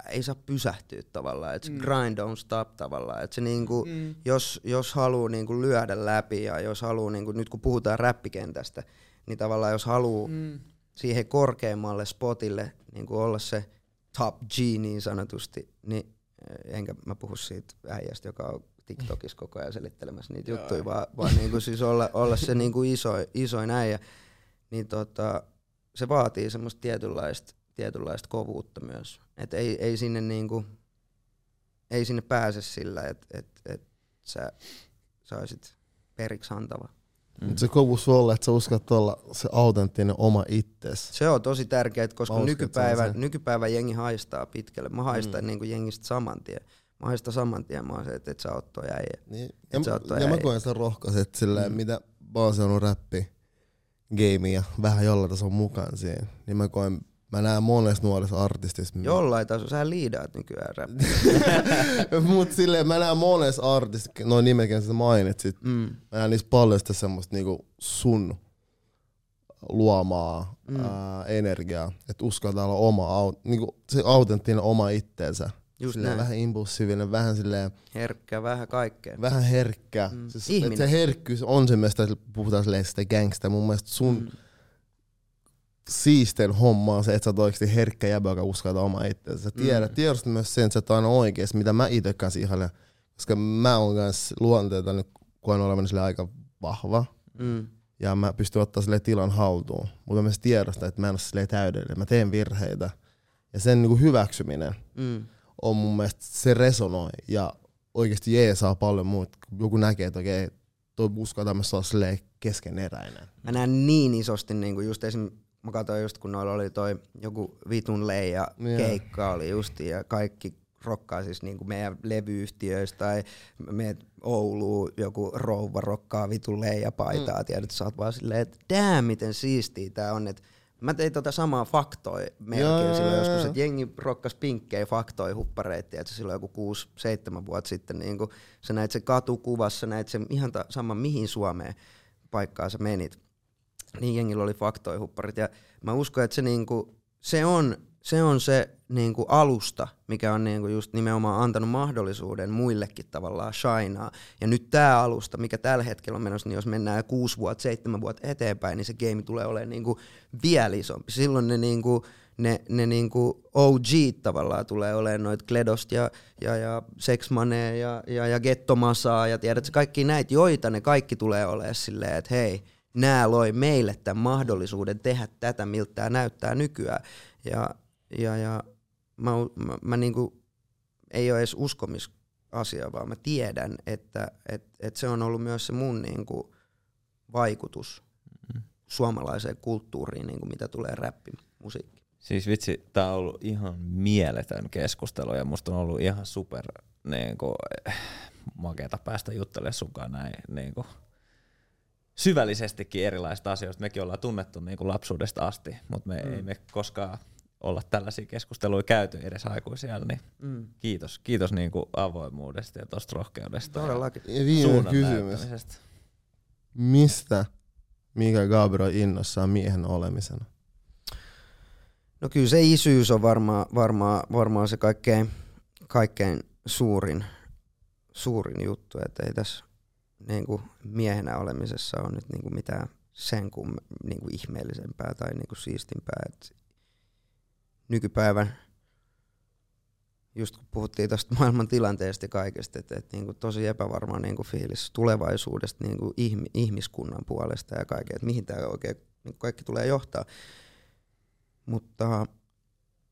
ei saa pysähtyä tavallaan, että se mm. grind don't stop tavallaan, että se niinku, mm. jos, jos haluaa niinku lyödä läpi ja jos haluaa, niinku, nyt kun puhutaan räppikentästä, niin tavallaan jos haluaa mm. siihen korkeammalle spotille niinku olla se top G niin sanotusti, niin enkä mä puhu siitä äijästä, joka on TikTokissa koko ajan selittelemässä niitä juttuja, vaan, vaan niin kuin siis olla, olla se niin kuin iso, isoin äijä, niin tota, se vaatii semmoista tietynlaista, tietynlaista kovuutta myös. Et ei, ei, sinne niin kuin, ei sinne pääse sillä, että et, et sä saisit periksi antava. Mm. Se kovus sulle, että sä uskallat olla se autenttinen oma itses. Se on tosi tärkeää, koska Mä nykypäivä, nykypäivä jengi haistaa pitkälle. Mä haistan mm. niin kuin jengistä saman tien. Mä haistan saman tien, mä oon se, että et sä oot toi äijä. Niin. Et sä Ja, oot toi ja mä äijä. koen sen rohkaiset silleen, mm. mitä mä oon seurannut räppi, gaming ja vähän jollain tason mukaan siihen. Niin mä koen, mä näen monessa nuoressa artistissa. Jollain tasolla, sä liidaat nykyään rap. Mut silleen mä näen monessa artistissa, noin nimelläkin sä mainitsit, Mm. mä näen niissä paljon sitä semmoista niinku sun luomaa mm. ää, energiaa, että uskaltaa olla oma, niinku se autenttinen oma itteensä. Just Silleen näin. vähän impulsiivinen, vähän silleen, Herkkä, vähän kaikkea. vähän herkkä. Mm. Siis, se herkkyys on se että puhutaan silleen sitä gangsta. Mun mielestä sun mm. Siisten homma on se, että sä oot oikeasti herkkä jäbä, joka uskaltaa oma itseänsä. Sä tiedät, mm. tiedostat myös sen, että sä oot aina oikeassa, mitä mä itse kanssa ihailen. Koska mä oon kanssa luonteelta nyt koen olevani sille aika vahva. Mm. Ja mä pystyn ottaa sille tilan haltuun. Mutta mä myös tiedostan, että mä en ole silleen täydellinen. Mä teen virheitä. Ja sen niinku hyväksyminen Mm. on mun mielestä, se resonoi ja oikeasti jeesaa paljon muuta. Joku näkee, että okei, toi uskaltaa myös olla silleen keskeneräinen. Mä näen niin isosti, niin kuin just esim. Mä katsoin just kun noilla oli toi joku vitun leija Joo. keikka oli justi ja kaikki rokkaa siis niin kuin meidän levyyhtiöistä tai meet Ouluun, joku rouva rokkaa vitun leijapaitaa, mm. tiedät, sä oot vaan silleen, että damn miten siistiä tää on, että Mä tein tota samaa faktoi melkein silloin joskus, että jengi rokkas pinkkejä faktoi huppareittia, että silloin joku 6-7 vuotta sitten, niin kun sä näit sen katukuvassa, näit sen ihan ta- sama mihin Suomeen paikkaan sä menit niin jengillä oli faktoihupparit. Ja mä uskon, että se, niinku, se on se, on se niinku alusta, mikä on niinku just nimenomaan antanut mahdollisuuden muillekin tavallaan shinaa. Ja nyt tämä alusta, mikä tällä hetkellä on menossa, niin jos mennään kuusi vuotta, seitsemän vuotta eteenpäin, niin se game tulee olemaan niinku vielä isompi. Silloin ne niinku, ne, ne niinku OG tavallaan tulee olemaan noit Kledost ja, ja, ja ja, ja, ja Gettomasaa ja tiedätkö kaikki näitä, joita ne kaikki tulee olemaan silleen, että hei, nämä loi meille tämän mahdollisuuden tehdä tätä, miltä tämä näyttää nykyään. Ja, ja, ja mä, mä, mä niinku, ei ole edes uskomisasia, vaan mä tiedän, että et, et se on ollut myös se mun niinku, vaikutus suomalaiseen kulttuuriin, niinku, mitä tulee räppimusiikkiin. Siis vitsi, tää on ollut ihan mieletön keskustelu ja musta on ollut ihan super niinku, eh, makeeta päästä juttelemaan sunkaan näin niinku, syvällisestikin erilaisista asioista. Mekin ollaan tunnettu niinku lapsuudesta asti, mutta me mm. ei me koskaan olla tällaisia keskusteluja käyty edes aikuisia, niin Mm. kiitos, kiitos niinku avoimuudesta ja tosta rohkeudesta Todellakin. Ja ja viimeinen kysymys. Mistä Mika Gabriel innossaan miehen olemisena? No kyllä se isyys on varmaan varmaa, varmaa se kaikkein, kaikkein suurin, suurin juttu, että ei tässä niin kuin miehenä olemisessa ole nyt niin kuin mitään sen kuin, niin kuin ihmeellisempää tai niin kuin siistimpää. Et nykypäivän, just kun puhuttiin tästä maailman tilanteesta ja kaikesta, että, että niin kuin tosi epävarma niin kuin fiilis tulevaisuudesta niin kuin ihmi, ihmiskunnan puolesta ja kaikkea, että mihin tämä oikein niin kuin kaikki tulee johtaa. Mutta,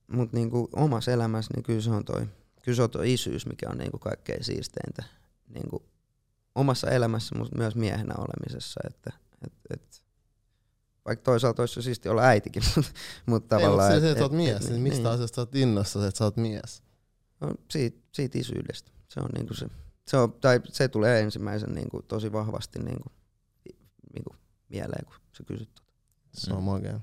mutta niin kuin omassa elämässä, niin kyllä se on toi, kyllä se on toi isyys, mikä on niin kuin kaikkein siisteintä niin kuin omassa elämässä, mutta myös miehenä olemisessa. Että, et, et, vaikka toisaalta olisi se siisti olla äitikin, mutta, mutta Ei, tavallaan... mutta se, et- että sä oot et- mies, et- niin mistä asiasta sä oot innossa, että sä oot mies? No, siitä, siitä isyydestä. Se on niinku se, se, on, tai se tulee ensimmäisen niinku tosi vahvasti niinku, niinku mieleen, kun sä kysyt. tota. Se on makea.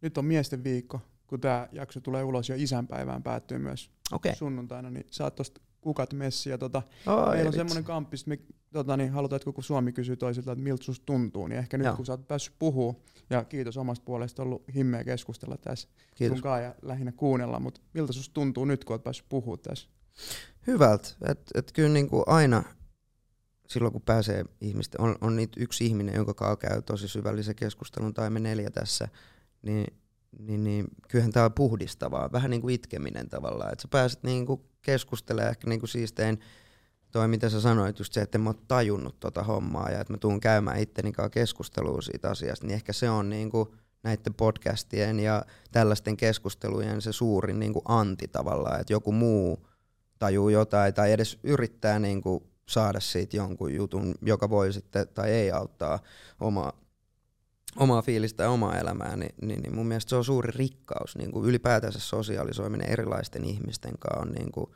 Nyt on miesten viikko, kun tämä jakso tulee ulos ja isänpäivään päättyy myös Okei. sunnuntaina, niin saat tosta kukat messi ja tota, Okay. meillä on semmoinen kamppi, sit me tota, niin halutaan, että kun Suomi kysyy toisilta, että miltä susta tuntuu, niin ehkä nyt Joo. kun sä oot päässyt puhua, ja kiitos omasta puolesta, ollut himmeä keskustella tässä Kiitos. sunkaan ja lähinnä kuunnella, mutta miltä susta tuntuu nyt, kun oot päässyt puhua tässä? Hyvältä. Et, et kyllä niinku aina silloin, kun pääsee ihmisten, on, on niitä yksi ihminen, jonka kanssa käy tosi syvällisen keskustelun, tai me neljä tässä, niin, niin, niin kyllähän tämä on puhdistavaa. Vähän niin kuin itkeminen tavallaan. Että sä pääset niinku keskustelemaan ehkä niinku siistein toi, mitä sä sanoit, just se, että mä oon tajunnut tota hommaa ja että mä tuun käymään itteni kanssa keskustelua siitä asiasta, niin ehkä se on niinku näiden podcastien ja tällaisten keskustelujen se suurin niinku anti tavallaan, että joku muu tajuu jotain tai edes yrittää niinku saada siitä jonkun jutun, joka voi sitten tai ei auttaa omaa, omaa fiilistä ja omaa elämää, niin, niin, niin mun mielestä se on suuri rikkaus. Niin kuin ylipäätänsä sosiaalisoiminen erilaisten ihmisten kanssa on niin kuin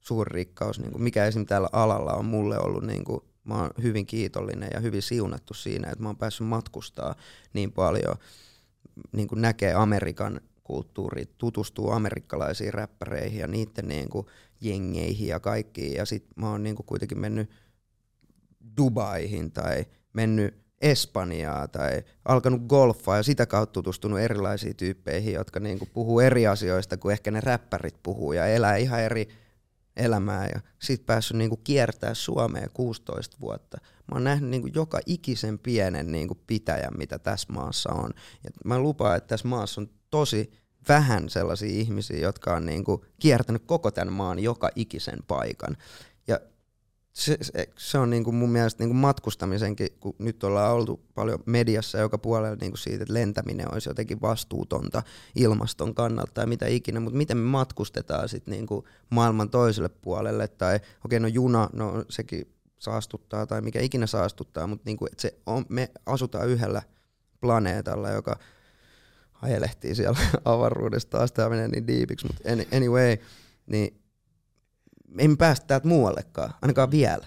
suuri rikkaus. Niin kuin mikä esim. tällä alalla on mulle ollut, niin kuin, mä oon hyvin kiitollinen ja hyvin siunattu siinä, että mä oon päässyt matkustaa niin paljon, niin kuin näkee Amerikan kulttuuri, tutustuu amerikkalaisiin räppäreihin ja niiden niin kuin jengeihin ja kaikkiin. Ja sit mä oon niin kuin kuitenkin mennyt Dubaihin tai mennyt Espanjaa tai alkanut golfaa ja sitä kautta tutustunut erilaisiin tyyppeihin, jotka niin kuin puhuu eri asioista kuin ehkä ne räppärit puhuu ja elää ihan eri elämää ja sit päässyt niinku kiertää Suomea 16 vuotta. Mä oon nähnyt niinku joka ikisen pienen niinku pitäjän, mitä tässä maassa on. Ja mä lupaan, että tässä maassa on tosi vähän sellaisia ihmisiä, jotka on niinku kiertänyt koko tämän maan joka ikisen paikan. Se, se, se on niinku mun mielestä niinku matkustamisenkin, kun nyt ollaan oltu paljon mediassa joka puolella niinku siitä, että lentäminen olisi jotenkin vastuutonta ilmaston kannalta tai mitä ikinä, mutta miten me matkustetaan sitten niinku maailman toiselle puolelle, tai okei okay, no juna, no sekin saastuttaa tai mikä ikinä saastuttaa, mutta niinku, et se on, me asutaan yhdellä planeetalla, joka ajelehtii siellä avaruudessa, taas tämä menee niin diipiksi, mutta anyway, niin emme päästä täältä muuallekaan, ainakaan vielä.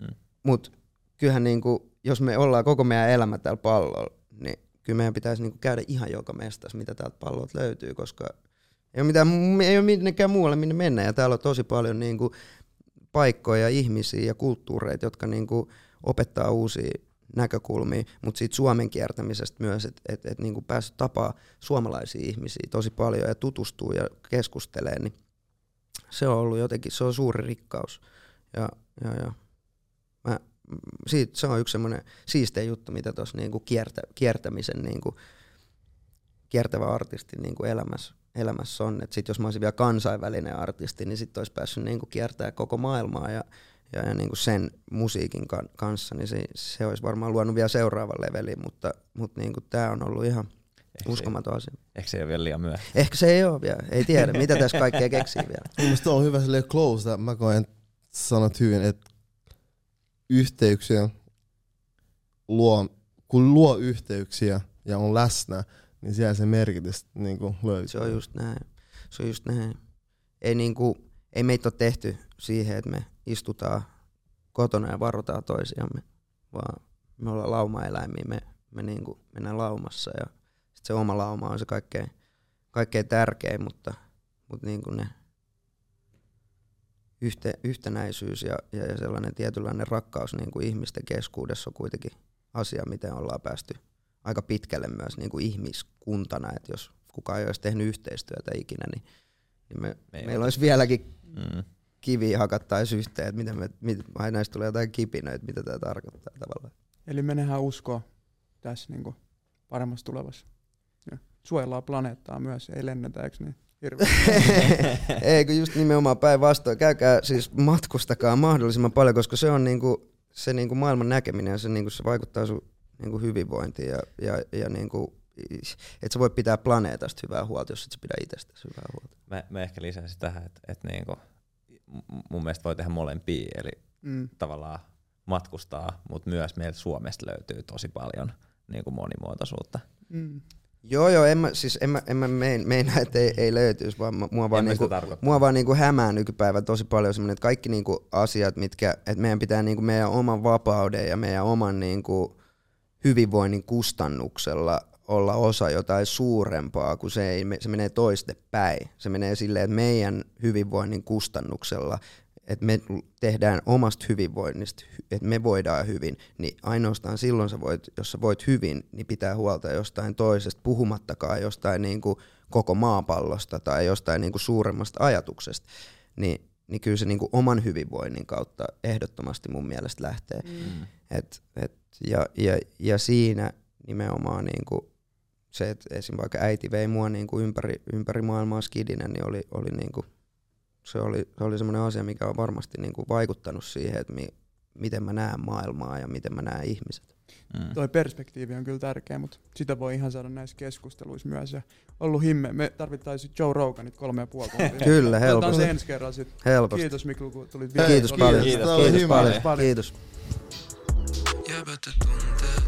Mm. Mutta kyllähän niinku, jos me ollaan koko meidän elämä täällä pallolla, niin kyllä meidän pitäisi niinku käydä ihan joka mestassa, mitä täältä pallolta löytyy, koska ei ole, mitään, ei ole minnekään muualle minne mennä. Ja täällä on tosi paljon niinku paikkoja, ihmisiä ja kulttuureita, jotka niinku opettaa uusia näkökulmia, mutta siitä Suomen kiertämisestä myös, että et, et niinku päässyt tapaa suomalaisia ihmisiä tosi paljon ja tutustuu ja keskustelee, niin se on ollut jotenkin, se on suuri rikkaus. Ja, ja, ja mä, siitä, se on yksi semmoinen siisteä juttu, mitä tuossa niinku kiertä, kiertämisen niinku, kiertävä artisti niinku elämässä, elämässä on. Et sit jos mä olisin vielä kansainvälinen artisti, niin sitten olisi päässyt niinku kiertämään koko maailmaa ja, ja, ja niinku sen musiikin kan, kanssa, niin se, se olisi varmaan luonut vielä seuraavan levelin, mutta, mutta niinku tämä on ollut ihan Ehkä uskomaton asia. Ehkä se ei ole vielä liian myöhä. Ehkä se ei ole vielä, ei tiedä, mitä tässä kaikkea keksii vielä. Mielestäni on hyvä silleen close, mä koen, sanot hyvin, että yhteyksiä luo, kun luo yhteyksiä ja on läsnä, niin siellä se merkitys niin kuin löytyy. Se on just näin. Se on just näin. Ei, niin kuin, ei meitä ole tehty siihen, että me istutaan kotona ja varotaan toisiamme, vaan me ollaan laumaeläimiä, me, me niin kuin mennään laumassa ja sit se oma lauma on se kaikkein, kaikkein tärkein, mutta, mutta niin kuin ne yhte, yhtenäisyys ja, ja, ja sellainen tietynlainen rakkaus niin kuin ihmisten keskuudessa on kuitenkin asia, miten ollaan päästy aika pitkälle myös niin kuin ihmiskuntana, että jos kukaan ei olisi tehnyt yhteistyötä ikinä, niin, niin me, me meillä olisi vieläkin mm. kiviä hakattaisi yhteen, että miten me, mit, aina näistä tulee jotain kipinöitä, mitä tämä tarkoittaa tavallaan. Eli me nähdään uskoa tässä niin kuin paremmassa tulevassa. Suojellaan planeettaa myös, ei lennetä, eikö niin? ei, kun just nimenomaan päinvastoin. Käykää siis matkustakaa mahdollisimman paljon, koska se on niinku, se niinku maailman näkeminen ja se, niinku, se vaikuttaa sun niinku hyvinvointiin ja, ja, ja niinku, että sä voi pitää planeetasta hyvää huolta, jos et sä pidä itsestäsi hyvää huolta. Mä, mä ehkä lisäisin tähän, että, että niinku, mun mielestä voi tehdä molempia, eli mm. tavallaan matkustaa, mutta myös meiltä Suomesta löytyy tosi paljon niinku monimuotoisuutta. Mm. Joo, joo, en mä, siis en mä, en mä mein, meinaa, että ei, ei löytyisi, vaan mua vaan, niinku, mua vaan niinku hämää nykypäivä tosi paljon semmoinen, että kaikki niinku asiat, mitkä, että meidän pitää niinku meidän oman vapauden ja meidän oman niinku hyvinvoinnin kustannuksella olla osa jotain suurempaa, kun se, ei, se menee toiste päin. Se menee silleen, että meidän hyvinvoinnin kustannuksella että me tehdään omasta hyvinvoinnista, että me voidaan hyvin, niin ainoastaan silloin sä voit, jos sä voit hyvin, niin pitää huolta jostain toisesta, puhumattakaan jostain niin kuin koko maapallosta tai jostain niin kuin suuremmasta ajatuksesta. Niin, niin kyllä se niin kuin oman hyvinvoinnin kautta ehdottomasti mun mielestä lähtee. Mm. Et, et, ja, ja, ja siinä nimenomaan niin kuin se, että esim. vaikka äiti vei mua niin kuin ympäri, ympäri maailmaa skidinen, niin oli, oli niin kuin se oli, se oli semmoinen asia, mikä on varmasti niin kuin vaikuttanut siihen, että mi, miten mä näen maailmaa ja miten mä näen ihmiset. Mm. Toi perspektiivi on kyllä tärkeä, mutta sitä voi ihan saada näissä keskusteluissa myös. Ja ollut himme. Me tarvittaisiin Joe Roganit kolme ja puoli tuntia. Kyllä, Otetaan helposti. se ensi kerran sitten. helposti. Kiitos Miklu, kun tulit Kiitos, vielä. paljon. Kiitos. Kiitos, Tämä oli Kiitos hyvä. paljon. Paljon. Kiitos. Jäbät tuntee